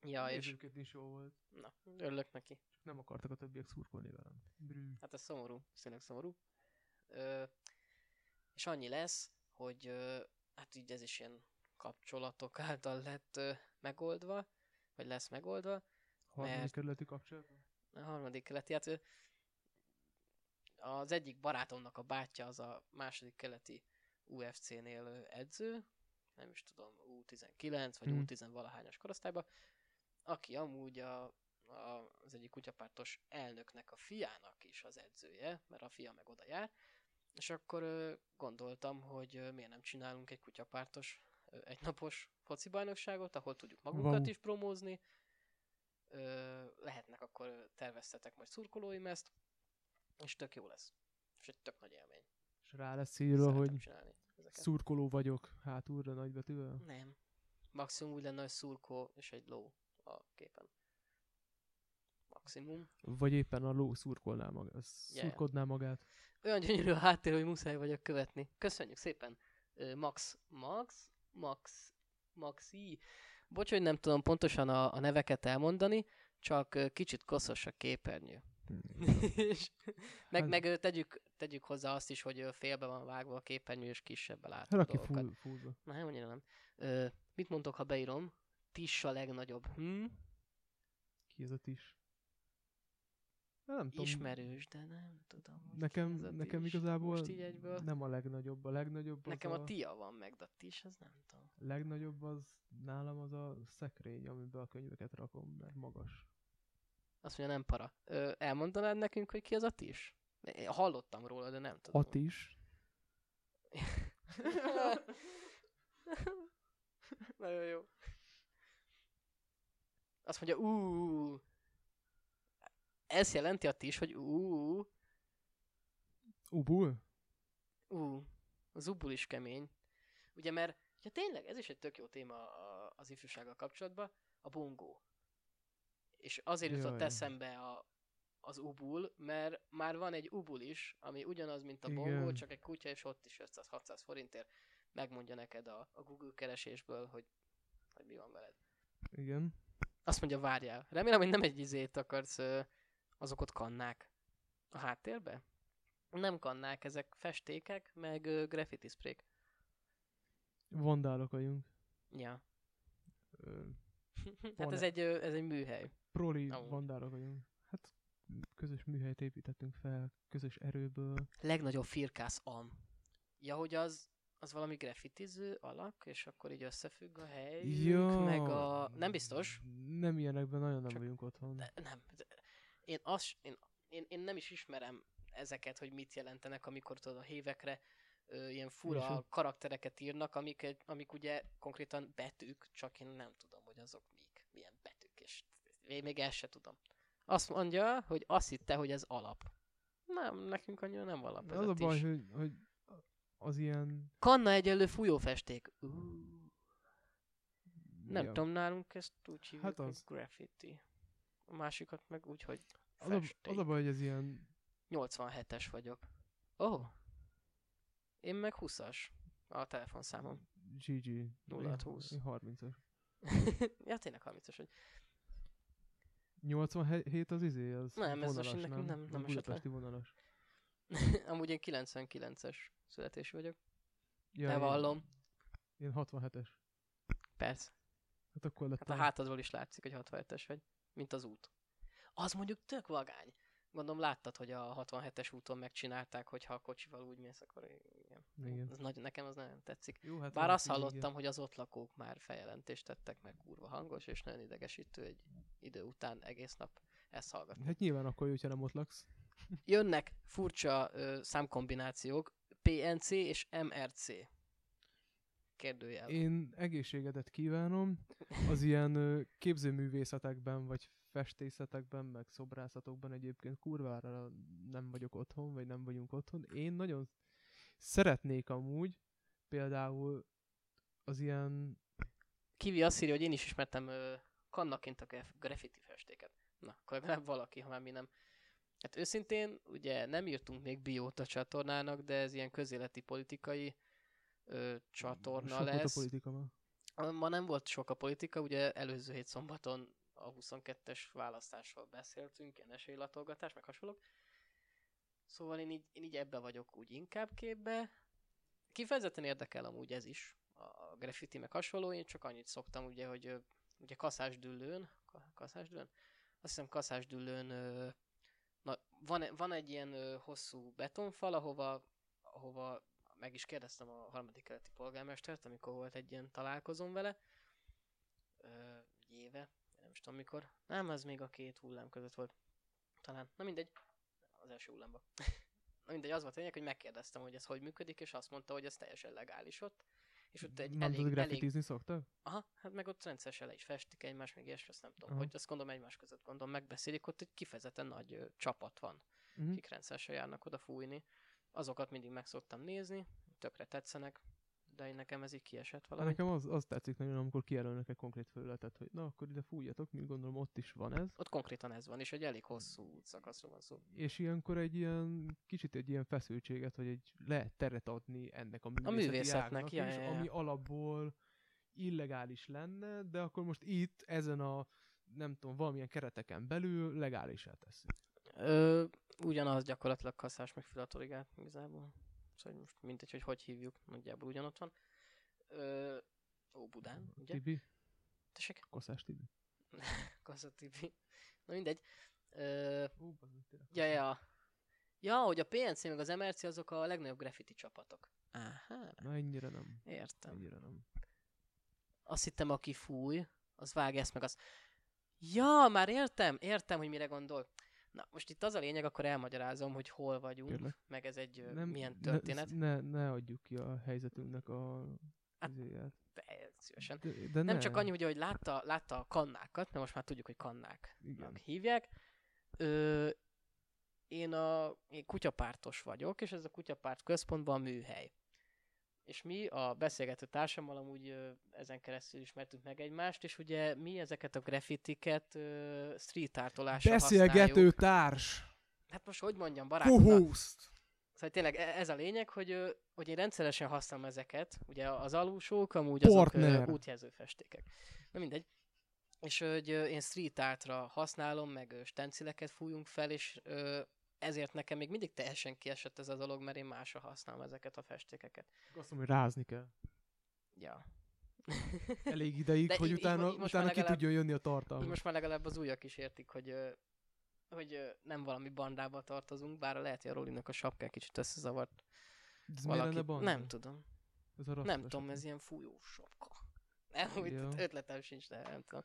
ja és Nézőként is jó volt. na, örülök neki. Nem akartak a többiek szurkolni velem. Brű. Hát ez szomorú, tényleg szomorú. Ö, és annyi lesz, hogy ö, hát így ez is ilyen kapcsolatok által lett ö, megoldva, vagy lesz megoldva. Harmadik Mert- kerületi kapcsolat? A harmadik keleti, hát az egyik barátomnak a bátyja az a második keleti UFC-nél edző, nem is tudom, U19 vagy Hmm. U10 valahányas korosztályban, aki amúgy a, az egyik kutyapártos elnöknek a fiának is az edzője, mert a fia meg oda jár, és akkor gondoltam, hogy miért nem csinálunk egy kutyapártos egynapos foci bajnokságot, ahol tudjuk magunkat Wow. is promózni, lehetnek akkor terveztetek majd szurkolóim ezt, és tök jó lesz. És egy tök nagy élmény. És rá lesz írva, Szeretem hogy csinálni ezeket. szurkoló vagyok hátulra nagybetűvel. Nem. Maximum úgy lenne, hogy szurkó és egy ló a képen. Maximum. Vagy éppen a ló szurkolná magát, ja. szurkodná magát. Olyan gyönyörű a háttér, hogy muszáj vagyok követni. Köszönjük szépen. Max, Max, Max, Maxi. Bocs, hogy nem tudom pontosan a, a neveket elmondani, csak kicsit koszos a képernyő. És meg, Hát- meg tegyük, tegyük hozzá azt is, hogy félbe van vágva a képernyő, és kisebben látom Hát dolgokat. fullba. Na, nem annyira nem. Ö, mit mondtok, ha beírom? Tiss a legnagyobb. Hm? Ki ez a tis? Nem tudom. Ismerős, de nem tudom. Nekem, a nekem Tiss. igazából Most így egyből. nem a legnagyobb. A legnagyobb Nekem az a tia van meg, de a Tiss az nem tudom. legnagyobb az nálam az a szekrény, amiben a könyveket rakom, mert magas. Azt mondja, nem para. Ö, elmondanád nekünk, hogy ki az a Tiss? Én hallottam róla, de nem tudom. A tis. Nagyon jó. Azt mondja, ú. Ez jelenti a Tiss, hogy ú. Ubul? Ú, az ubul is kemény. Ugye, mert ja, tényleg, ez is egy tök jó téma az ifjúsággal kapcsolatban, a bongó. És azért jutott Jaj. eszembe a, az ubul, mert már van egy ubul is, ami ugyanaz, mint a Igen. bongó, csak egy kutya, és ott is 500-600 forintért megmondja neked a, a Google keresésből, hogy, hogy mi van veled. Igen. Azt mondja, várjál. Remélem, hogy nem egy izét akarsz, azok ott kannák a háttérbe? Nem kannák, ezek festékek, meg ö, graffiti sprék. Vandálok vagyunk. Ja. Ö, hát ez egy, ö, ez egy műhely. proli Amúgy. vandálok vagyunk. Hát közös műhelyt építettünk fel, közös erőből. Legnagyobb firkász am. Ja, hogy az, az valami graffitiző alak, és akkor így összefügg a helyük, Ja, meg a... Nem biztos, Nem ilyenekben nagyon nem Csak- vagyunk otthon. de nem. De én, azt, én, én, én nem is ismerem ezeket, hogy mit jelentenek, amikor tudod a hévekre ö, ilyen fura ott- karaktereket írnak, amik, egy- amik ugye konkrétan betűk, csak én nem tudom, hogy azok mik, milyen betűk, és én még ezt se tudom. Azt mondja, hogy azt hitte, hogy ez alap. Nem, nekünk annyira nem alap ez az a baj, hogy, hogy az ilyen... Kanna egyenlő fújófesték. Uh, nem ja, tudom, nálunk ezt úgy hívjuk, Hát az. graffiti. A másikat meg úgy, hogy Az a, az a baj, hogy ez ilyen 87-es vagyok. Ó. Oh. Én meg 20-as. A telefonszámom. GG. 0620. Én 30-as. ja, tényleg 30-as vagy. 87 az izé, az Nem, ez most vonalas, nekünk nem- nem A esett vonalas. Amúgy én 99-es születésű vagyok. Ja, Bevallom. Én, én 67-es. Persze. Hát akkor Hát lettem. a hátadról is látszik, hogy 67-es vagy. Mint az út. Az mondjuk tök vagány. Gondolom láttad, hogy a 67-es úton megcsinálták, hogy ha a kocsival úgy mész, akkor igen. Igen. Ez nagy, nekem az nagyon tetszik. Jó, hát Bár azt hallottam, igen. hogy az ott lakók már feljelentést tettek meg kurva hangos, és nagyon idegesítő egy idő után egész nap ezt hallgatni. Hát nyilván akkor hogyha nem ott laksz. Jönnek furcsa ö, számkombinációk, PNC és MRC. Kérdőjel. Én egészségedet kívánom. Az ilyen ö, képzőművészetekben, vagy festészetekben, meg szobrászatokban egyébként kurvára nem vagyok otthon, vagy nem vagyunk otthon. Én nagyon szeretnék amúgy például az ilyen Kivi azt írja, hogy én is ismertem ö, kannaként a graf- graffiti festéket. Na, akkor legalább valaki, ha már mi nem. Hát őszintén, ugye nem írtunk még biót a csatornának, de ez ilyen közéleti politikai ö, csatorna sok volt a lesz. politika ma. Ma nem volt sok a politika, ugye előző hét szombaton a 22-es választásról beszéltünk, ilyen esélylatolgatás, meg hasonlók. Szóval én így, én így ebbe vagyok úgy inkább képbe, kifejezetten érdekel amúgy ez is, a graffiti meg hasonló, én csak annyit szoktam ugye, hogy ugye kaszásdüllőn, ka- kaszásdüllőn? Azt hiszem kaszásdüllőn na, van, van egy ilyen hosszú betonfal, ahova, ahova meg is kérdeztem a harmadik keleti polgármestert, amikor volt egy ilyen találkozom vele, ö, éve, nem is tudom mikor, nem, az még a két hullám között volt, talán, na mindegy, az első hullámban. na mindegy, az volt a lényeg, hogy megkérdeztem, hogy ez hogy működik, és azt mondta, hogy ez teljesen legális ott, és ott egy Nem elég, elég, graffitizni szoktak? Aha, hát meg ott rendszeresen le is festik egymás, meg ilyesmi, azt nem tudom, Aha. hogy azt gondolom egymás között gondolom megbeszélik, ott egy kifejezetten nagy ö, csapat van, Mhm. akik rendszeresen járnak oda fújni. Azokat mindig meg szoktam nézni, tökre tetszenek, de én nekem ez így kiesett Hát valahogy. Nekem az, az tetszik nagyon, amikor kijelölnek egy konkrét felületet, hogy na, akkor ide fújjatok, mint gondolom ott is van ez. Ott konkrétan ez van, és egy elég hosszú szakaszról van szó. És ilyenkor egy ilyen, kicsit egy ilyen feszültséget, hogy egy lehet teret adni ennek a művészeti művészetnek, ágnak ja, is, ja, ja. ami alapból illegális lenne, de akkor most itt, ezen a nem tudom, valamilyen kereteken belül legálisá tesszük. Ö, ugyanaz gyakorlatilag kasszás meg filatorigát igazából. Szóval most mindegy, hogy hogy hívjuk, nagyjából ugyanott van. Ö, ó, Budán, ugye? Tibi? Tessék? Koszás Tibi? Kassa Tibi. Na mindegy. Ö, tényleg. ja, ja. Ja, hogy a PNC meg az MRC azok a legnagyobb graffiti csapatok. Áhá, Na ennyire nem. értem. Ennyire nem. Azt hittem, aki fúj, az vág ezt meg az. Ja, már értem, értem, hogy mire gondol. Na, most itt az a lényeg, akkor elmagyarázom, hogy hol vagyunk, Kérlek. meg ez egy nem, milyen történet. Ne, ne, ne adjuk ki a helyzetünknek a Hát. De, szívesen. De, de Nem ne. csak annyi, ugye, hogy látta, látta a kannákat, mert most már tudjuk, hogy kannáknak hívják. Ö, én a én kutyapártos vagyok, és ez a kutyapárt központban a műhely. És mi a beszélgető társammal amúgy ö, ezen keresztül ismertünk meg egymást, és ugye mi ezeket a graffitiket ö, street artolásra Beszélgető használjuk. társ! Hát most hogy mondjam, barátom? Co-host! Szóval tényleg e- ez a lényeg, hogy, hogy én rendszeresen használom ezeket, ugye az alulsók, amúgy azok Partner. ö, útjelző festékek. Na mindegy. És hogy én street artra használom, meg stencileket fújunk fel, és ezért nekem még mindig teljesen kiesett ez a dolog, mert én másra használom ezeket a festékeket. Azt mondom, hogy rázni kell. Ja. Elég ideig, De hogy így- utána, így most utána ki legalább- tudjon jönni a Így tartalma. most már legalább az újak is értik, hogy, hogy nem valami bandába tartozunk, bár lehet, hogy a Rolinak a sapkán kicsit összezavart Ez valaki. banda? Nem tudom. Ez a Nem tudom, sapka. ez ilyen fújós sapka. Nem, Jó. ötletem sincs, de nem tudom.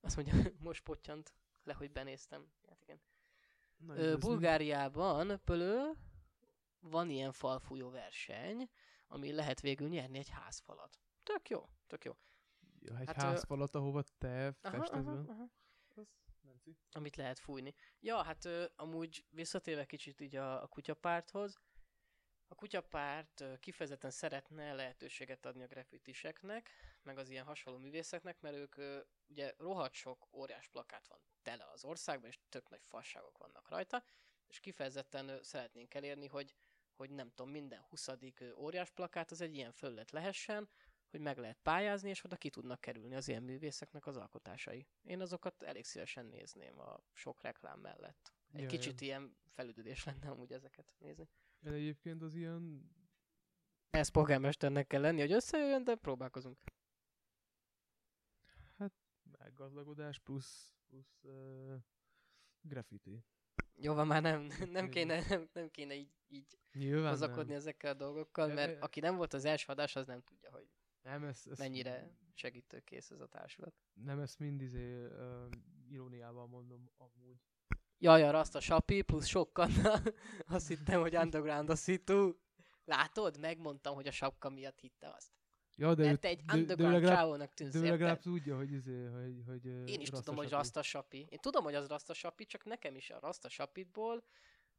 Azt mondja, most pottyant le, hogy benéztem. Hát igen. Na, Ö, Bulgáriában, Pölő, van ilyen falfújó verseny, ami lehet végül nyerni egy házfalat. Tök jó, tök jó. Ja, egy hát, ö- házfalat, ahova te festesz aha, aha. Amit lehet fújni. Ja, hát ö, amúgy visszatérve kicsit így a, a kutyapárthoz, a kutyapárt kifejezetten szeretne lehetőséget adni a graffitiseknek, meg az ilyen hasonló művészeknek, mert ők ugye rohadt sok óriás plakát van tele az országban, és tök nagy fasságok vannak rajta, és kifejezetten szeretnénk elérni, hogy, hogy nem tudom, minden 20. ö, óriás plakát az egy ilyen felület lehessen, hogy meg lehet pályázni, és oda ki tudnak kerülni az ilyen művészeknek az alkotásai. Én azokat elég szívesen nézném a sok reklám mellett. Egy Ja, kicsit ilyen felüdülés lenne amúgy ezeket nézni. De Egyébként az ilyen... Ez polgármesternek kell lenni, hogy összejöjjön, de próbálkozunk. Hát, meggazdagodás plusz, plusz uh, graffiti. Jó, van már nem, nem, kéne, nem, nem kéne így, így Nyilván hozakodni nem. ezekkel a dolgokkal, mert aki nem volt az első adás, az nem tudja, hogy Nem, ez, ez, mennyire segítőkész ez a társulat. Nem, ezt mind izé, uh, iróniával mondom amúgy. Jaj, a Rasta Sapi plusz sok kanna. Azt hittem, hogy underground a szitu. Látod? Megmondtam, hogy a sapka miatt hitte azt. Ja, de, Mert ő, egy underground csávónak tűnsz, de ő legalább tudja, hogy, izé, hogy, hogy Én is tudom, hogy. Rasta Sapi. Én tudom, hogy az Rasta Sapi, csak nekem is a Rasta Sapitból,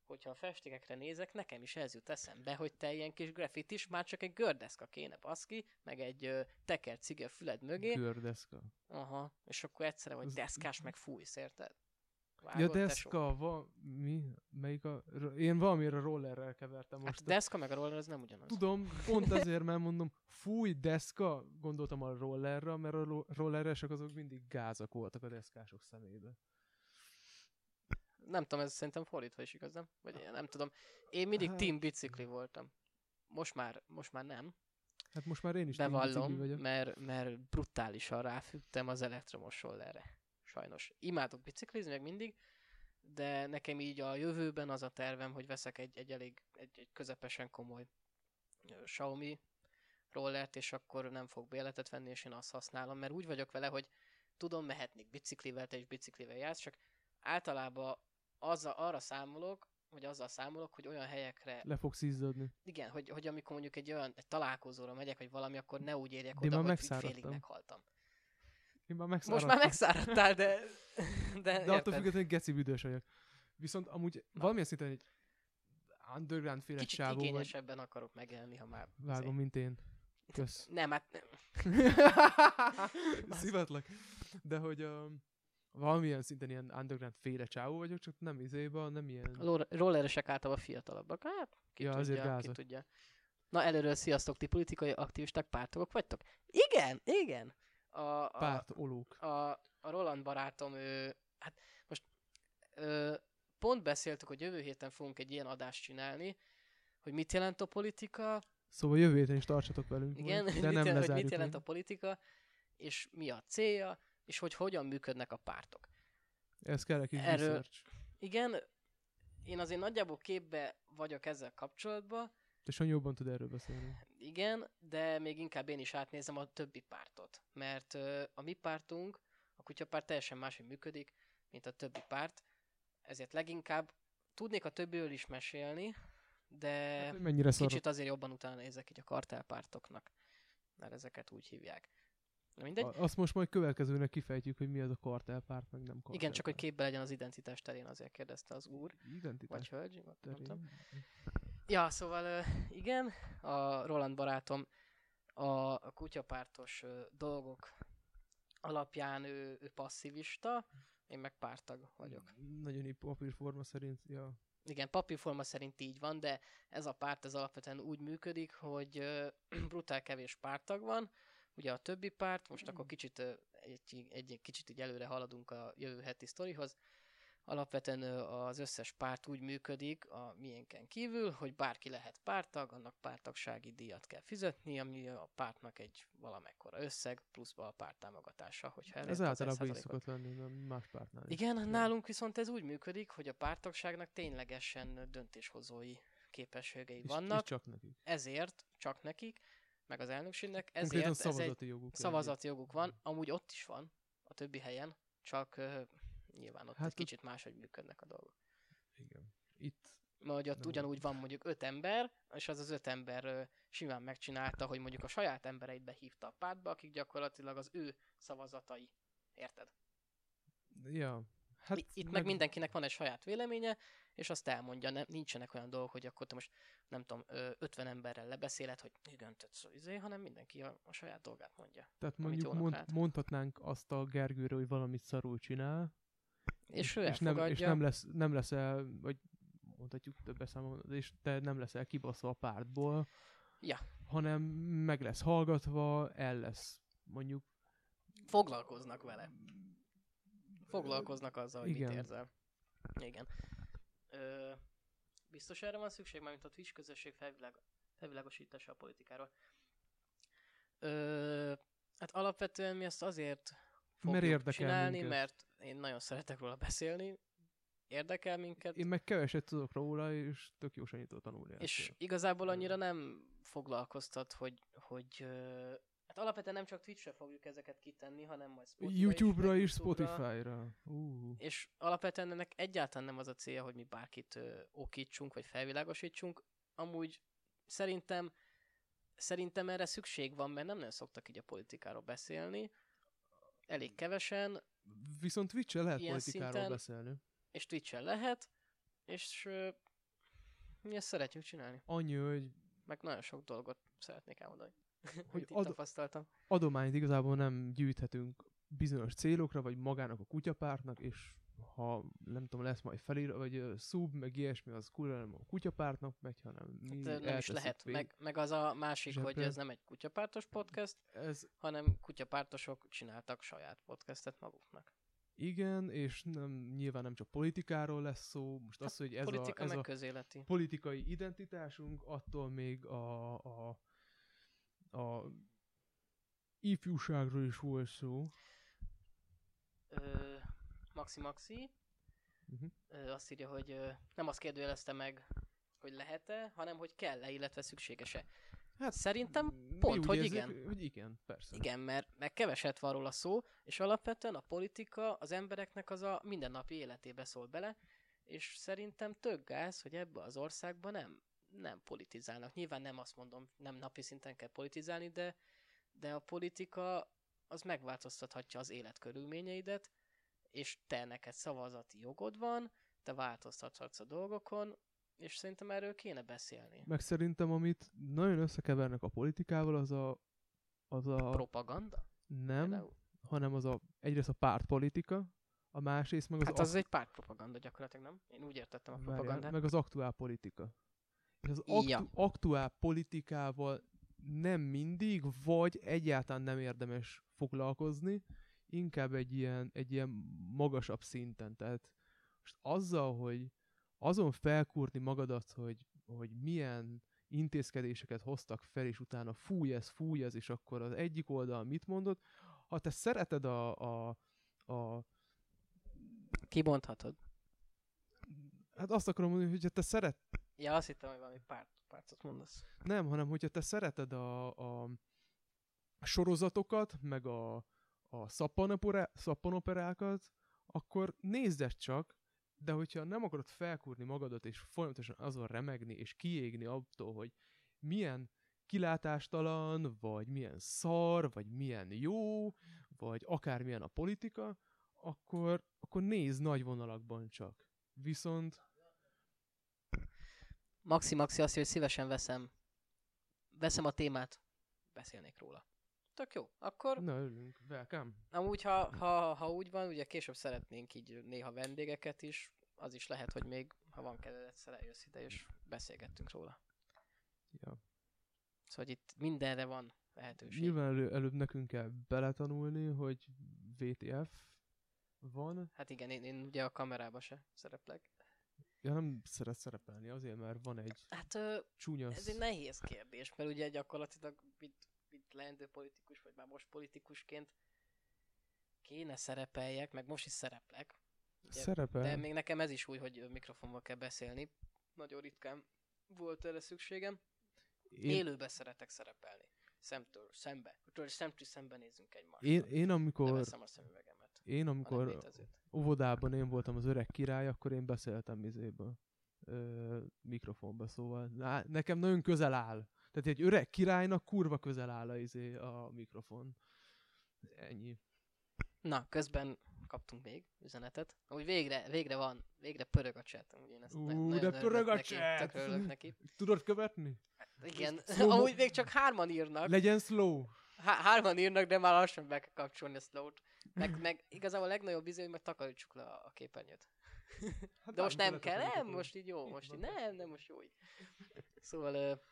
hogyha a festékekre nézek, nekem is ez jut eszembe, hogy te ilyen kis graffitis, már csak egy gördeszka kéne baszki, meg egy ö, teker cigi a füled mögé. Gördeszka. Aha, és akkor egyszerre vagy Az- deszkás, meg fújsz, érted? Ja, Vágod, tesó? deszka, va, mi? Melyik a... Én valamire rollerrel kevertem Hát most. a deszka meg a roller az nem ugyanaz. Tudom, pont azért, mert mondom, fúj, deszka, gondoltam a rollerra, mert a ro- rolleresek azok mindig gázak voltak a deszkások szemébe. nem tudom, ez szerintem fordítva is igaz, nem? Vagy én nem tudom. Én mindig Hát- team bicikli voltam. Most már, most már nem. Hát most már én is team Bevallom, bicikli vagyok. mert, mert brutálisan ráfügtem az elektromos rollerre. Sajnos. Imádok biciklizni meg mindig, de nekem így a jövőben az a tervem, hogy veszek egy, egy elég, egy, egy közepesen komoly Xiaomi rollert, és akkor nem fog béletet venni, és én azt használom, mert úgy vagyok vele, hogy tudom, mehetnék biciklivel, te is biciklivel jársz, csak általában azzal, arra számolok, vagy azzal számolok, hogy olyan helyekre Le fogsz izzadni. igen, hogy, hogy amikor mondjuk egy olyan egy találkozóra megyek, vagy valami, akkor ne úgy érjek De oda, hogy félig meghaltam. Én már Most már megszáradtál, de... De, De attól érted? függetlenül geci büdös vagyok. Viszont amúgy valamilyen szinten egy underground féle Kicsit csávó vagy. igényesebben akarok megélni, ha már... Vágom, mint én. Kösz. Nem, hát nem. Szivatlak. De hogy um, valamilyen szinten ilyen underground féle csávó vagyok, csak nem izéba, nem ilyen... A rolleresek általában fiatalabbak. Hát, ki Ja, tudja, ki tudja. Na, előről sziasztok, ti politikai aktivisták, pártogok vagytok? Igen, igen. A, a, Párt olók. a, a Roland barátom, ő, hát most ö, pont beszéltük, hogy jövő héten fogunk egy ilyen adást csinálni, hogy mit jelent a politika, Szóval jövő héten is tartsatok velünk. igen, majd, mit, de nem jelent, hogy mit jelent a politika, és mi a célja, és hogy hogyan működnek a pártok. Ez kell egy kis Erről- research. Igen, én azért nagyjából képbe vagyok ezzel kapcsolatban, Te Sanyi jobban tud erről beszélni. Igen, de még inkább én is átnézem a többi pártot, mert a mi pártunk, a kutyapárt teljesen máshogy működik, mint a többi párt, ezért leginkább tudnék a többiről is mesélni, de Hát, mennyire szarok. kicsit azért jobban utána nézek így a kartelpártoknak, mert ezeket úgy hívják. Na mindegy. Azt most majd következőnek kifejtjük, hogy mi az a kartelpárt, meg nem kartelpárt. Igen, csak hogy képbe legyen az identitás terén, azért kérdezte az úr, Identitás vagy hölgy, terén. Ja, szóval igen, a Roland barátom a, kutyapártos dolgok alapján ő, ő passzivista, én meg pártag vagyok. Nagyon papírforma szerint, ja. Igen, papírforma szerint így van, de ez a párt ez alapvetően úgy működik, hogy brutál kevés pártag van, ugye a többi párt, most akkor kicsit egy, egy, egy kicsit így előre haladunk a jövő heti sztorihoz, alapvetően az összes párt úgy működik a miénken kívül, hogy bárki lehet pártag, annak pártagsági díjat kell fizetni, ami a pártnak egy valamekkora összeg, pluszba a párt támogatása, hogyha Ez általában így 1%-ot. szokott lenni, nem más pártnál is. Igen, nálunk viszont ez úgy működik, hogy a pártagságnak ténylegesen döntéshozói képességei És, vannak, és csak nekik. ezért csak nekik, meg az elnökségnek, ezért ez egy szavazati joguk. szavazati joguk van, amúgy ott is van, a többi helyen, csak nyilván ott Hát egy kicsit máshogy működnek a dolgok. Igen. Itt Mert hogy ott ugyanúgy van mondjuk öt ember, és az az öt ember ö, simán megcsinálta, hogy mondjuk a saját embereit behívta a pártba, akik gyakorlatilag az ő szavazatai. Érted? Ja. Hát itt meg... meg mindenkinek van egy saját véleménye, és azt elmondja, nem, nincsenek olyan dolgok, hogy akkor te most nem tudom, ö, 50 emberrel lebeszéled, hogy igen, tetsz, izé, hanem mindenki a, a saját dolgát mondja. Tehát mondjuk mond, mondhatnánk azt a Gergőre, hogy valamit szarul csinál, És, ő és, nem, és nem, lesz, nem leszel, vagy mondhatjuk több számon, és te nem leszel kibaszva a pártból, Ja. hanem meg lesz hallgatva, el lesz mondjuk Foglalkoznak vele. Foglalkoznak azzal, hogy Igen. mit érzel. Igen. Ö, biztos erre van szükség, mármint a Twitch közösség felvilág, felvilágosítása a politikáról. Ö, hát alapvetően mi ezt azért fogjuk érdekel csinálni, minket. mert én nagyon szeretek róla beszélni, érdekel minket, Én meg keveset tudok róla, és tök jó sanyitól tanulni. és igazából annyira nem foglalkoztat, hogy, hogy hát alapvetően nem csak Twitchre fogjuk ezeket kitenni, hanem majd Spotify YouTube-ra és YouTube-ra. Spotify-ra. Uh. És alapvetően ennek egyáltalán nem az a célja, hogy mi bárkit ö, okítsunk, vagy felvilágosítsunk. Amúgy szerintem, szerintem erre szükség van, mert nem nagyon szoktak így a politikáról beszélni. Elég kevesen, Viszont Twitch-en lehet Ilyen politikáról szinten- beszélni. és Twitch-en lehet, és ö, mi ezt szeretjük csinálni. Annyi, hogy Meg nagyon sok dolgot szeretnék elmondani. Hogy ad- tapasztaltam. adományt igazából nem gyűjthetünk bizonyos célokra, vagy magának a kutyapártnak, és ha nem tudom, lesz majd felír, vagy szub, meg ilyesmi, az kurva nem a kutyapártnak megy, hanem mi Hát, nem is lehet. Meg, meg az a másik, hogy zsebre. ez nem egy kutyapártos podcast, Ez hanem kutyapártosok csináltak saját podcastet maguknak. Igen, és nem, nyilván nem csak politikáról lesz szó, most az, hogy ez Politika a, ez a közéleti. politikai identitásunk, attól még a, a, a ifjúságról is volt szó. Ö, Maxi Maxi Uh-huh. azt írja, hogy nem azt kérdőjelezte meg, hogy lehet-e, hanem hogy kell-e, illetve szükséges-e. Hát, Szerintem pont, hogy érzék, igen. Hogy igen, persze. Igen, mert meg keveset van róla szó, és alapvetően a politika az embereknek az a mindennapi életébe szól bele, és szerintem tök gáz, hogy ebbe az országban nem, nem politizálnak. Nyilván nem azt mondom, nem napi szinten kell politizálni, de, de a politika az megváltoztathatja az életkörülményeidet, és te neked szavazati jogod van, te változtathatsz a dolgokon, és szerintem erről kéne beszélni. Meg szerintem, amit nagyon összekevernek a politikával, az a, az a Propaganda? nem, Például? hanem az a, egyrészt a pártpolitika, a másrészt meg az, Hát az egy pártpropaganda gyakorlatilag, nem? Én úgy értettem a propagandát. meg az aktuál politika. És az Ja. aktu- aktuál politikával nem mindig, vagy egyáltalán nem érdemes foglalkozni, inkább egy ilyen, egy ilyen magasabb szinten. Tehát most azzal, hogy azon felkúrni magadat, hogy, hogy milyen intézkedéseket hoztak fel, és utána fúj ez, fúj ez, és akkor az egyik oldal mit mondod, ha te szereted a, a, a Kibonthatod. hát azt akarom mondani, hogy te szeret, Ja, azt hittem, hogy valami párt, pártot mondasz. Nem, hanem hogyha te szereted a, a sorozatokat, meg a, a szappanoperákat, akkor nézd csak, de hogyha nem akarod felkúrni magadat, és folyamatosan azon remegni, és kiégni attól, hogy milyen kilátástalan, vagy milyen szar, vagy milyen jó, vagy akármilyen a politika, akkor, akkor nézd nagy vonalakban csak. Viszont Maxi Maxi azt, hogy szívesen veszem. Veszem a témát. Beszélnék róla. Tök jó. Akkor na örülünk, welcome. amúgy, ha, ha, ha úgy van, ugye később szeretnénk így néha vendégeket is. Az is lehet, hogy még, ha van kedved, egyszer eljössz ide, és beszélgettünk róla. Ja. Szóval itt mindenre van lehetőség. Nyilván elő, előbb nekünk kell beletanulni, hogy VTF van. Hát igen, én, én ugye a kamerába se szereplek. Ja, nem szeret szerepelni azért, mert van egy Hát ö, csúnya... Ez egy nehéz kérdés, mert ugye gyakorlatilag mint, mint leendő politikus, vagy már most politikusként kéne szerepeljek, meg most is szereplek. ugye, Szerepel. De még nekem ez is új, hogy mikrofonba kell beszélni. Nagyon ritkán volt erre szükségem. Én... Élőbe szeretek szerepelni. Szemtől szembe. Tudod, szemtől szembe nézzünk egymással. én, én, amikor, Leveszem a szemüvegemet. én amikor óvodában én voltam az öreg király, akkor én beszéltem izéből ö, mikrofonba, szóval ná, nekem nagyon közel áll. Tehát egy öreg királynak kurva közel áll a, izé, a mikrofon. Ennyi. Na, közben kaptunk még üzenetet. Úgy végre, végre van, végre pörög a chat. Amúgy én ezt Ú, de pörög a neki, chat! Neki. Tudod követni? Igen, Slow-mo- amúgy még csak hárman írnak. Legyen slow. Há- hárman írnak, de már lassan be kell kapcsolni a slow-t. Meg, meg igazából a legnagyobb izé, hogy meg takarítsuk le a képernyőt. Hát De most nem kell, nem, most így jó, most így nem, nem, most jó így. Szóval,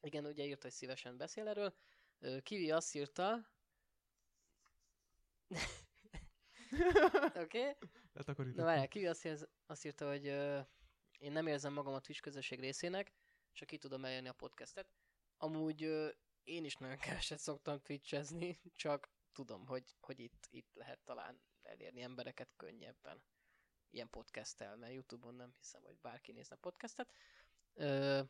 igen, ugye írta, hogy szívesen beszél erről. Kivi azt írta, oké, okay. Letakarítottam. Na várjál, Kivi azt, érz, azt írta, hogy ö, én nem érzem magam a Twitch közösség részének, csak ki tudom elérni a podcastet. Amúgy ö, én is nagyon keveset szoktam twitchezni, csak tudom, hogy, hogy itt, itt lehet talán elérni embereket könnyebben. Ilyen podcasttel, mert Youtube-on nem hiszem, hogy bárki nézne podcastet. Ö.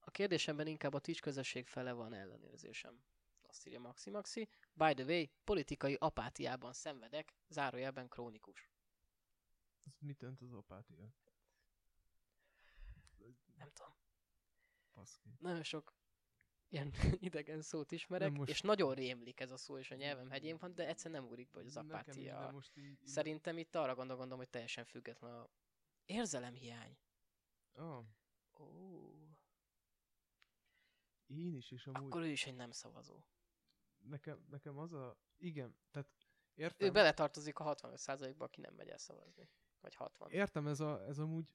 a kérdésemben inkább a Twitch közösség fele van ellenőrzésem. Azt írja Maxi Maxi. By the way, politikai apátiában szenvedek, zárójelben krónikus. Ez mit jelent az apátia? Nem tudom. Paszki. Nagyon sok ilyen idegen szót ismerek, Nem most- és nagyon rémlik ez a szó, és a nyelvem hegyén van, de egyszer nem úrik be, hogy az Nekem apátia. de most így, így... Szerintem itt arra gondol, gondolom, hogy teljesen független a érzelemhiány. Ah, Ó, én is, és amúgy akkor ő is egy nem szavazó. nekem, nekem az a... Igen, tehát értem, Ő beletartozik a 65%-ba, aki nem megy el szavazni. Vagy 60. értem ez, a, ez amúgy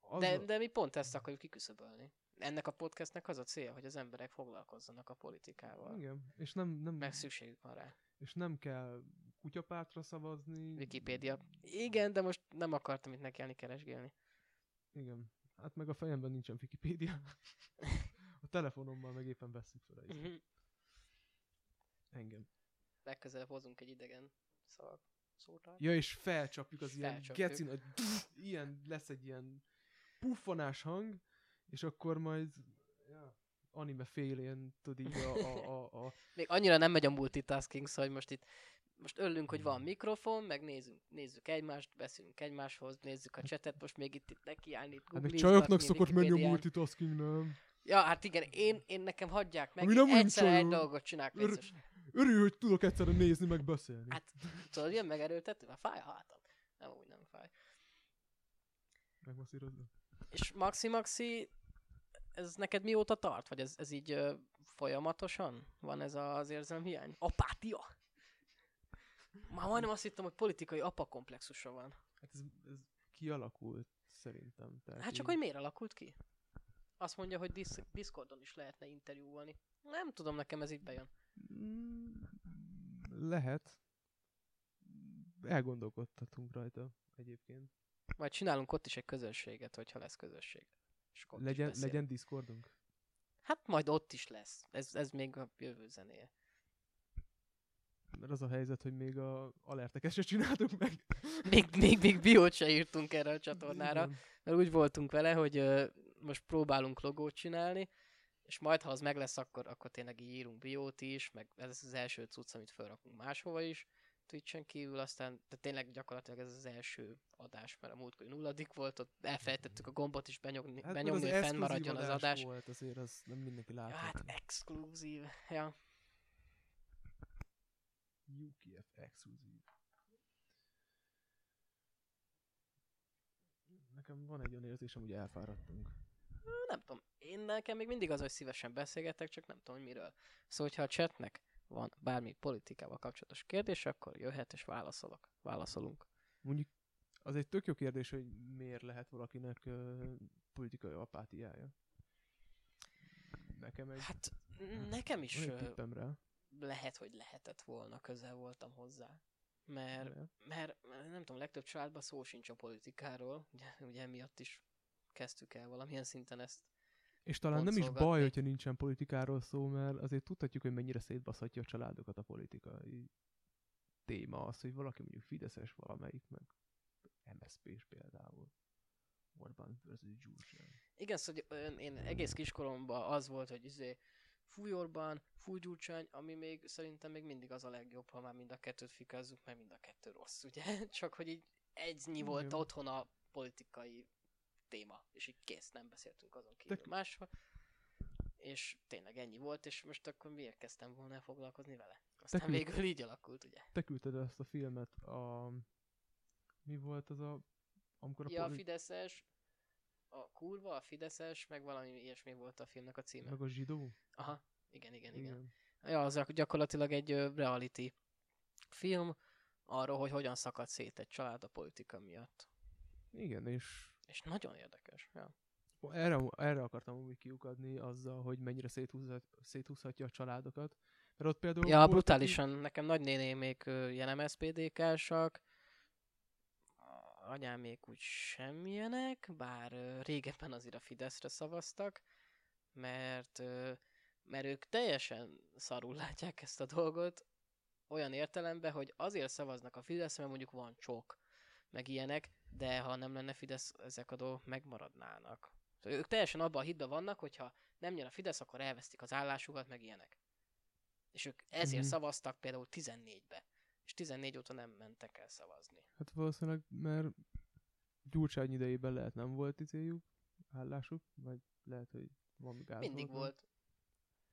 az De, a... de mi pont ezt akarjuk kiküszöbölni. ennek a podcastnek az a célja, hogy az emberek foglalkozzanak a politikával. Igen, és nem, nem, Meg szükségük van rá. és nem kell kutyapártra szavazni. Wikipédia. Igen, de most nem akartam itt nekelni keresgélni. Igen. Hát meg a fejemben nincsen Wikipédia. A telefonommal meg éppen veszük fel egy Mhm. engem. Legközelebb hozunk egy idegen szavak szótart. Ja, és felcsapjuk az ilyen Felcsapjuk. geci nagy, ilyen, lesz egy ilyen puffanás hang, és akkor majd ja, anime félén, tudod így a, a, a, a Még annyira nem megy a multitasking, szóval hogy most itt most örülünk, hogy van mikrofon, meg nézzük, nézzük egymást, beszélünk egymáshoz, nézzük a chatet, most még itt, itt nekiállni, itt hát googlizgatni, csajoknak szokott menni a multitasking, nem? Ja, hát igen, én, én nekem hagyják meg, Ami nem egyszer egy dolgot csinálok, biztos. Örülj, hogy tudok egyszerre nézni, meg beszélni. Hát, tudod, ilyen megerőltető, már fáj a hátam. Nem, úgy nem fáj. Megmasszírozom. És Maxi Maxi, ez neked mióta tart? Vagy ez, ez így ö, folyamatosan van ez az érzelmhiány? Apátia? Már majdnem azt hittem, hogy politikai apakomplexusa van. Hát ez, ez kialakult szerintem. Tehát Hát csak így- hogy miért alakult ki? Azt mondja, hogy Dis- Discordon is lehetne interjúolni. Nem tudom, nekem ez így bejön. Mm, Lehet. Elgondolkodhatunk rajta egyébként. Majd csinálunk ott is egy közösséget, hogyha lesz közösség. És Legyen, legyen Discordunk. Hát majd ott is lesz. Ez, ez még a jövő zenéje. Mert az a helyzet, hogy még a alerteket se csináltuk meg. Még, még, még biót se írtunk erre a csatornára. Igen. Mert úgy voltunk vele, hogy most próbálunk logót csinálni, és majd, ha az meg lesz, akkor, akkor tényleg így írunk biót is, meg ez az első cucc, amit felrakunk máshova is, Twitch-en kívül, aztán de tényleg gyakorlatilag ez az első adás, mert a múltkor nulladik volt, ott elfelejtettük a gombot is benyomni, Hát, benyomni hogy fennmaradjon az adás. Volt, azért az nem mindenki Ja, látta. hát exkluzív. Ja. UKF exkluzív. Nekem van egy olyan érzésem, hogy elfáradtunk. nem tudom, én nekem még mindig az, hogy szívesen beszélgetek, csak nem tudom, hogy miről. Szóval, hogyha a chatnek van bármi politikával kapcsolatos kérdés, akkor jöhet és válaszolok. Válaszolunk. Mondjuk az egy tök jó kérdés, hogy miért lehet valakinek uh, politikai apátiája. Nekem egy, Hát nekem is tippem rá. Lehet, hogy lehetett volna, közel voltam hozzá. Mert, Mert- mert, nem tudom, legtöbb családban szó sincs a politikáról, ugye, ugye emiatt is kezdtük el valamilyen szinten ezt. És talán nem is baj, hogyha nincsen politikáról szó, mert azért tudhatjuk, hogy mennyire szétbaszhatja a családokat a politikai téma. Az, hogy valaki mondjuk Fideszes valamelyik, meg MSZP-s például. Orbán versus Gyurcsány. Igen, szóval én egész kiskoromban az volt, hogy izé, fúj Orbán, fúj Gyurcsány, ami még szerintem még mindig az a legjobb, ha már mind a kettőt fikázzuk, mert mind a kettő rossz, ugye? Csak hogy így egynyi volt Igen. otthon a politikai téma, és így kész, nem beszéltünk azon kívül Tök- máshol. És tényleg ennyi volt, és most akkor miért kezdtem volna foglalkozni vele? Aztán Tekül- végül így alakult, ugye? Te küldted ezt a filmet a... Mi volt az a... Amikor a Ja, a poli- Fideszes, a kurva, a Fideszes, meg valami ilyesmi volt a filmnek a címe. meg a zsidó? Aha, igen, igen, igen. Igen. Ja, az gyak- gyakorlatilag egy reality film arról, hogy hogyan szakad szét egy család a politika miatt. Igen, és És nagyon érdekes. Ja. erre, erre akartam úgy kiukadni azzal, hogy mennyire széthúzhat, széthúzhatja a családokat. Mert ott például Ja, brutálisan. Nekem nagynénémék ilyen MSZPDK-sak, a anyámék úgy semmilyenek, bár régebben azért a Fideszre szavaztak, mert, mert ők teljesen szarul látják ezt a dolgot, olyan értelemben, hogy azért szavaznak a Fideszre, mert mondjuk van csok, meg ilyenek, de ha nem lenne Fidesz, ezek a dolgok megmaradnának. Szóval ők teljesen abban a hitben vannak, hogyha nem nyer a Fidesz, akkor elvesztik az állásukat, meg ilyenek. És ők ezért Mhm. szavaztak például 14-be. És 14 óta nem mentek el szavazni. Hát valószínűleg, mert Gyurcsány idejében lehet nem volt izéjük, állásuk, vagy lehet, hogy van gáz Mindig volt.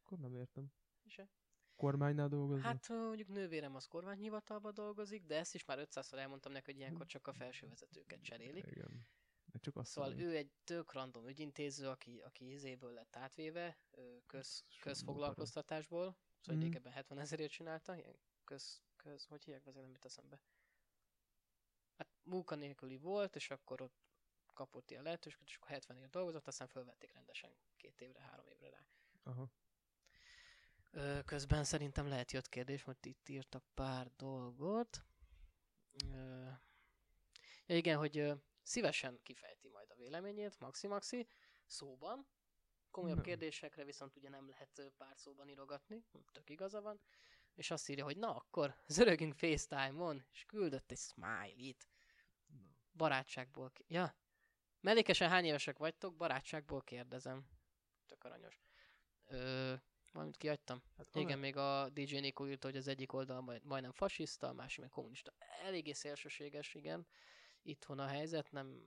Akkor nem értem. Se. Kormánynál dolgoznak? Hát mondjuk nővérem az kormányhivatalban dolgozik, de ezt is már 500-szor elmondtam neki, hogy ilyenkor csak a felső vezetőket cserélik. Igen. De csak azt Szóval számít. ő egy tök random ügyintéző, aki, aki izéből lett átvéve, köz, Semmi közfoglalkoztatásból, szóval Mhm. régebben 70 ezerért csinálta, ilyen köz, köz, hogy hívják, azért nem jut eszembe. Hát munkanélküli volt, és akkor ott kapott ilyen lehetőséget, és akkor 70 év dolgozott, aztán fölvették rendesen két évre, három évre rá. Aha. Ö, közben szerintem lehet jött kérdés, mert itt írtak pár dolgot. Ö, ja igen, hogy ö, szívesen kifejti majd a véleményét, Maxi Maxi, szóban. Komolyabb Nem. kérdésekre viszont ugye nem lehet pár szóban írogatni, tök igaza van. És azt írja, hogy na akkor zörögünk FaceTime-on, és küldött egy smiley-t. Barátságból. Ja. Mellékesen hány évesek vagytok? Barátságból kérdezem. Tök aranyos. Ö, valamit kiadtam? Hát Igen, Amer- még a DJ Nico írta, hogy az egyik oldal majd, majdnem fasiszta, a másik meg kommunista. Eléggé szélsőséges, igen. Itthon a helyzet, nem...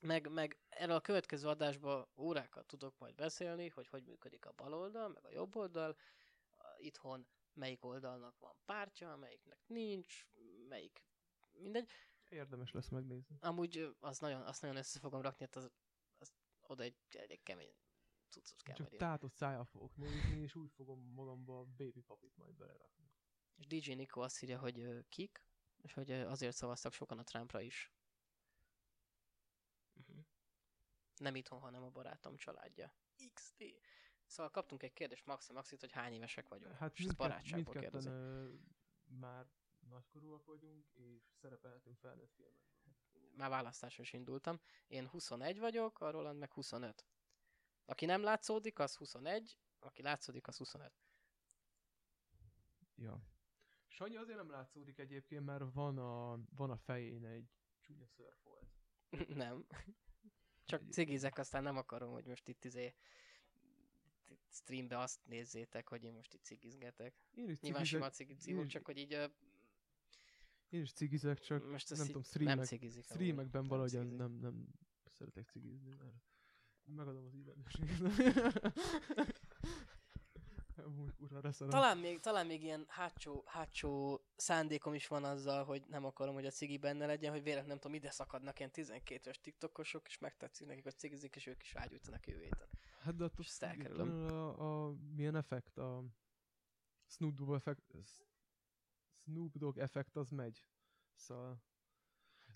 Meg, meg erről a következő adásban órákat tudok majd beszélni, hogy hogy működik a bal oldal, meg a jobb oldal. Itthon melyik oldalnak van pártja, melyiknek nincs, melyik mindegy. Érdemes lesz megnézni. Amúgy az nagyon, azt nagyon össze fogom rakni, hát az, az oda egy elég kemény cuccot kell Csak tátott szájjal fogok nézni, és úgy fogom magamba a baby papit majd belerakni. És DJ Nico azt írja, hogy kik, és hogy azért szavaztak sokan a Trumpra is. Uh-huh. Nem itthon, hanem a barátom családja. XD. Szóval kaptunk egy kérdést Maxi Maxit, hogy hány évesek vagyunk. Hát és ezt mindkett, barátságból mindketten ö, már nagykorúak vagyunk, és szerepelhetünk felnőtt filmekben. Már választáson is indultam. Én 21 vagyok, a Roland meg 25. Aki nem látszódik, az 21, aki látszódik, az 25. Ja. Sanyi azért nem látszódik egyébként, mert van a, van a fején egy csúnya szörfolt. nem. Csak cigizek, aztán nem akarom, hogy most itt izé streambe azt nézzétek, hogy én most itt cigizgetek. Én is Nyilván sima cigizek, cigi cívok, is- csak hogy így ö, én is cigizek, csak most nem tudom, nem streamek, cigizik. amúgy. streamekben Nem valahogyan cigizik. nem, nem szeretek cigizni, mert megadom az illetőséget. Talán még, talán még ilyen hátsó, hátsó szándékom is van azzal, hogy nem akarom, hogy a cigi benne legyen, hogy véletlenül nem tudom, ide szakadnak ilyen 12 éves tiktokosok, és megtetszik nekik, hogy cigizik, és ők is rágyújtanak jövő. Hát de attól elkerülöm. a, a, milyen effekt, a Snoop Dogg effekt, Snoop Dogg effekt az megy. Szóval...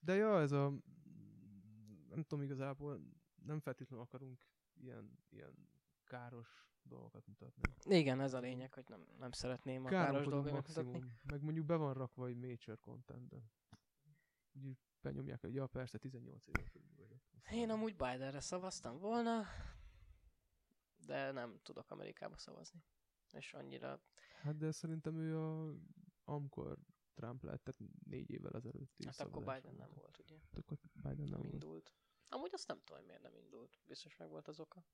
De ja, ez a... Nem tudom igazából, nem feltétlenül akarunk ilyen, ilyen káros dolgokat mutatni. Igen, ez a lényeg, hogy nem, nem szeretném a káros dolgokat mutatni. Meg mondjuk be van rakva egy major content, de úgy benyomják, hogy ja persze 18 éves fölül vagyok. Én amúgy Bidenre szavaztam volna, de nem tudok Amerikába szavazni. És annyira Hát de szerintem ő a, amikor Trump lett, tehát négy évvel ezelőtt. Hát akkor Biden nem volt, ugye? Hát akkor Biden nem, Nem volt. indult. Amúgy azt nem tudom, hogy miért nem indult. Biztos meg volt az oka.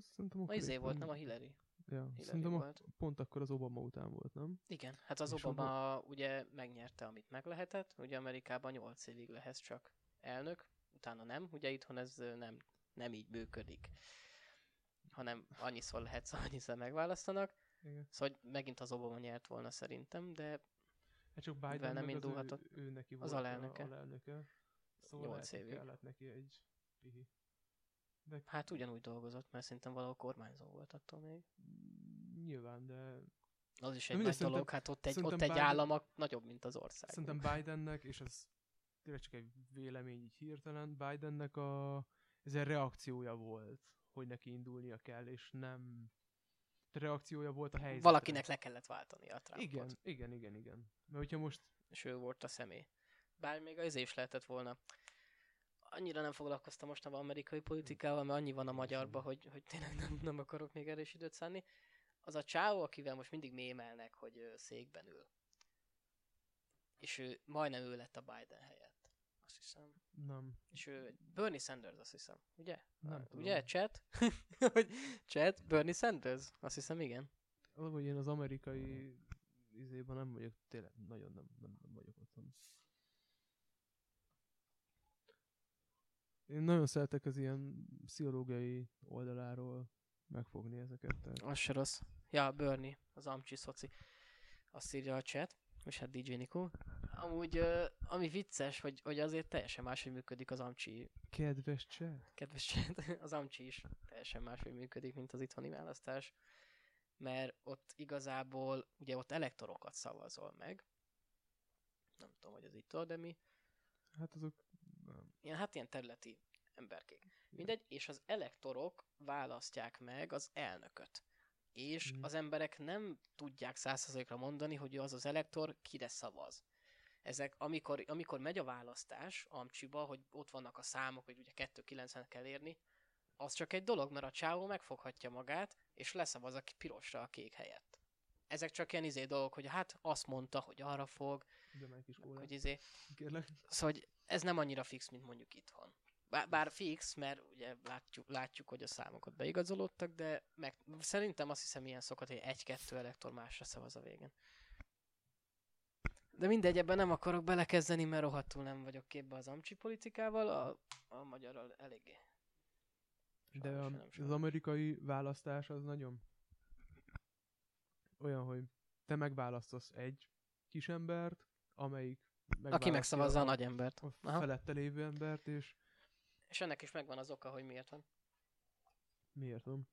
Szerintem A akkor izé éppen- volt, nem a Hillary. Ja, Hillary szerintem a, volt. pont akkor az Obama után volt, nem? Igen, hát az És Obama ugye megnyerte, amit meg lehetett. Ugye Amerikában 8 évig lehetsz csak elnök, utána nem. Ugye itthon ez nem, nem így működik. Hanem annyiszor lehetsz, annyiszor megválasztanak. Igen. Szóval hogy megint az Obama nyert volna szerintem, de Hát csak Biden nem meg az indulhatott. ő, ő neki Az volt alelnöke. A, alelnöke. Szóval Nyolc lehet, hogy évig. kellett neki egy pihi. De hát ugyanúgy dolgozott, mert szerintem valahol kormányzó volt attól még. nyilván, de Az is egy nagy dolog, hát ott egy, ott egy Biden- állam nagyobb, mint az ország. Szerintem Bidennek, és ez tényleg csak egy vélemény így hirtelen, Bidennek a, ez egy reakciója volt, hogy neki indulnia kell, és nem reakciója volt a helyzetre. Valakinek le kellett váltani a Trumpot. Igen, igen, igen, igen. Mert hogyha most És ő volt a személy. Bár még az is lehetett volna. Annyira nem foglalkoztam mostanában amerikai politikával, mert annyi van a magyarban, hogy, hogy tényleg nem, nem akarok még erős időt szánni. Az a csáó, akivel most mindig mémelnek, hogy székben ül. És ő majdnem ő lett a Biden helyett. Azt hiszem. nem, És ő Bernie Sanders, azt hiszem. Ugye? Nem tudom. Ugye, chat? hogy chat? Bernie Sanders? Azt hiszem, igen. valahogy én az amerikai izében nem vagyok, tényleg nagyon nem, nem, nem vagyok otthon. Én nagyon szeretek az ilyen pszichológiai oldaláról megfogni ezeket. Tehát Az se rossz. Ja, Bernie, az Amcsi szoci. Azt írja a chat, és hát DJ Nico. Amúgy, ami vicces, hogy, hogy azért teljesen máshogy működik az Amcsi, kedves chat. kedves chat, az Amcsi is teljesen máshogy működik, mint az itthoni választás. Mert ott igazából, ugye ott elektorokat szavazol meg. Nem tudom, hogy az itt de mi. Hát azok Nem. Ilyen, hát ilyen területi emberkék. Mindegy, és az elektorok választják meg az elnököt. És az emberek nem tudják százszerzalékra mondani, hogy az az elektor kire szavaz. Ezek, amikor, amikor megy a választás Amcsiba, hogy ott vannak a számok, hogy ugye 290 kell érni, az csak egy dolog, mert a csávó megfoghatja magát, és leszavaz a pirosra a kék helyett. Ezek csak ilyen izé dolgok, hogy hát azt mondta, hogy arra fog, kis hogy izé, kérlek. Szóval hogy ez nem annyira fix, mint mondjuk itthon. Bár, bár fix, mert ugye látjuk, látjuk, hogy a számokat beigazolódtak, de meg, szerintem azt hiszem ilyen szokott, hogy egy-kettő elektor másra szavaz a végén. De mindegy, ebben nem akarok belekezdeni, mert rohadtul nem vagyok képbe az amcsi politikával, a, a magyarral eléggé. De a, nem az amerikai választás az nagyon olyan, hogy te megválasztasz egy kis embert, amelyik Aki megszavazza a nagy embert. a felette lévő embert, és És ennek is megvan az oka, hogy miért van. miért nem?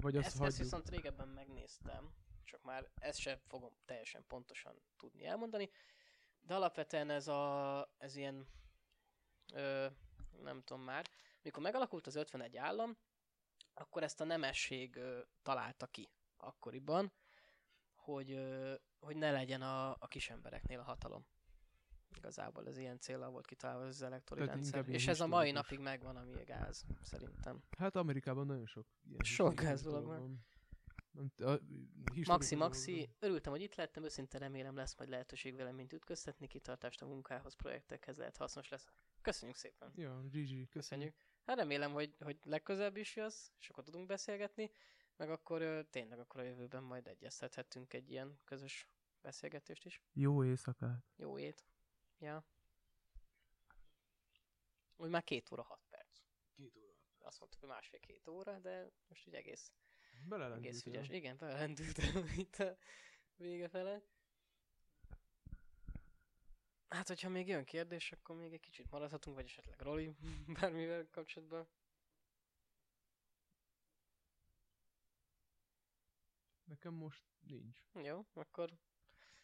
Vagy Ezt, ezt viszont régebben megnéztem, csak már ezt sem fogom teljesen pontosan tudni elmondani, de alapvetően ez a, ez ilyen, ö, nem tudom már, mikor megalakult az 51 állam, akkor ezt a nemesség ö, találta ki akkoriban, hogy, ö, hogy ne legyen a, a kis embereknél a hatalom. Igazából ez ilyen célra volt kitalálva az elektori Tehát rendszer. És ez a mai historikus. napig megvan, ami gáz, szerintem. Hát Amerikában nagyon sok ilyen Sok ez dolog van. Maxi, Maxi, örültem, hogy itt lettem, őszintén remélem lesz majd lehetőség velem, mint ütköztetni, kitartást a munkához, projektekhez lehet hasznos lesz. Köszönjük szépen! Ja, GG, köszönjük. Hát remélem, hogy, hogy legközelebb is jössz, és akkor tudunk beszélgetni, meg akkor tényleg akkor a jövőben majd egyeztethetünk egy ilyen közös beszélgetést is. Jó éjszakát. Jó ét! Ja. Úgy már két óra, hat perc. Két óra. Azt mondtuk, hogy másfél-két óra, de most úgy egész egész ügyes. Igen, belendültem itt a vége fele. Hát, hogyha még jön kérdés, akkor még egy kicsit maradhatunk, vagy esetleg Roli bármivel kapcsolatban. Nekem most nincs. Jó, akkor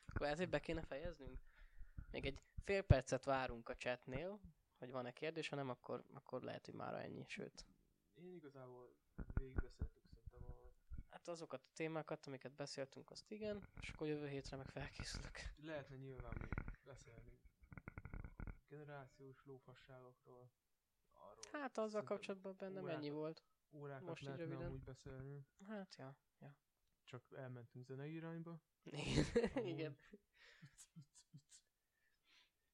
akkor lehet, hogy be kéne fejeznünk. Még egy fél percet várunk a chatnél, hogy van-e kérdés, ha nem, akkor, akkor lehet, hogy már ennyi, sőt. Én igazából végigbeszéltük. Azokat a témákat, amiket beszéltünk, azt igen, és akkor jövő hétre meg felkészülök. Lehetne nyilván még beszélni generációs lófasságokról, arról. Hát azzal kapcsolatban bennem órákat- ennyi volt. Órákat most lehetne röviden. amúgy beszélni, Hát, ja. csak elmentünk zenei irányba. Igen.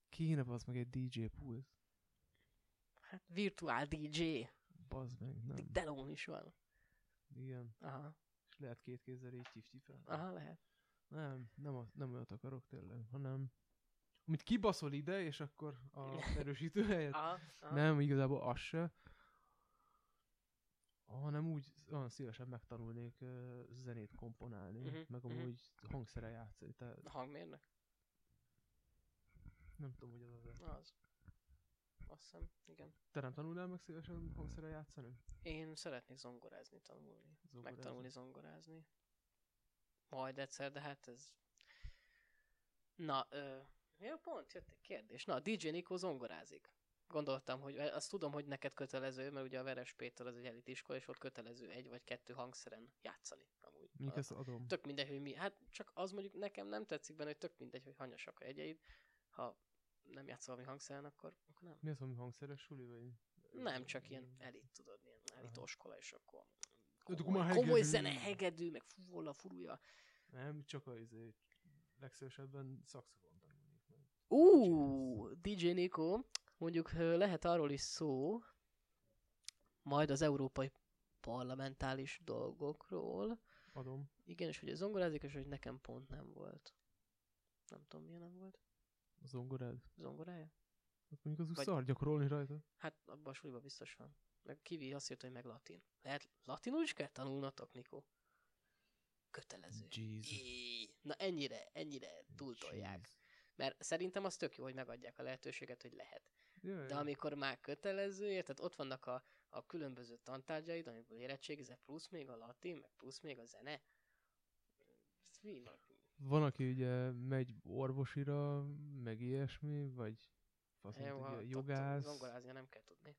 Kéne az meg egy DJ pult. Hát virtuál DJ. Bazd meg, nem. Delon is van. Igen. Aha. Lehet két kézzel így tiftifel. Aha, lehet. Nem, nem, a- nem olyat akarok tényleg, hanem amit kibaszol ide, és akkor a erősítő helyet. Aha, aha. Nem, igazából az se. Hanem úgy olyan szívesen megtanulnék uh, zenét komponálni, Mhm, meg mhm. amúgy hangszere játszani. Tehát hangmérnök? nem tudom, hogy az az. Az. Azt hiszem, igen. Te nem tanulnál meg szívesen hangszere játszani? Én szeretnék zongorázni, tanulni. Zongorázni? Megtanulni zongorázni. Majd egyszer, de hát ez... Na, ö... Ja, pont jött egy kérdés. Na, DJ Nikó zongorázik. Gondoltam, hogy azt tudom, hogy neked kötelező, mert ugye a Veres Péter az egy elit iskola, és ott kötelező egy vagy kettő hangszeren játszani. Amúgy. A- ezt adom. Tök mindegy, hogy mi. Hát csak az mondjuk nekem nem tetszik benne, hogy tök mindegy, hogy hanyasak a jegyeid. Ha nem játszol valami hangszeren, akkor, akkor nem. Mi az, ami hangszeres suli, vagy? Nem, csak ilyen elit, tudod, ilyen elitoskola, és akkor komoly, már komoly hegedű. zene, hegedű, meg fúvola, furúja. Nem, csak a izé, legszívesebben szaxofon tanulnék meg. Ú, DJ Nico, mondjuk lehet arról is szó, majd az európai parlamentális dolgokról. Adom. Igen, és hogy zongorázik, és hogy nekem pont nem volt. Nem tudom, milyen nem volt. A zongorád. Zongorája? Hát mondjuk az Vagy- szar gyakorolni rajta. Hát abban a suliban biztos van. Meg Kivi azt írta, hogy meg latin. Lehet latinul is kell tanulnatok, Nikó? Kötelező. Na ennyire, ennyire túltolják. Mert szerintem az tök jó, hogy megadják a lehetőséget, hogy lehet. Jaj, De amikor már kötelező, érted, ott vannak a, a különböző tantárgyaid, amiből érettségizel, plusz még a latin, meg plusz még a zene. Ez mi? Van, aki ugye megy orvosira, meg ilyesmi, vagy faszom Jó, tudja, ott jogász, Zongorázni nem kell tudni.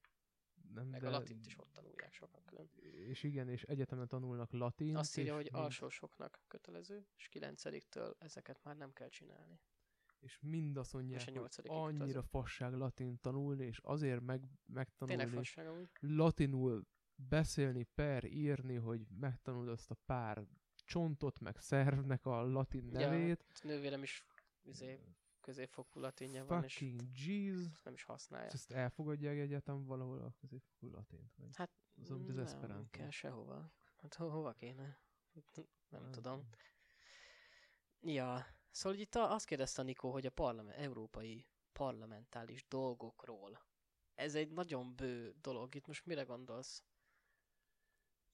nem, Meg de, a latint is ott tanulják sokan külön. és igen, és egyetemen tanulnak latint. Azt írja, hogy mind- alsósoknak kötelező, és 9-től ezeket már nem kell csinálni. és mind azt mondják, És a hogy annyira kötelező. fasság latin tanulni, és azért meg, megtanulni fasság latinul beszélni, per írni, hogy megtanuld azt a pár csontot, meg szervnek a latin Ja, nevét. A nővérem is izé, középfokú latinja van, és jeez. nem is használja. Ezt elfogadják egyetem valahol a középfokú latint? Vagy? Hát az a- az nem Esperanto. kell sehova. Hát ho- hova kéne? Nem Nem tudom. Ja, szóval itt azt kérdezte a Nikó, hogy a parlament, európai parlamentális dolgokról. Ez egy nagyon bő dolog. Itt most mire gondolsz?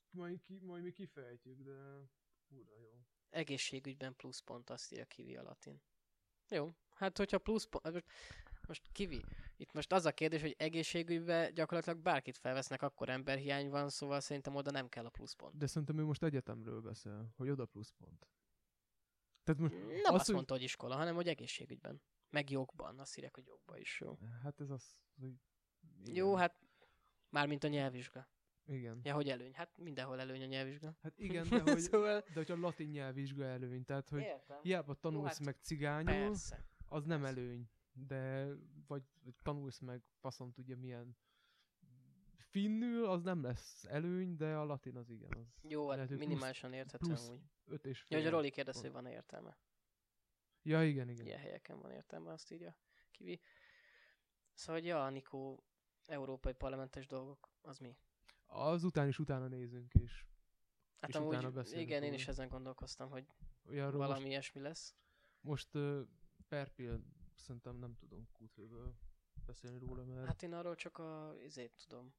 Majd, ki, majd mi kifejtjük, de ura jó. Egészségügyben pluszpont, azt írja Kivi a latin. Jó, hát hogyha pluszpont... Most, most Kivi, itt most az a kérdés, hogy egészségügyben gyakorlatilag bárkit felvesznek, akkor emberhiány van, szóval szerintem oda nem kell a pluszpont. De szerintem ő most egyetemről beszél, hogy oda pluszpont. Tehát most Nem az, azt hogy- mondta, hogy iskola, hanem hogy egészségügyben. Meg jogban, azt írják, hogy jogban is jó. Hát ez az, hogy... Igen. Jó, hát mármint a nyelvvizsga. Igen. Ja, hogy előny? Hát mindenhol előny a nyelvvizsga. Hát igen, de hogy... szóval... De hogyha latin nyelvvizsga előny, tehát hogy Értem. hiába tanulsz hát meg cigányul, Persze. az nem persze. előny. De vagy vagy tanulsz meg faszom tudja milyen finnül, az nem lesz előny, de a latin az igen. Az Jó, hát hogy minimálisan érthető amúgy. öt és Ja, fél. hogy a Roli kérdezi, hogy van értelme. Ja, igen, igen. Ilyen helyeken van értelme, azt írja Kivi. Szóval, hogy ja, Nikó, európai parlamentes dolgok, az mi? Az után is utána nézünk is. Hát És amúgy, utána beszélünk igen, én is ezen gondolkoztam, hogy Olyanról valami most, ilyesmi lesz. most uh, per szerintem nem tudunk kútfőből beszélni róla, mert Hát én arról csak a izét tudom.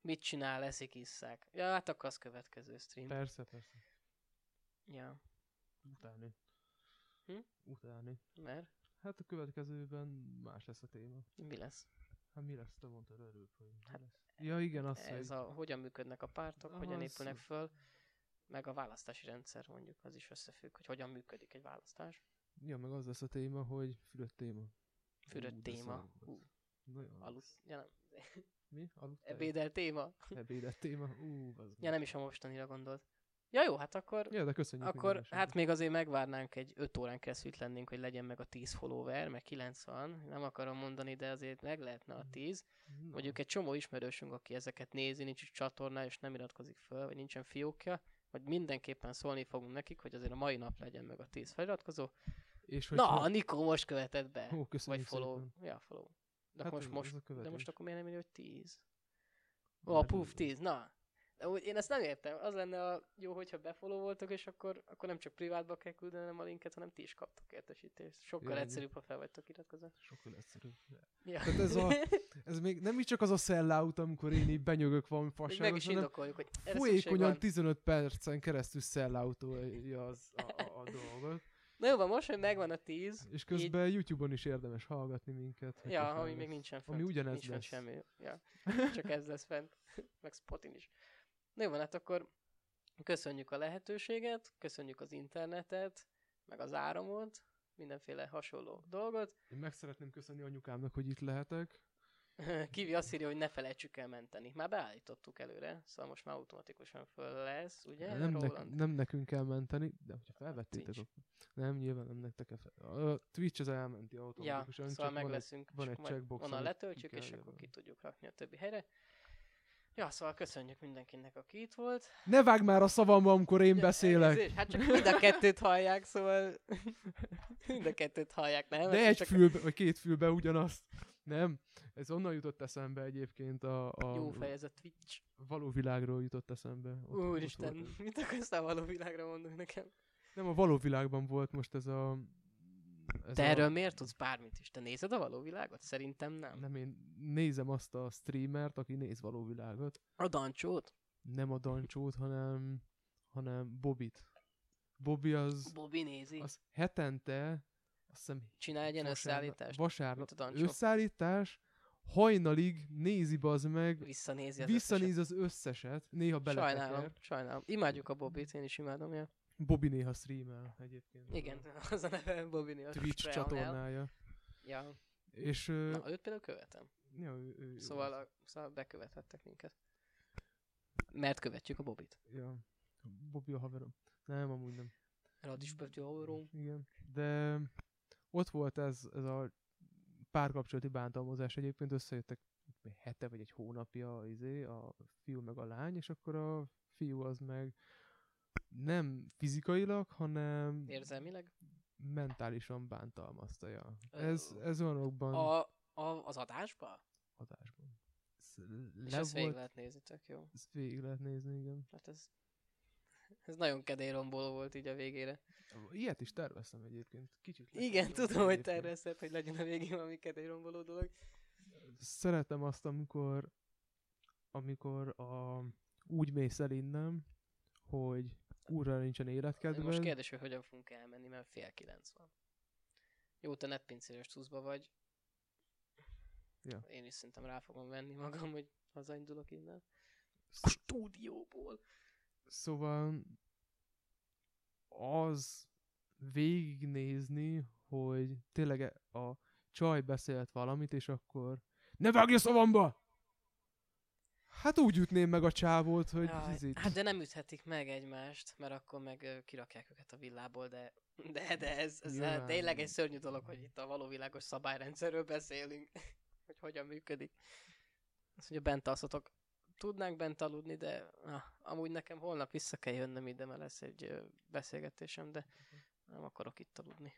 Mit csinál, eszik, isszák. Ja, hát akkor az következő stream. persze, persze. Ja, Utáni. Hm? Utáni. mert Hát a következőben más lesz a téma. mi lesz? Hát mi lesz? Te mondtad mi Hát lesz. Ja, igen, az, Ez hogy... a, hogyan működnek a pártok, hogyan Az- épülnek föl, meg a választási rendszer mondjuk, az is összefügg, hogy hogyan működik egy választás. Ja, meg az lesz a téma, hogy fürött téma. Fürött Ú, téma. Ú, aludt, rossz. ja nem, Mi? Aludt? ebédel téma. Ebédet téma? Ú, az Ja nem is a mostanira gondolt. Ja jó, hát akkor, Ja, de köszönjük. akkor hát még azért megvárnánk egy 5 órán keresztül lennénk, hogy legyen meg a 10 follower, meg 90, nem akarom mondani, de azért meg lehetne a 10. Na, Mondjuk egy csomó ismerősünk, aki ezeket nézi, nincs is csatorna, és nem iratkozik föl, vagy nincsen fiókja, vagy mindenképpen szólni fogunk nekik, hogy azért a mai nap legyen meg a 10 feliratkozó. És Na, hogyha- a Nikó most követett be. Ó, vagy follow. szépen. Ja, follow. De Hát most, most, de most akkor miért nem írja, hogy 10? Ó, a puf 10, na. De úgy én ezt nem értem. Az lenne a jó, hogyha befollow voltok, és akkor, akkor nem csak privátba kell küldenem a linket, hanem ti is kaptok értesítést. Sokkal Ja, egyszerűbb, ha fel vagytok iratkozva. Sokkal egyszerűbb. Ja. Tehát ez, a, ez még nem is csak az a sellout, amikor én így benyögök valami Még meg fasságot, is indokoljuk, hogy folyékonyan van. 15 percen keresztül selloutolja az a, a, a dolgot. Na jó van, most, hogy megvan a 10, És közben YouTube-on is érdemes hallgatni minket. Ja, ami még nincsen fent. Ami ugyanez Nincs lesz. semmi. Ja. Csak ez lesz fent. Meg Spotin is. Na jó hát akkor köszönjük a lehetőséget, köszönjük az internetet, meg az áramot, mindenféle hasonló dolgot. Én meg szeretném köszönni anyukámnak, hogy itt lehetek. Kivi azt írja, hogy ne felejtsük el menteni. Már beállítottuk előre, szóval most már automatikusan föl lesz, ugye? nem, nek, nem nekünk kell menteni, de hogyha felvettétek, Twitch. akkor... Nem, nyilván nem nektek kell fel... A Twitch az elmenti Ja, automatikusan, szóval meg van egy- leszünk, van egy checkbox, onnan letöltjük, és akkor ki tudjuk rakni a többi helyre. Ja, szóval köszönjük mindenkinek, aki itt volt. Ne vágj már a szavamba, amikor én beszélek! elnézést, Hát csak mind a kettőt hallják, szóval mind a kettőt hallják, nem? De egy csak fülbe, vagy két fülbe ugyanazt. Nem. Ez onnan jutott eszembe egyébként a, a Jó fejezet Twitch. való világról jutott eszembe. Ott- ott Úristen, ez. mit akarsz a való világra mondani nekem? Nem, a való világban volt most ez a... Ez Te a, erről miért tudsz bármit is? Te nézed a való világot? Szerintem nem. Nem, én nézem azt a streamert, aki néz való világot. A Dancsót? Nem a Dancsót, hanem, hanem Bobit. Bobby az, Bobby nézi. az hetente, azt hiszem Csinál egy ilyen vasárnap- összeállítást. Vasárnap. Összeállítás, hajnalig nézi bazd meg, Visszanézi az visszanéz az összeset, néha összeset. Sajnálom, sajnálom. Imádjuk a Bobit, én is imádom, ja. Bobby néha streamel egyébként. Igen, az a neve Bobby néha Twitch csatornája. Ja. És... ö, Na, őt például követem. Jó, ő, ő. Szóval, a, szóval bekövethettek minket. Mert követjük a Bobit. Ja. Bobby a haverom. Nem, amúgy nem. Radis Pötyi haverom. Igen. De ott volt ez, ez a párkapcsolati bántalmazás egyébként, összejöttek hete vagy egy hónapja izé, a fiú meg a lány, és akkor a fiú az meg nem fizikailag, hanem Érzelmileg. mentálisan bántalmazta. Ja. Ez, Ö, ez olyanokban A, a, az adásba? adásban. Ez És le ezt végig lehet nézni, tök jó. ezt végig lehet nézni, igen. Hát ez, ez nagyon kedélyromboló volt így a végére. Ilyet is terveztem egyébként. Kicsit Igen, tudom, hogy egyébként. tervezted, hogy legyen a végén valami kedélyromboló dolog. Szeretem azt, amikor amikor a, úgy mész el innen, hogy úrra nincsen életkedved. Most kérdés, hogy hogyan fogunk elmenni, mert fél kilenc van. Jó, te netpincéres cuszba vagy. Ja. Én is szerintem rá fogom venni magam, hogy hazaindulok innen. A stúdióból. Szóval az végignézni, hogy tényleg a csaj beszélt valamit, és akkor ne vágj a szavamba! Hát úgy ütném meg a csávót, hogy Jaj, izét. hát de nem üthetik meg egymást, mert akkor meg kirakják őket a villából, de, de, de ez, ez Nyilván. tényleg egy szörnyű dolog, hogy itt a való világos szabályrendszerről beszélünk, hogy hogyan működik. Az, hogy a bent alszotok, tudnánk bent aludni, de ah, amúgy nekem holnap vissza kell jönnöm ide, mert lesz egy beszélgetésem, de nem akarok itt aludni.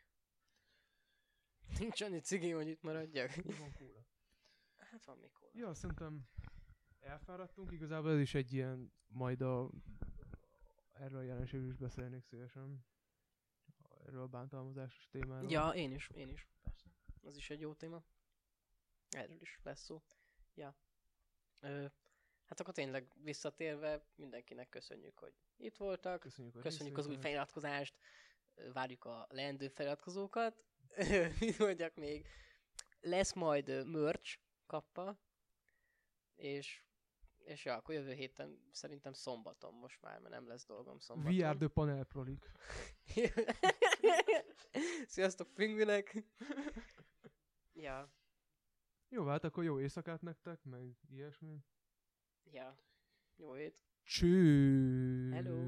Nincs annyi cigi, hogy itt maradjak. Van kóla. Hát van mikor. Ja, szerintem elfáradtunk. Igazából ez is egy ilyen, majd a, erről a jelenségről is beszélnék szívesen. Erről a bántalmazásos témáról. Ja, én is, én is. Persze. Az is egy jó téma. Erről is lesz szó. Ja. Ö, hát akkor tényleg visszatérve mindenkinek köszönjük, hogy itt voltak. Köszönjük, Köszönjük az új feliratkozást. Várjuk a leendő feliratkozókat. Mit mondjak még? Lesz majd merch kappa. És és ja, akkor jövő héten szerintem szombaton most már, mert nem lesz dolgom szombaton. Are the panel prolik. Sziasztok, pingvinek! ja, Jó, hát akkor jó éjszakát nektek, meg ilyesmi. ja. Jó hét. Cső. Hello.